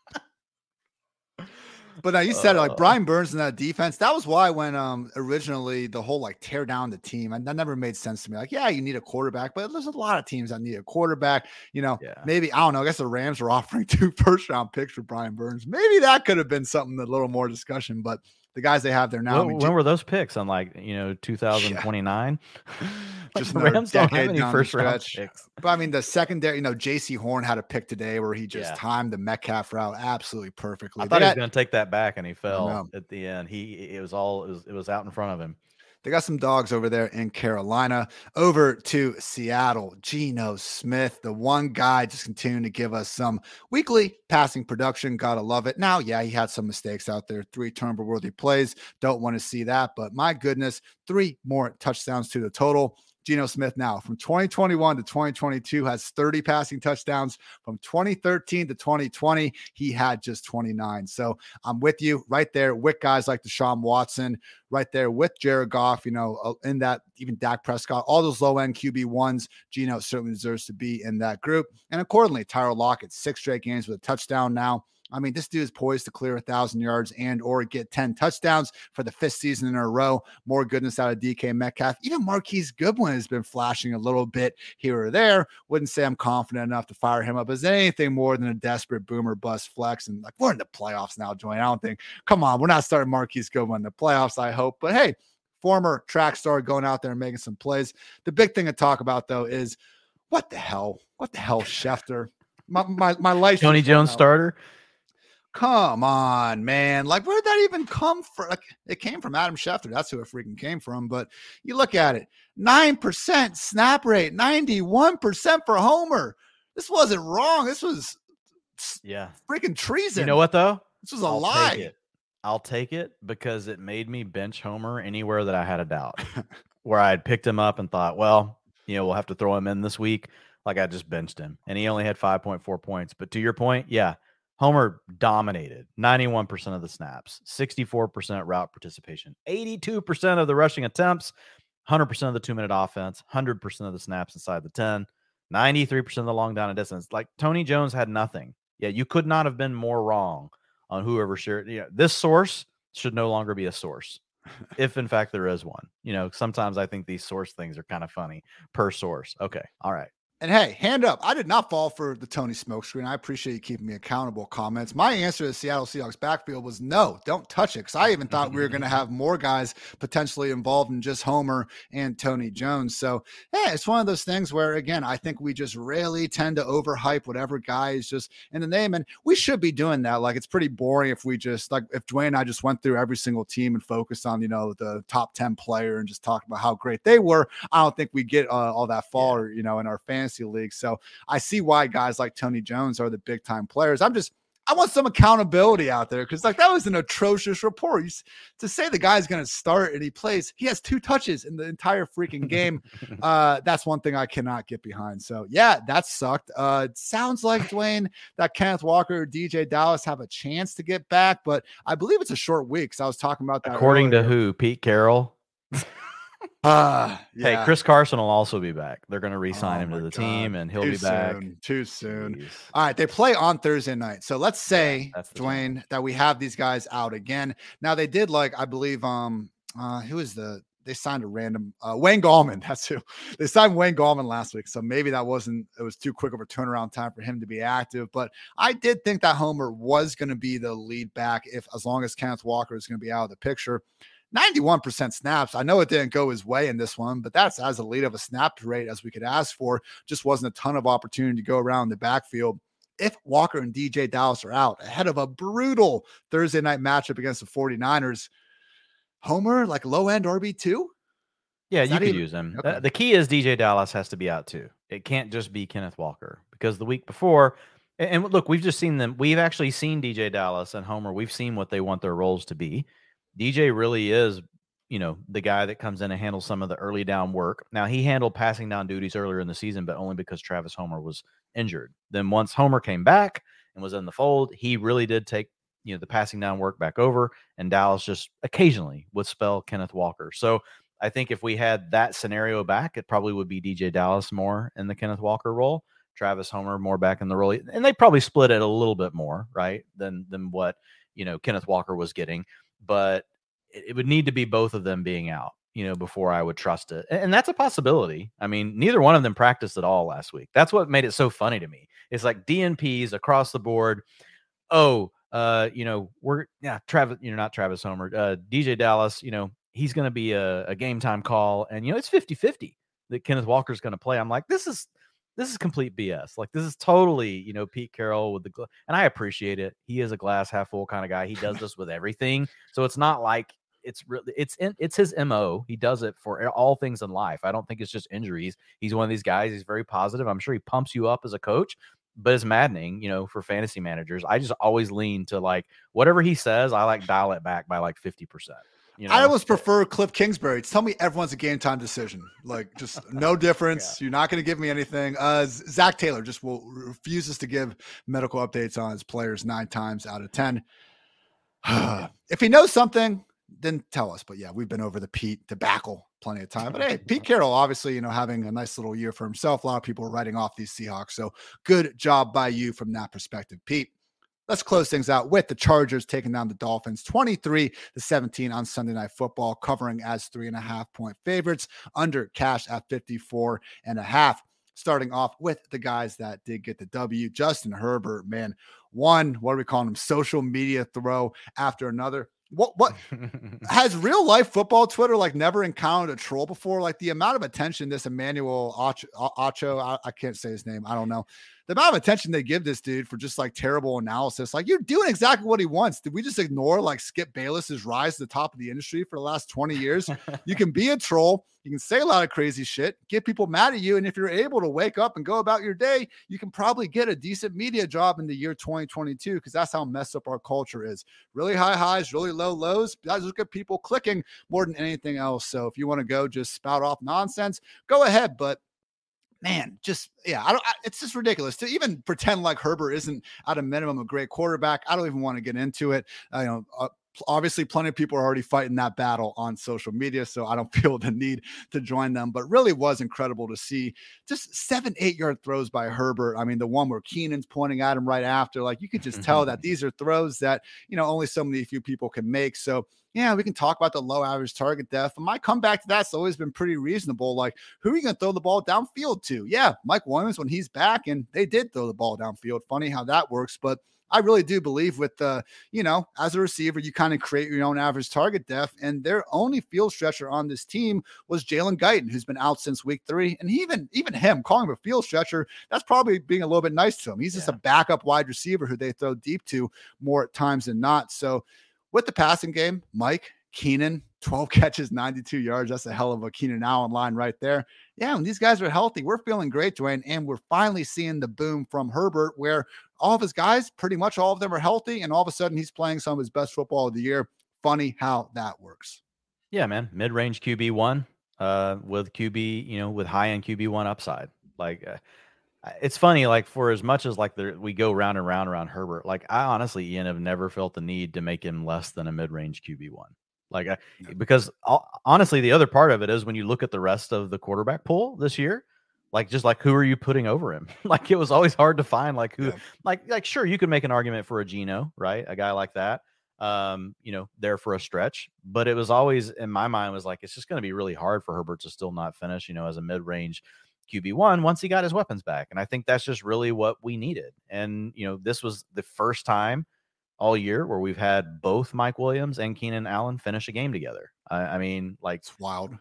But now you said uh, it like Brian Burns in that defense. That was why when um originally the whole like tear down the team, and that never made sense to me. Like, yeah, you need a quarterback, but there's a lot of teams that need a quarterback. You know, yeah. maybe I don't know. I guess the Rams were offering two first round picks for Brian Burns. Maybe that could have been something a little more discussion, but the guys they have there now. When, I mean, when were those picks? On like you know 2029. Yeah. Just the Rams don't have any first round picks. But I mean, the secondary, you know, Jaycee Horn had a pick today where he just yeah. timed the Metcalf route absolutely perfectly. I thought they he was going to take that back, and he fell at the end. He it was all it was it was out in front of him. They got some dogs over there in Carolina. Over to Seattle, Geno Smith, the one guy just continuing to give us some weekly passing production. Gotta love it. Now, yeah, he had some mistakes out there, three turnover worthy plays. Don't want to see that. But my goodness, three more touchdowns to the total. Geno Smith now from 2021 to 2022 has 30 passing touchdowns. From 2013 to 2020, he had just 29. So I'm with you right there with guys like Deshaun Watson, right there with Jared Goff, you know, uh, in that even Dak Prescott, all those low end QB ones. Geno certainly deserves to be in that group. And accordingly, Tyler Lockett, six straight games with a touchdown now. I mean, this dude is poised to clear a thousand yards and or get 10 touchdowns for the fifth season in a row. More goodness out of DK Metcalf. Even Marquise Goodwin has been flashing a little bit here or there. Wouldn't say I'm confident enough to fire him up as anything more than a desperate boomer bust flex. And like we're in the playoffs now, Joy. I don't think, come on, we're not starting Marquise Goodwin in the playoffs, I hope. But hey, former track star going out there and making some plays. The big thing to talk about though is what the hell? What the hell, Schefter? My my, my life. Tony Jones starter. Come on, man. Like, where did that even come from? Like, it came from Adam Schefter. That's who it freaking came from. But you look at it 9% snap rate, 91% for Homer. This wasn't wrong. This was yeah, freaking treason. You know what, though? This was a I'll lie. I'll take it because it made me bench Homer anywhere that I had a doubt. where I had picked him up and thought, well, you know, we'll have to throw him in this week. Like I just benched him and he only had 5.4 points. But to your point, yeah, Homer dominated 91% of the snaps, 64% route participation, 82% of the rushing attempts, 100% of the two minute offense, 100% of the snaps inside the 10, 93% of the long down and distance. Like Tony Jones had nothing. Yeah, you could not have been more wrong on whoever shared. Yeah, this source should no longer be a source if in fact there is one. You know, sometimes I think these source things are kind of funny per source. Okay. All right. And hey, hand up. I did not fall for the Tony smokescreen. I appreciate you keeping me accountable. Comments. My answer to Seattle Seahawks backfield was no, don't touch it. Because I even thought we were going to have more guys potentially involved in just Homer and Tony Jones. So, hey, it's one of those things where, again, I think we just really tend to overhype whatever guy is just in the name. And we should be doing that. Like, it's pretty boring if we just, like, if Dwain and I just went through every single team and focused on, you know, the top 10 player and just talked about how great they were. I don't think we get uh, all that far, yeah. you know, in our fans fantasy league. So I see why guys like Tony Jones are the big time players. I'm just I want some accountability out there because like that was an atrocious report. You, to say the guy's going to start and he plays, he has two touches in the entire freaking game. uh, that's one thing I cannot get behind. So yeah, that sucked. Uh, it sounds like Dwain that Kenneth Walker, DJ Dallas have a chance to get back, but I believe it's a short week. So I was talking about that. According earlier. to who? Pete Carroll. Uh, yeah. Hey, Chris Carson will also be back. They're going to re-sign oh him to the God. team, and he'll Too be back. Soon. Too soon. Jeez. All right, they play on Thursday night. So let's say, yeah, Dwain, time. that we have these guys out again. Now they did like I believe um uh who is the they signed a random uh, Wayne Gallman. That's who they signed Wayne Gallman last week. So maybe that wasn't it was too quick of a turnaround time for him to be active. But I did think that Homer was going to be the lead back if as long as Kenneth Walker is going to be out of the picture. 91% snaps. I know it didn't go his way in this one, but that's as elite of a snap rate as we could ask for. Just wasn't a ton of opportunity to go around the backfield. If Walker and DJ Dallas are out ahead of a brutal Thursday night matchup against the 49ers, Homer, like low end RB2? Yeah, you could even... use him. Okay. The key is DJ Dallas has to be out too. It can't just be Kenneth Walker because the week before, and look, we've just seen them. We've actually seen DJ Dallas and Homer. We've seen what they want their roles to be. DJ really is, you know, the guy that comes in and handles some of the early down work. Now he handled passing down duties earlier in the season, but only because Travis Homer was injured. Then once Homer came back and was in the fold, he really did take you know the passing down work back over, and Dallas just occasionally would spell Kenneth Walker. So I think if we had that scenario back, it probably would be DJ Dallas more in the Kenneth Walker role, Travis Homer more back in the role, and they probably split it a little bit more, right, than than what you know Kenneth Walker was getting but it, would need to be both of them being out you know, before I would trust it. And that's a possibility. I mean, neither one of them practiced at all last week. That's what made it so funny to me. It's like DNPs across the board. Oh, uh, you know, we're yeah, Travis, you know, not Travis Homer, uh, DeeJay Dallas, you know, he's going to be a, a, game time call. And, you know, it's 50 50 that Kenneth Walker's going to play. I'm like, this is, this is complete BS. Like this is totally, you know, Pete Carroll with the gla- and I appreciate it. He is a glass half full kind of guy. He does this with everything. So it's not like it's really it's in, it's his mo. He does it for all things in life. I don't think it's just injuries. He's one of these guys. He's very positive. I'm sure he pumps you up as a coach, but it's maddening, you know, for fantasy managers. I just always lean to like whatever he says. I like dial it back by like fifty percent. You know? I always prefer Cliff Kingsbury. Tell me everyone's a game time decision. Like just no difference. yeah. You're not going to give me anything. Uh, Zac Taylor just will refuses to give medical updates on his players nine times out of ten. if he knows something, then tell us. But yeah, we've been over the Pete debacle plenty of time. But hey, Pete Carroll, obviously, you know, having a nice little year for himself. A lot of people are writing off these Seahawks. So good job by you from that perspective, Pete. Let's close things out with the Chargers taking down the Dolphins 23 to 17 on Sunday Night Football, covering as three and a half point favorites under cash at 54 and a half. Starting off with the guys that did get the W. Justin Herbert, man, one, what are we calling him? Social media throw after another. What what has real life football Twitter like never encountered a troll before? Like the amount of attention this Emmanuel Ocho, Acho I, I, can't say his name, I don't know. The amount of attention they give this dude for just like terrible analysis, like you're doing exactly what he wants. Did we just ignore like Skip Bayless's rise to the top of the industry for the last 20 years? you can be a troll, you can say a lot of crazy shit, get people mad at you. And if you're able to wake up and go about your day, you can probably get a decent media job in the year 2022 because that's how messed up our culture is. Really high highs, really low lows. Guys, look at people clicking more than anything else. So if you want to go just spout off nonsense, go ahead. But man, just yeah, I don't. I, it's just ridiculous to even pretend like Herbert isn't at a minimum a great quarterback. I don't even want to get into it. Uh, you know, uh, obviously plenty of people are already fighting that battle on social media so i don't feel the need to join them but really was incredible to see just seven eight yard throws by herbert i mean the one where keenan's pointing at him right after like you could just tell that these are throws that you know only so many few people can make so yeah, we can talk about the low average target depth. And my comeback to that's always been pretty reasonable. Like, who are you going to throw the ball downfield to? Yeah, Mike Williams when he's back, and they did throw the ball downfield. Funny how that works, but I really do believe with the, you know, as a receiver, you kind of create your own average target depth. And their only field stretcher on this team was Jalen Guyton, who's been out since week three. And even even him calling him a field stretcher, that's probably being a little bit nice to him. He's just a backup wide receiver who they throw deep to more at times than not. So with the passing game, Mike, Keenan, 12 catches, 92 yards. That's a hell of a Keenan Allen line right there. Yeah, when these guys are healthy, we're feeling great, Dwain. And we're finally seeing the boom from Herbert, where all of his guys, pretty much all of them are healthy. And all of a sudden, he's playing some of his best football of the year. Funny how that works. Yeah, man. Mid range QB one uh, with QB, you know, with high end QB one upside. Like, uh, it's funny like for as much as like we go round and round around herbert like i honestly ian have never felt the need to make him less than a mid-range qb1 like I, because I'll, honestly the other part of it is when you look at the rest of the quarterback pool this year like just like who are you putting over him? Like it was always hard to find like who yeah. like like sure you could make an argument for a geno right? A guy like that um you know there for a stretch but it was always in my mind was like it's just going to be really hard for herbert to still not finish you know as a mid-range QB1 once he got his weapons back. And I think that's just really what we needed. And, you know, this was the first time all year where we've had both Mike Williams and Keenan Allen finish a game together. I, I mean, like, it's wild.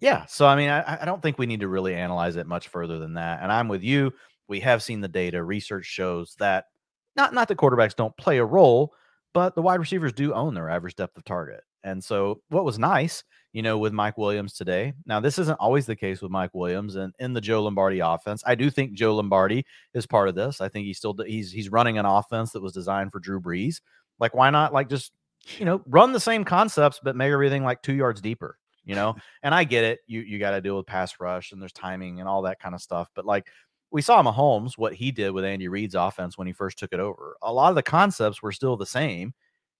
Yeah. So, I mean, I, I don't think we need to really analyze it much further than that. And I'm with you. We have seen the data. Research shows that not, not the quarterbacks don't play a role, but the wide receivers do own their average depth of target. And so what was nice you know, with Mike Williams today. Now, this isn't always the case with Mike Williams and in the Joe Lombardi offense. I do think Joe Lombardi is part of this. I think he's still he's he's running an offense that was designed for Drew Brees. Like, why not like just you know run the same concepts but make everything like two yards deeper? You know, and I get it. You you got to deal with pass rush and there's timing and all that kind of stuff. But like we saw Mahomes, what he did with Andy Reid's offense when he first took it over. A lot of the concepts were still the same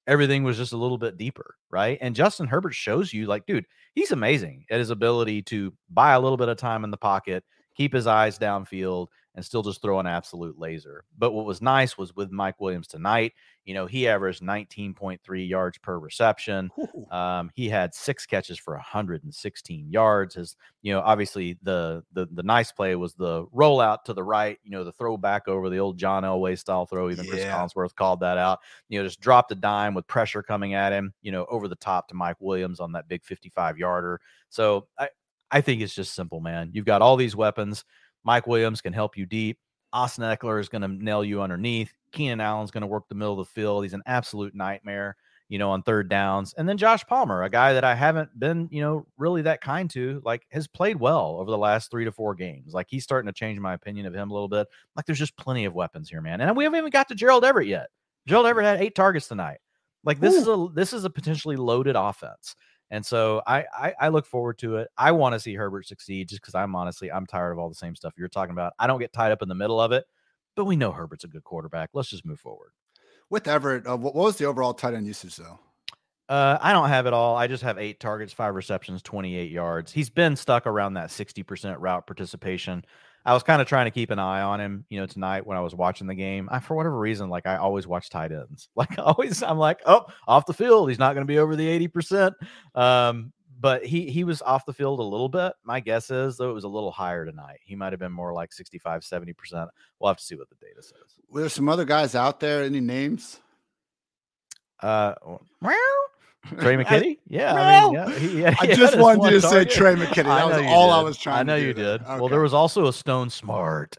everything was just a little bit deeper, right? And Justin Herbert shows you, like, dude, he's amazing at his ability to buy a little bit of time in the pocket, keep his eyes downfield, and still just throw an absolute laser. But what was nice was with Mike Williams tonight, you know, he averaged 19.3 yards per reception. Um, he had six catches for 116 yards. His, you know, obviously the the the nice play was the rollout to the right, you know, the throw back over the old John Elway style throw. Even yeah. Chris Collinsworth called that out. You know, just dropped a dime with pressure coming at him, you know, over the top to Mike Williams on that big 55 yarder. So I I think it's just simple, man. You've got all these weapons. Mike Williams can help you deep. Austin Ekeler is going to nail you underneath. Keenan Allen's going to work the middle of the field. He's an absolute nightmare, you know, on third downs. And then Josh Palmer, a guy that I haven't been, you know, really that kind to, like has played well over the last three to four games. Like he's starting to change my opinion of him a little bit. Like there's just plenty of weapons here, man. And we haven't even got to Gerald Everett yet. Gerald Everett had eight targets tonight. Like this Ooh. is a this is a potentially loaded offense. And so I, I, I look forward to it. I want to see Herbert succeed just because I'm honestly I'm tired of all the same stuff you're talking about. I don't get tied up in the middle of it, but we know Herbert's a good quarterback. Let's just move forward. With Everett, uh, what was the overall tight end usage though? Uh, I don't have it all. I just have eight targets, five receptions, 28 yards. He's been stuck around that 60% route participation. I was kind of trying to keep an eye on him, you know, tonight when I was watching the game. I, for whatever reason, like I always watch tight ends. Like always, I'm like, oh, off the field, he's not going to be over the 80%. Um, but he he was off the field a little bit. My guess is though it was a little higher tonight. He might have been more like 65, 70%. We'll have to see what the data says. Were there some other guys out there? Any names? Uh, Tre' McKitty? Yeah, I mean, yeah, he, yeah, I just wanted you to target. say Tre' McKitty. That was all did. I was trying. I know you did. Okay. Well, there was also a Stone Smartt.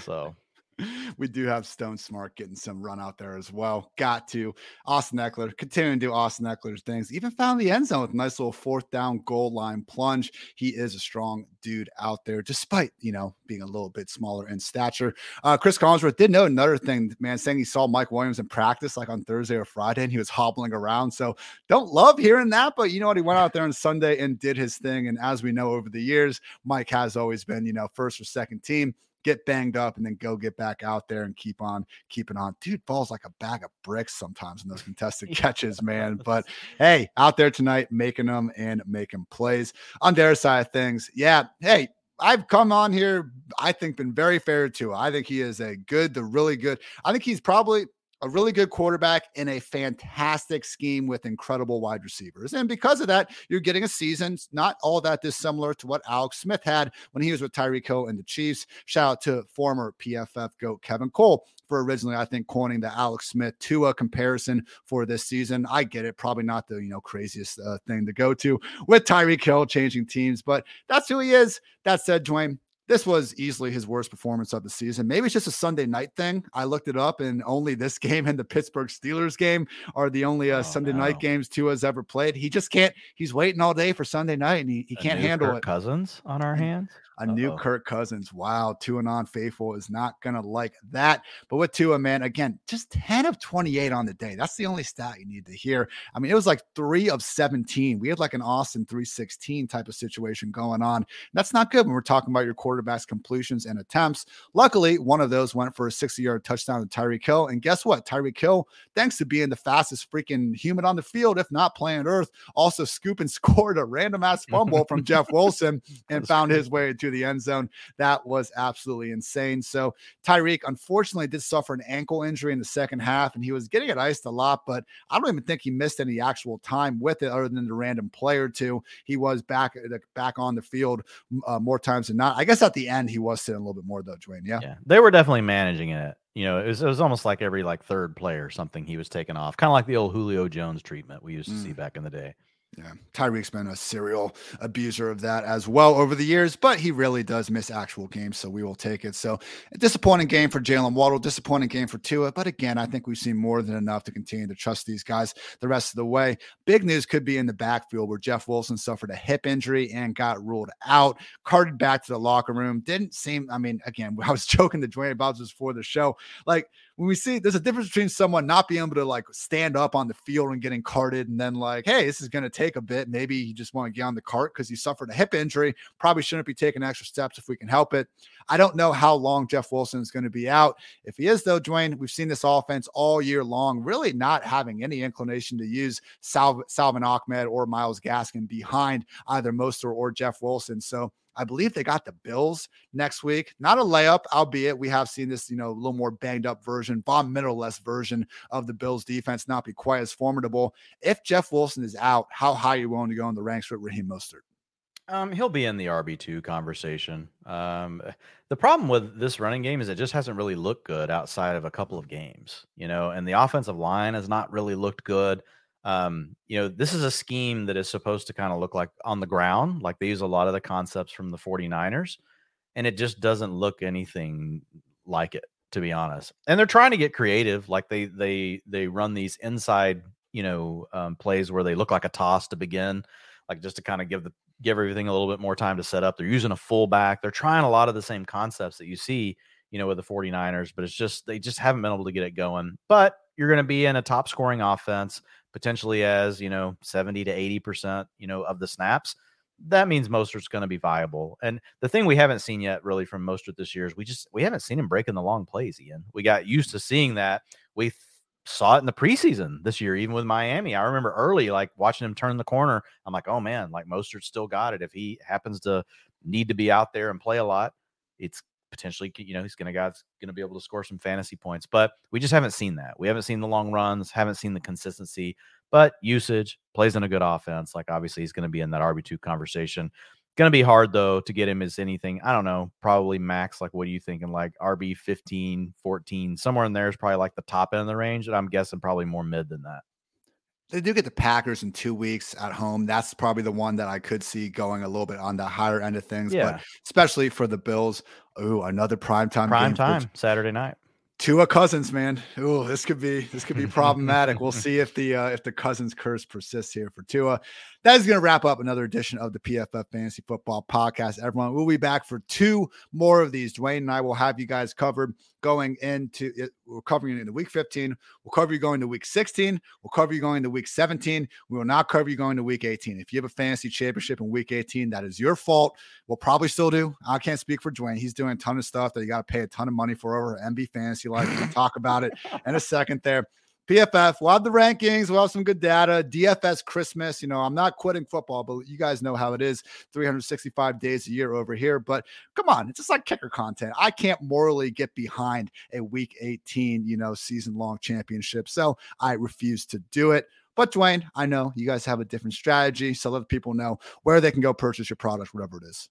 So we do have Stone Smartt getting some run out there as well. Got to Austin Ekeler continuing to do Austin Ekeler's things. Even found the end zone with a nice little fourth down goal line plunge. He is a strong dude out there, despite you know being a little bit smaller in stature. Uh, Chris Collinsworth did know another thing, man, saying he saw Mike Williams in practice like on Thursday or Friday, and he was hobbling around. So don't love hearing that, but you know what? He went out there on Sunday and did his thing. And as we know over the years, Mike has always been you know first or second team get banged up and then go get back out there and keep on keeping on. Dude falls like a bag of bricks sometimes in those contested catches, man. But hey, out there tonight making them and making plays. On their side of things, yeah, hey, I've come on here, I think, been very fair to. I think he is a good, the really good. I think he's probably a really good quarterback in a fantastic scheme with incredible wide receivers. And because of that, you're getting a season not all that dissimilar to what Alex Smith had when he was with Tyreek Hill and the Chiefs. Shout out to former PFF GOAT Kevin Cole for originally, I think, coining the Alex Smith to a comparison for this season. I get it, probably not the you know craziest uh, thing to go to with Tyreek Hill changing teams, but that's who he is. That said, Dwain, this was easily his worst performance of the season. Maybe it's just a Sunday night thing. I looked it up, and only this game and the Pittsburgh Steelers game are the only uh, oh, Sunday no. night games Tua's ever played. He just can't. He's waiting all day for Sunday night, and he, he can't handle Kirk it. Cousins on our hands a Uh-oh. new Kirk Cousins. Wow, Tua non-faithful is not gonna like that. But with Tua, man, again, just 10 of 28 on the day. That's the only stat you need to hear. I mean, it was like three of 17. We had like an Austin 316 type of situation going on. That's not good when we're talking about your quarterback's completions and attempts. Luckily, one of those went for a 60-yard touchdown to Tyreek Hill. And guess what? Tyreek Hill, thanks to being the fastest freaking human on the field, if not planet Earth, also scoop and scored a random ass fumble from Jeff Wilson and found his way to the end zone. That was absolutely insane. So Tyreek, unfortunately, did suffer an ankle injury in the second half, and he was getting it iced a lot, but I don't even think he missed any actual time with it other than the random play or two. He was back back on the field uh, more times than not. I guess at the end he was sitting a little bit more though, Dwain. Yeah. Yeah. They were definitely managing it. You know, it was, it was almost like every like third play or something he was taking off, kind of like the old Julio Jones treatment we used to mm. see back in the day. Yeah, Tyreek's been a serial abuser of that as well over the years, but he really does miss actual games, so we will take it. So, disappointing game for Jaylen Waddle, disappointing game for Tua, but again, I think we've seen more than enough to continue to trust these guys the rest of the way. Big news could be in the backfield where Jeff Wilson suffered a hip injury and got ruled out, carted back to the locker room. Didn't seem, I mean, again, I was joking to Dwain this before the show. Like, when we see there's a difference between someone not being able to like stand up on the field and getting carted and then like hey this is going to take a bit. Maybe you just want to get on the cart because you suffered a hip injury. Probably shouldn't be taking extra steps if we can help it. I don't know how long jeff wilson is going to be out. If he is though dwain we've seen this offense all year long really not having any inclination to use Sal- salvon ahmed or myles gaskin behind either Mostert or jeff wilson. So I believe they got the Bills next week. Not a layup, albeit we have seen this, you know, a little more banged up version, bomb middleless version of the Bills defense not be quite as formidable. If Jeff Wilson is out, how high are you willing to go in the ranks for Raheem Mostert? Um, he'll be in the RB two conversation. Um, the problem with this running game is it just hasn't really looked good outside of a couple of games, you know, and the offensive line has not really looked good um, you know, this is a scheme that is supposed to kind of look like on the ground, like they use a lot of the concepts from the 49ers, and it just doesn't look anything like it, to be honest. And they're trying to get creative, like they they they run these inside, you know, um, plays where they look like a toss to begin, like just to kind of give the give everything a little bit more time to set up. They're using a fullback. They're trying a lot of the same concepts that you see, you know, with the 49ers, but it's just they just haven't been able to get it going. But you're going to be in a top scoring offense potentially as you know 70 to 80 percent you know of the snaps that means Mostert's going to be viable. And the thing we haven't seen yet, really, from Mostert this year is we just we haven't seen him breaking the long plays. Ian, we got used to seeing that. We th- saw it in the preseason this year, even with Miami. I remember early, like watching him turn the corner. I'm like, oh man, like Mostert still got it. If he happens to need to be out there and play a lot, it's potentially, you know, he's going to guys going to be able to score some fantasy points. But we just haven't seen that. We haven't seen the long runs, haven't seen the consistency. But usage plays in a good offense. Like obviously, he's going to be in that RB two conversation. Going to be hard though to get him as anything. I don't know, probably max. Like, what are you thinking? Like RB 15, 14, somewhere in there is probably like the top end of the range. And I'm guessing probably more mid than that. They do get the Packers in two weeks at home. That's probably the one that I could see going a little bit on the higher end of things. Yeah. But especially for the Bills. Ooh, another prime time Prime for time Saturday night. Tua Cousins, man. Ooh, this could be this could be problematic. we'll see if the uh, if the Cousins curse persists here for Tua. That is going to wrap up another edition of the PFF Fantasy Football Podcast. Everyone, we'll be back for two more of these. Dwain and I will have you guys covered going into it. We're covering you in the week 15. We'll cover you going to week 16. We'll cover you going to week 17. We will not cover you going to week 18. If you have a fantasy championship in week 18, that is your fault. We'll probably still do. I can't speak for Dwain. He's doing a ton of stuff that you got to pay a ton of money for over MB Fantasy Life. We'll talk about it in a second there. PFF, we'll have the rankings, we'll have some good data. DFS Christmas, you know, I'm not quitting football, but you guys know how it is 365 days a year over here. But come on, it's just like kicker content. I can't morally get behind a week 18, you know, season long championship. So I refuse to do it. But Dwain, I know you guys have a different strategy. So let people know where they can go purchase your product, whatever it is.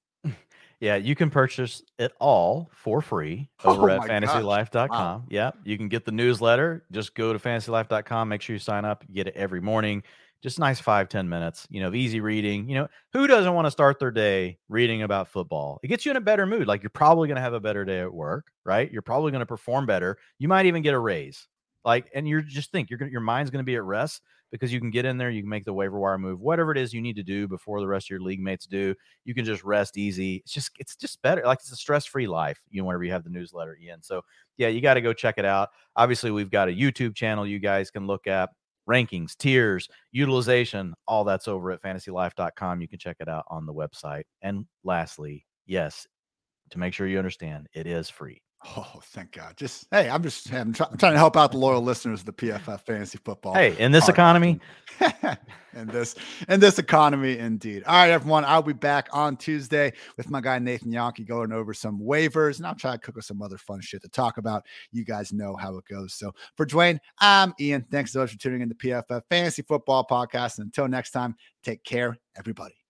Yeah, you can purchase it all for free over Oh at fantasylife.com. Wow. Yeah, you can get the newsletter. Just go to fantasylife.com. Make sure you sign up. You get it every morning. Just nice five ten minutes, you know, of easy reading. You know, who doesn't want to start their day reading about football? It gets you in a better mood. Like you're probably going to have a better day at work, right? You're probably going to perform better. You might even get a raise. Like, and you're just think you're gonna your mind's gonna be at rest because you can get in there, you can make the waiver wire move, whatever it is you need to do before the rest of your league mates do. You can just rest easy. It's just it's just better. Like it's a stress free life. You know, whenever you have the newsletter Ian. So yeah, you got to go check it out. Obviously, we've got a YouTube channel you guys can look at rankings, tiers, utilization, all that's over at fantasylife.com. You can check it out on the website. And lastly, yes, to make sure you understand, it is free. Oh, thank God. Just hey, I'm just I'm, try- I'm trying to help out the loyal listeners of the PFF Fantasy Football. Hey, in this podcast. economy, in this in this economy, indeed. All right, everyone. I'll be back on Tuesday with my guy Nathan Jahnke going over some waivers, and I'll try to cook up some other fun shit to talk about. You guys know how it goes. So for Dwain, I'm Ian. Thanks so much for tuning in to PFF Fantasy Football Podcast. And until next time, take care, everybody.